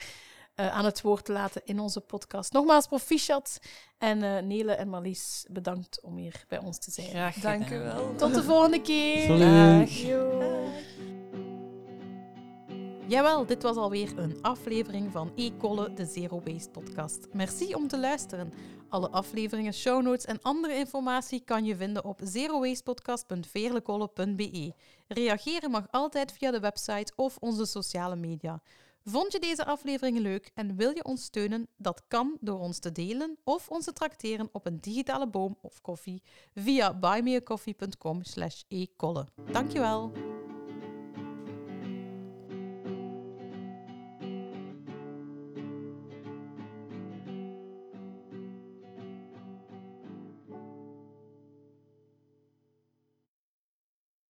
eh, aan het woord te laten in onze podcast. Nogmaals, proficiat. En eh, Nele en Marlies, bedankt om hier bij ons te zijn. Graag Dank u gedaan. wel. Tot de volgende keer. Dag. Jawel, dit was alweer een aflevering van E-Kolle, de Zero Waste podcast. Merci om te luisteren. Alle afleveringen, show notes en andere informatie kan je vinden op zerowastepodcast.veerlekolle.be. Reageren mag altijd via de website of onze sociale media. Vond je deze afleveringen leuk en wil je ons steunen? Dat kan door ons te delen of ons te trakteren op een digitale boom of koffie via buymeacoffee.com slash. Dankjewel!